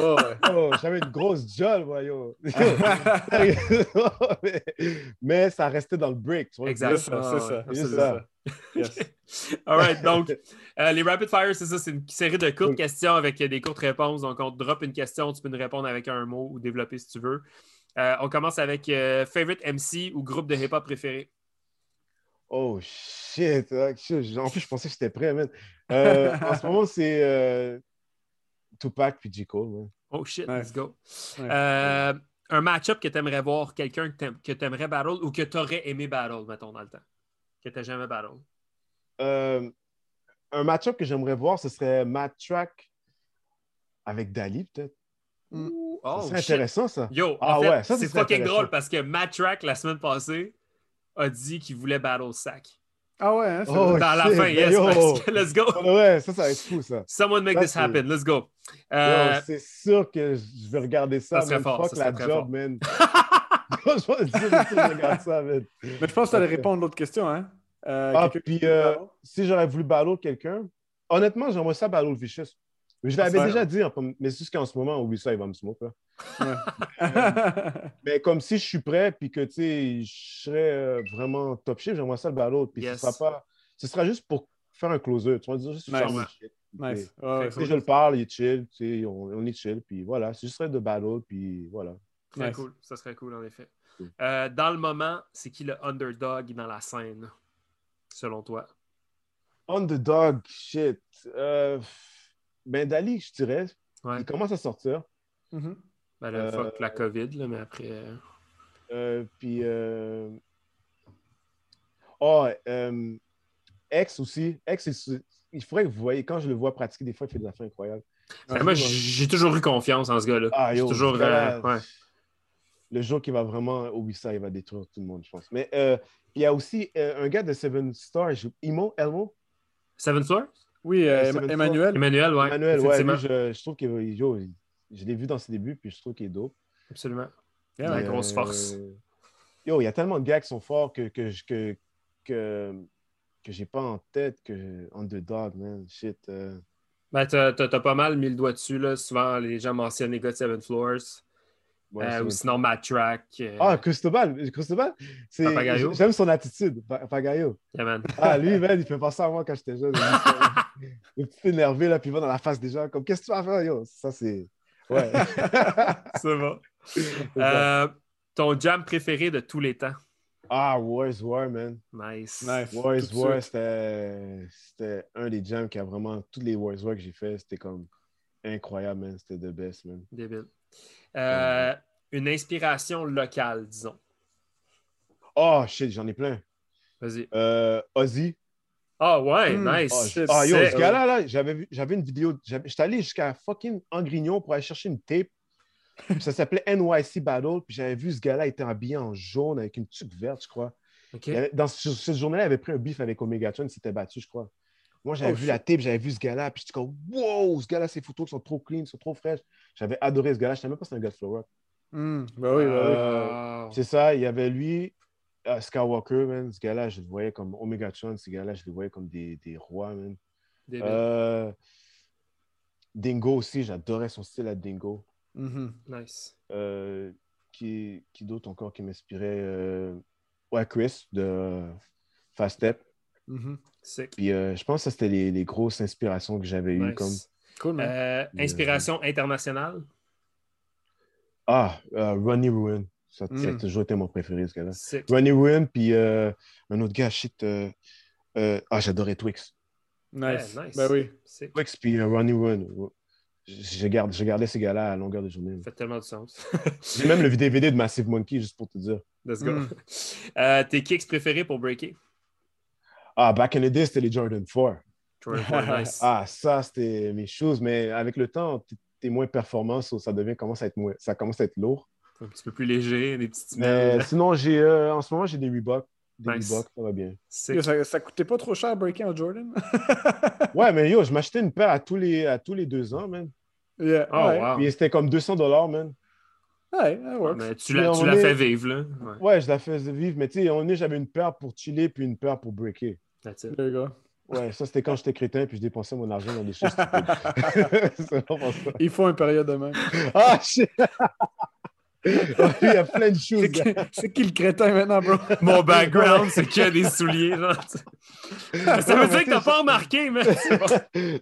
Speaker 3: Oh, J'avais une grosse jolle, moi, yo. mais, ça restait dans le break.
Speaker 1: Exactement.
Speaker 2: C'est ça.
Speaker 1: C'est ça. All right, donc euh, les Rapid Fire, c'est ça, c'est une série de courtes questions avec des courtes réponses. Donc, on te drop une question, tu peux nous répondre avec un mot ou développer si tu veux. Euh, on commence avec euh, favorite MC ou groupe de hip-hop préféré?
Speaker 3: Oh shit! En plus, je pensais que j'étais prêt, man. Euh, en ce moment, c'est Tupac puis J. Cole.
Speaker 1: Oh shit, let's go. un match-up que tu aimerais voir, quelqu'un que tu aimerais battle ou que tu aurais aimé battle, mettons, dans le temps, que tu n'as jamais battle?
Speaker 3: Euh, un match-up que j'aimerais voir, ce serait Matt Track avec Dali, peut-être.
Speaker 1: Mm.
Speaker 3: Oh, c'est intéressant, ça.
Speaker 1: Yo, ah, ouais, c'est fucking drôle parce que Matt Track, la semaine passée, a dit qu'il voulait battle Sack.
Speaker 2: Ah ouais, hein,
Speaker 1: oh, dans la fin, yes. Let's go.
Speaker 3: Ouais, ça, ça va être fou, ça.
Speaker 1: Someone make this happen. Let's go.
Speaker 3: Euh... C'est sûr que je vais regarder ça.
Speaker 1: Ça serait fort.
Speaker 3: Fuck la job, man.
Speaker 2: je regarde ça, man. Mais je pense que tu allais répondre à l'autre question, hein.
Speaker 3: Euh, ah, puis euh, si j'aurais voulu battle quelqu'un, honnêtement, j'aimerais ça battle Vicious. Je l'avais déjà dit, mais c'est juste qu'en ce moment, oui, ça, il va me smoke. mais comme si je suis prêt, puis que je serais euh, vraiment top shape, j'aimerais ça le battle. Puis ce, sera pas, ce sera juste pour faire un closer. Tu vas dire juste nice.
Speaker 2: nice.
Speaker 3: si je le parle, il est chill, on, on est chill, puis voilà, ce serait de battle, puis voilà.
Speaker 1: Très cool, ça serait cool en effet. dans le moment, c'est qui le underdog dans la scène? selon toi?
Speaker 3: Underdog, shit. Euh, ben, Dali, je dirais. Il commence à sortir.
Speaker 1: Mm-hmm. Ben, là, fuck la euh, COVID, là, mais après. Euh,
Speaker 3: euh puis. Oh, X aussi. X, il faudrait que vous voyez, quand je le vois pratiquer, des fois, il fait des affaires incroyables.
Speaker 1: moi, j'ai toujours eu confiance en ce gars-là.
Speaker 3: Ah,
Speaker 1: toujours. ouais
Speaker 3: le jour qui va vraiment oublier ça, il va détruire tout le monde, je pense. Mais euh, il y a aussi euh, un gars de Seven Stars, Imo, Elmo?
Speaker 1: Seven Stars?
Speaker 2: Oui, euh, Emmanuel.
Speaker 1: Emmanuel, ouais.
Speaker 3: Emmanuel, ouais. je, je, trouve que je l'ai vu dans ses débuts, puis je trouve qu'il est dope.
Speaker 1: Absolument. Il a une grosse force.
Speaker 3: Yo, il y a tellement de gars qui sont forts que, que, que, que, que j'ai pas en tête que Underdog, man. Shit.
Speaker 1: Ben, t'as as, pas mal mis le doigt dessus, là. Souvent, les gens mentionnent les gars de Seven Floors. Euh, ou sinon Matt Track. Euh,
Speaker 3: ah, Cristobal. Cristobal, j'aime son attitude. Pagayo. Ah, lui, man, il fait penser à moi quand j'étais jeune. Le petit énervé, là, puis il va dans la face des gens. Comme, qu'est-ce que tu vas faire, yo? Ça, c'est. Ouais.
Speaker 1: c'est bon. Euh, ton jam préféré de tous les temps?
Speaker 3: Ah, Wars War, man.
Speaker 1: Nice.
Speaker 3: nice. Wars War, c'était un des jams qui a vraiment. Tous les Wars War que j'ai fait, c'était comme incroyable, man. C'était the best, man.
Speaker 1: Débile. Euh, une inspiration locale, disons.
Speaker 3: Oh, shit, j'en ai plein.
Speaker 1: Vas-y.
Speaker 3: Euh, Ozzy.
Speaker 1: Ah ouais, hmm. nice.
Speaker 3: Oh, ah, yo, ce gars-là, là, j'avais, j'avais une vidéo. J'étais allé jusqu'à fucking Angrignon pour aller chercher une tape. ça s'appelait NYC Battle. Puis j'avais vu ce gars-là était habillé en jaune avec une tuque verte, je crois. dans cette journée-là, il avait pris un beef avec Omega il s'était battu, je crois. Moi, j'avais oh, vu la tape, j'avais vu ce gars-là, puis j'étais comme, wow, ce gars-là, ses photos sont trop clean, sont trop fraîches. J'avais adoré ce gars-là. Je savais même pas que c'était un gars de Flow Rock.
Speaker 2: Hmm, ben oui, ben
Speaker 3: oui. C'est ça, il y avait lui, euh, Skywalker, man. Ce gars-là, je le voyais comme Omega Tron, ce gars-là, je le voyais comme des, des rois, man. Euh, Dingo aussi, j'adorais son style à Dingo.
Speaker 1: Mm-hmm. Nice.
Speaker 3: Euh, qui qui d'autre encore qui m'inspirait Ouais, Chris de Fast Step.
Speaker 1: Mm-hmm.
Speaker 3: Puis euh, je pense que c'était les, les, grosses inspirations que j'avais eues. Comme...
Speaker 1: Cool, euh, inspiration internationale?
Speaker 3: Ah, uh, Ronnie Ruin. Ça, ça, a mm. toujours été mon préféré, ce gars-là. Ronnie Ruin, puis un autre gars, shit. ah, j'adorais Twix.
Speaker 2: Nice. nice. Ben oui.
Speaker 3: Twix, puis Ronnie Ruin. Je, garde, je gardais ces gars-là à longueur de journée.
Speaker 1: Ça fait tellement de sens.
Speaker 3: J'ai même le DVD de Massive Monkey, juste pour te dire.
Speaker 1: Let's go. Mm. tes kicks préférés pour breaker?
Speaker 3: Ah, back in the day, c'était les Jordan 4.
Speaker 1: Jordan 4, nice.
Speaker 3: ah, ça, c'était mes choses. Mais avec le temps, tu es moins performant, ça devient commence à être moins, ça commence à être lourd.
Speaker 1: Un petit peu plus léger, des petites
Speaker 3: Mais sinon, j'ai euh, en ce moment, j'ai des Reebok. Des Reebok, ça va bien.
Speaker 2: ça, ça coûtait pas trop cher breaking en Jordan?
Speaker 3: ouais, mais yo, je m'achetais une paire à tous les, à tous les deux ans, man.
Speaker 2: Yeah. Oh,
Speaker 3: wow. Puis c'était comme 200 dollars, man.
Speaker 2: Ouais, ouais.
Speaker 1: mais tu l'as fait vivre, là.
Speaker 3: Ouais. je la fais vivre. Mais tu sais, on est, j'avais une paire pour chiller puis une paire pour breaker.
Speaker 1: That's it.
Speaker 3: Ouais, ça c'était quand j'étais crétin puis je dépensais mon argent dans des choses stupides.
Speaker 2: Il faut une période de même.
Speaker 3: Ah, shit! Il y a plein de choses.
Speaker 2: C'est qui le crétin maintenant, bro?
Speaker 1: Mon background, c'est qu'il y a des souliers. Genre. Ça veut dire que t'as pas remarqué, mais.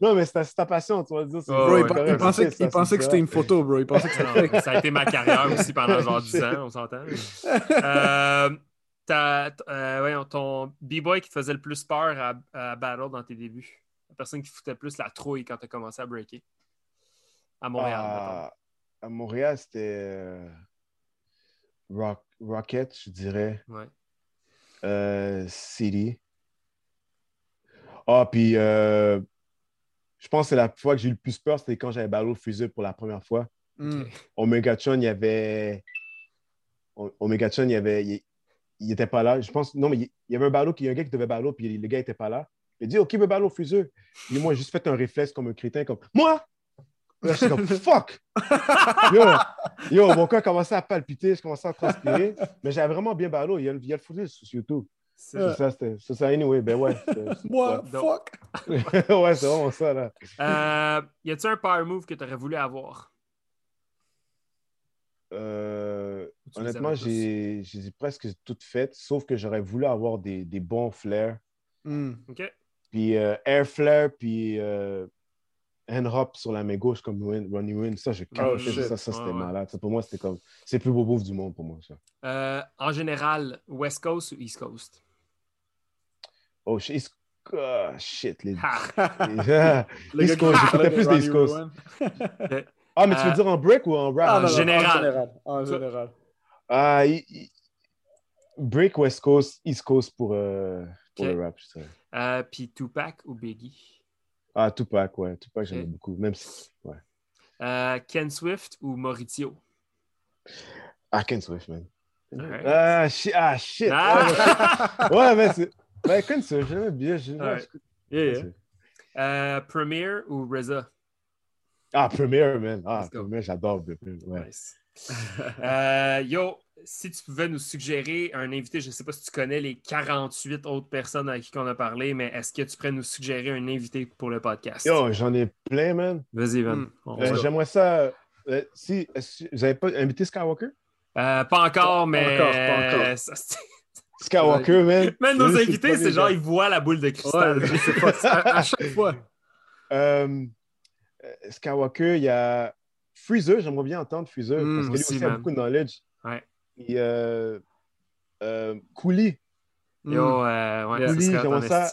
Speaker 3: Non, mais c'est ta passion, tu vas dire.
Speaker 2: bro, il, pensait, il pensait que c'était une photo, bro. Il pensait que c'était
Speaker 1: Ça a été ma carrière aussi pendant genre 10 ans, on s'entend. Euh, euh, ton B-boy qui te faisait le plus peur à, Battle dans tes débuts? La personne qui foutait plus la trouille quand tu as commencé à breaker? À Montréal.
Speaker 3: à Montréal, c'était. Rock, Rocket, je dirais.
Speaker 1: Ouais.
Speaker 3: Euh, City. Ah, puis euh, je pense que la fois que j'ai eu le plus peur, c'était quand j'avais Battle Freezer pour la première fois. Mm. Omega Chun, il y avait. Omega Chun, il y avait. Il, était pas là. Je pense. Non, mais il, y avait un ballot, il y a un gars qui devait ballot, puis le gars était pas là. Il dit, OK, veut ballot Freezer. Et moi, j'ai juste fait un réflexe comme un crétin, comme Moi! Là, je suis comme fuck! Yo, yo, mon cœur commençait à palpiter, je commençais à transpirer. Mais j'avais vraiment bien ballot. Il y a, il y a le footage sur YouTube. C'est ça, c'était ça, anyway. Ben ouais.
Speaker 2: Moi, fuck!
Speaker 3: ouais, c'est vraiment ça, là.
Speaker 1: Euh, y a-tu un power move que tu aurais voulu avoir?
Speaker 3: Euh, honnêtement, j'ai presque tout fait, sauf que j'aurais voulu avoir des, des bons flares.
Speaker 1: Mm. OK.
Speaker 3: Puis euh, air flare, puis euh, hand hop sur la main gauche comme Ronnie Wynn. Ça, je oh, ça, ça c'était malade. pour moi, c'était comme. C'est le plus beau move du monde pour moi, ça.
Speaker 1: Euh, en général, West Coast ou East Coast?
Speaker 3: Oh, East oh, shit, les. East Coast, j'écoutais plus d'East Coast. ah, mais tu veux dire en break ou en rap?
Speaker 1: Ah, en, général.
Speaker 2: En général.
Speaker 3: Ah, break West Coast, East Coast pour, pour le rap, je dirais.
Speaker 1: Euh, puis Tupac ou Biggie?
Speaker 3: Ah, Tupac, ouais. Tupac, j'aime beaucoup. Même si. Ouais.
Speaker 1: Euh, Ken Swift ou Maurizio?
Speaker 3: Ah, Ken Swift, man. Ah, shit. Ah, shit. Ah! ouais, mais c'est. Ben, Ken Swift, j'aime bien. J'aime
Speaker 1: yeah, euh, Premier ou Reza?
Speaker 3: Ah, Premier, man. Ah, Premier, j'adore. Ouais. Nice.
Speaker 1: yo, si tu pouvais nous suggérer un invité, je ne sais pas si tu connais les 48 autres personnes à qui on a parlé, mais est-ce que tu pourrais nous suggérer un invité pour le podcast?
Speaker 3: Yo, j'en ai plein, man.
Speaker 1: Vas-y, Van. Hmm.
Speaker 3: Euh, j'aimerais ça. Euh, si, vous n'avez pas invité Skywalker?
Speaker 1: Euh, pas encore, mais. Pas encore, pas encore.
Speaker 3: Skywalker, man.
Speaker 1: Même nos invités, c'est genre, ils voient la boule de cristal.
Speaker 2: à, chaque fois.
Speaker 3: Skywalker, il y a Freezer, j'aimerais bien entendre Freezer, hmm, parce qu'il aussi, a beaucoup de knowledge.
Speaker 1: Ouais.
Speaker 3: Et euh, euh, Cooley.
Speaker 1: Yo, euh, ouais,
Speaker 3: Cooley, j'aimerais ça?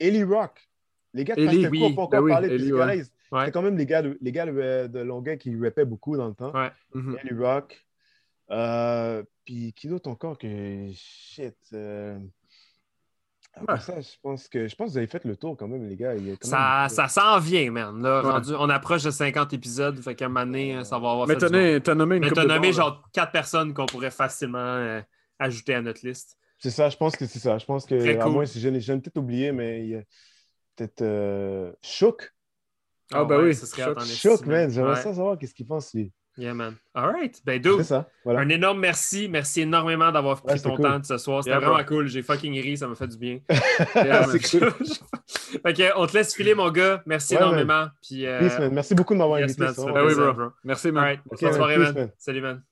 Speaker 3: Ellie Rock. Les gars de Ellie, oui. pas encore ben parler de ouais. C'est quand même les gars, de, les gars de, de Longueuil qui rappaient beaucoup dans le temps.
Speaker 1: Ouais.
Speaker 3: Mm Ellie Rock. Euh, puis qui d'autre encore que shit. Après ça, je pense que je pense que vous avez fait le tour quand même, les gars.
Speaker 1: ça, ça s'en vient, man. Là, on approche de 50 épisodes, fait qu'à un moment donné, ça va avoir
Speaker 2: Mais t'as nommé,
Speaker 1: Mais t'as nommé genre 4 personnes qu'on pourrait facilement euh, ajouter à notre liste.
Speaker 3: C'est ça, je pense que c'est ça. Je pense que, Très à moins si j'ai peut-être oublié, mais il y a peut-être euh, Chouk.
Speaker 2: Ah, oh, ben oui,
Speaker 1: ça serait
Speaker 3: Chouk, man. J'aimerais ça savoir qu'est-ce qu'il pense, lui.
Speaker 1: Yeah, man. All right. Ben, dude,
Speaker 3: ça, voilà.
Speaker 1: un énorme merci. Merci énormément d'avoir pris ton temps de ce soir. C'était vraiment cool. J'ai fucking ri. Ça m'a fait du bien.
Speaker 3: c'est cool.
Speaker 1: ok, on te laisse filer, mon gars. Merci énormément. Puis, euh...
Speaker 3: Peace, man. Merci beaucoup de m'avoir invité.
Speaker 1: Ben oui, bro. Merci, man. All right.
Speaker 3: Okay,
Speaker 1: Bonne soirée, man. Salut, man.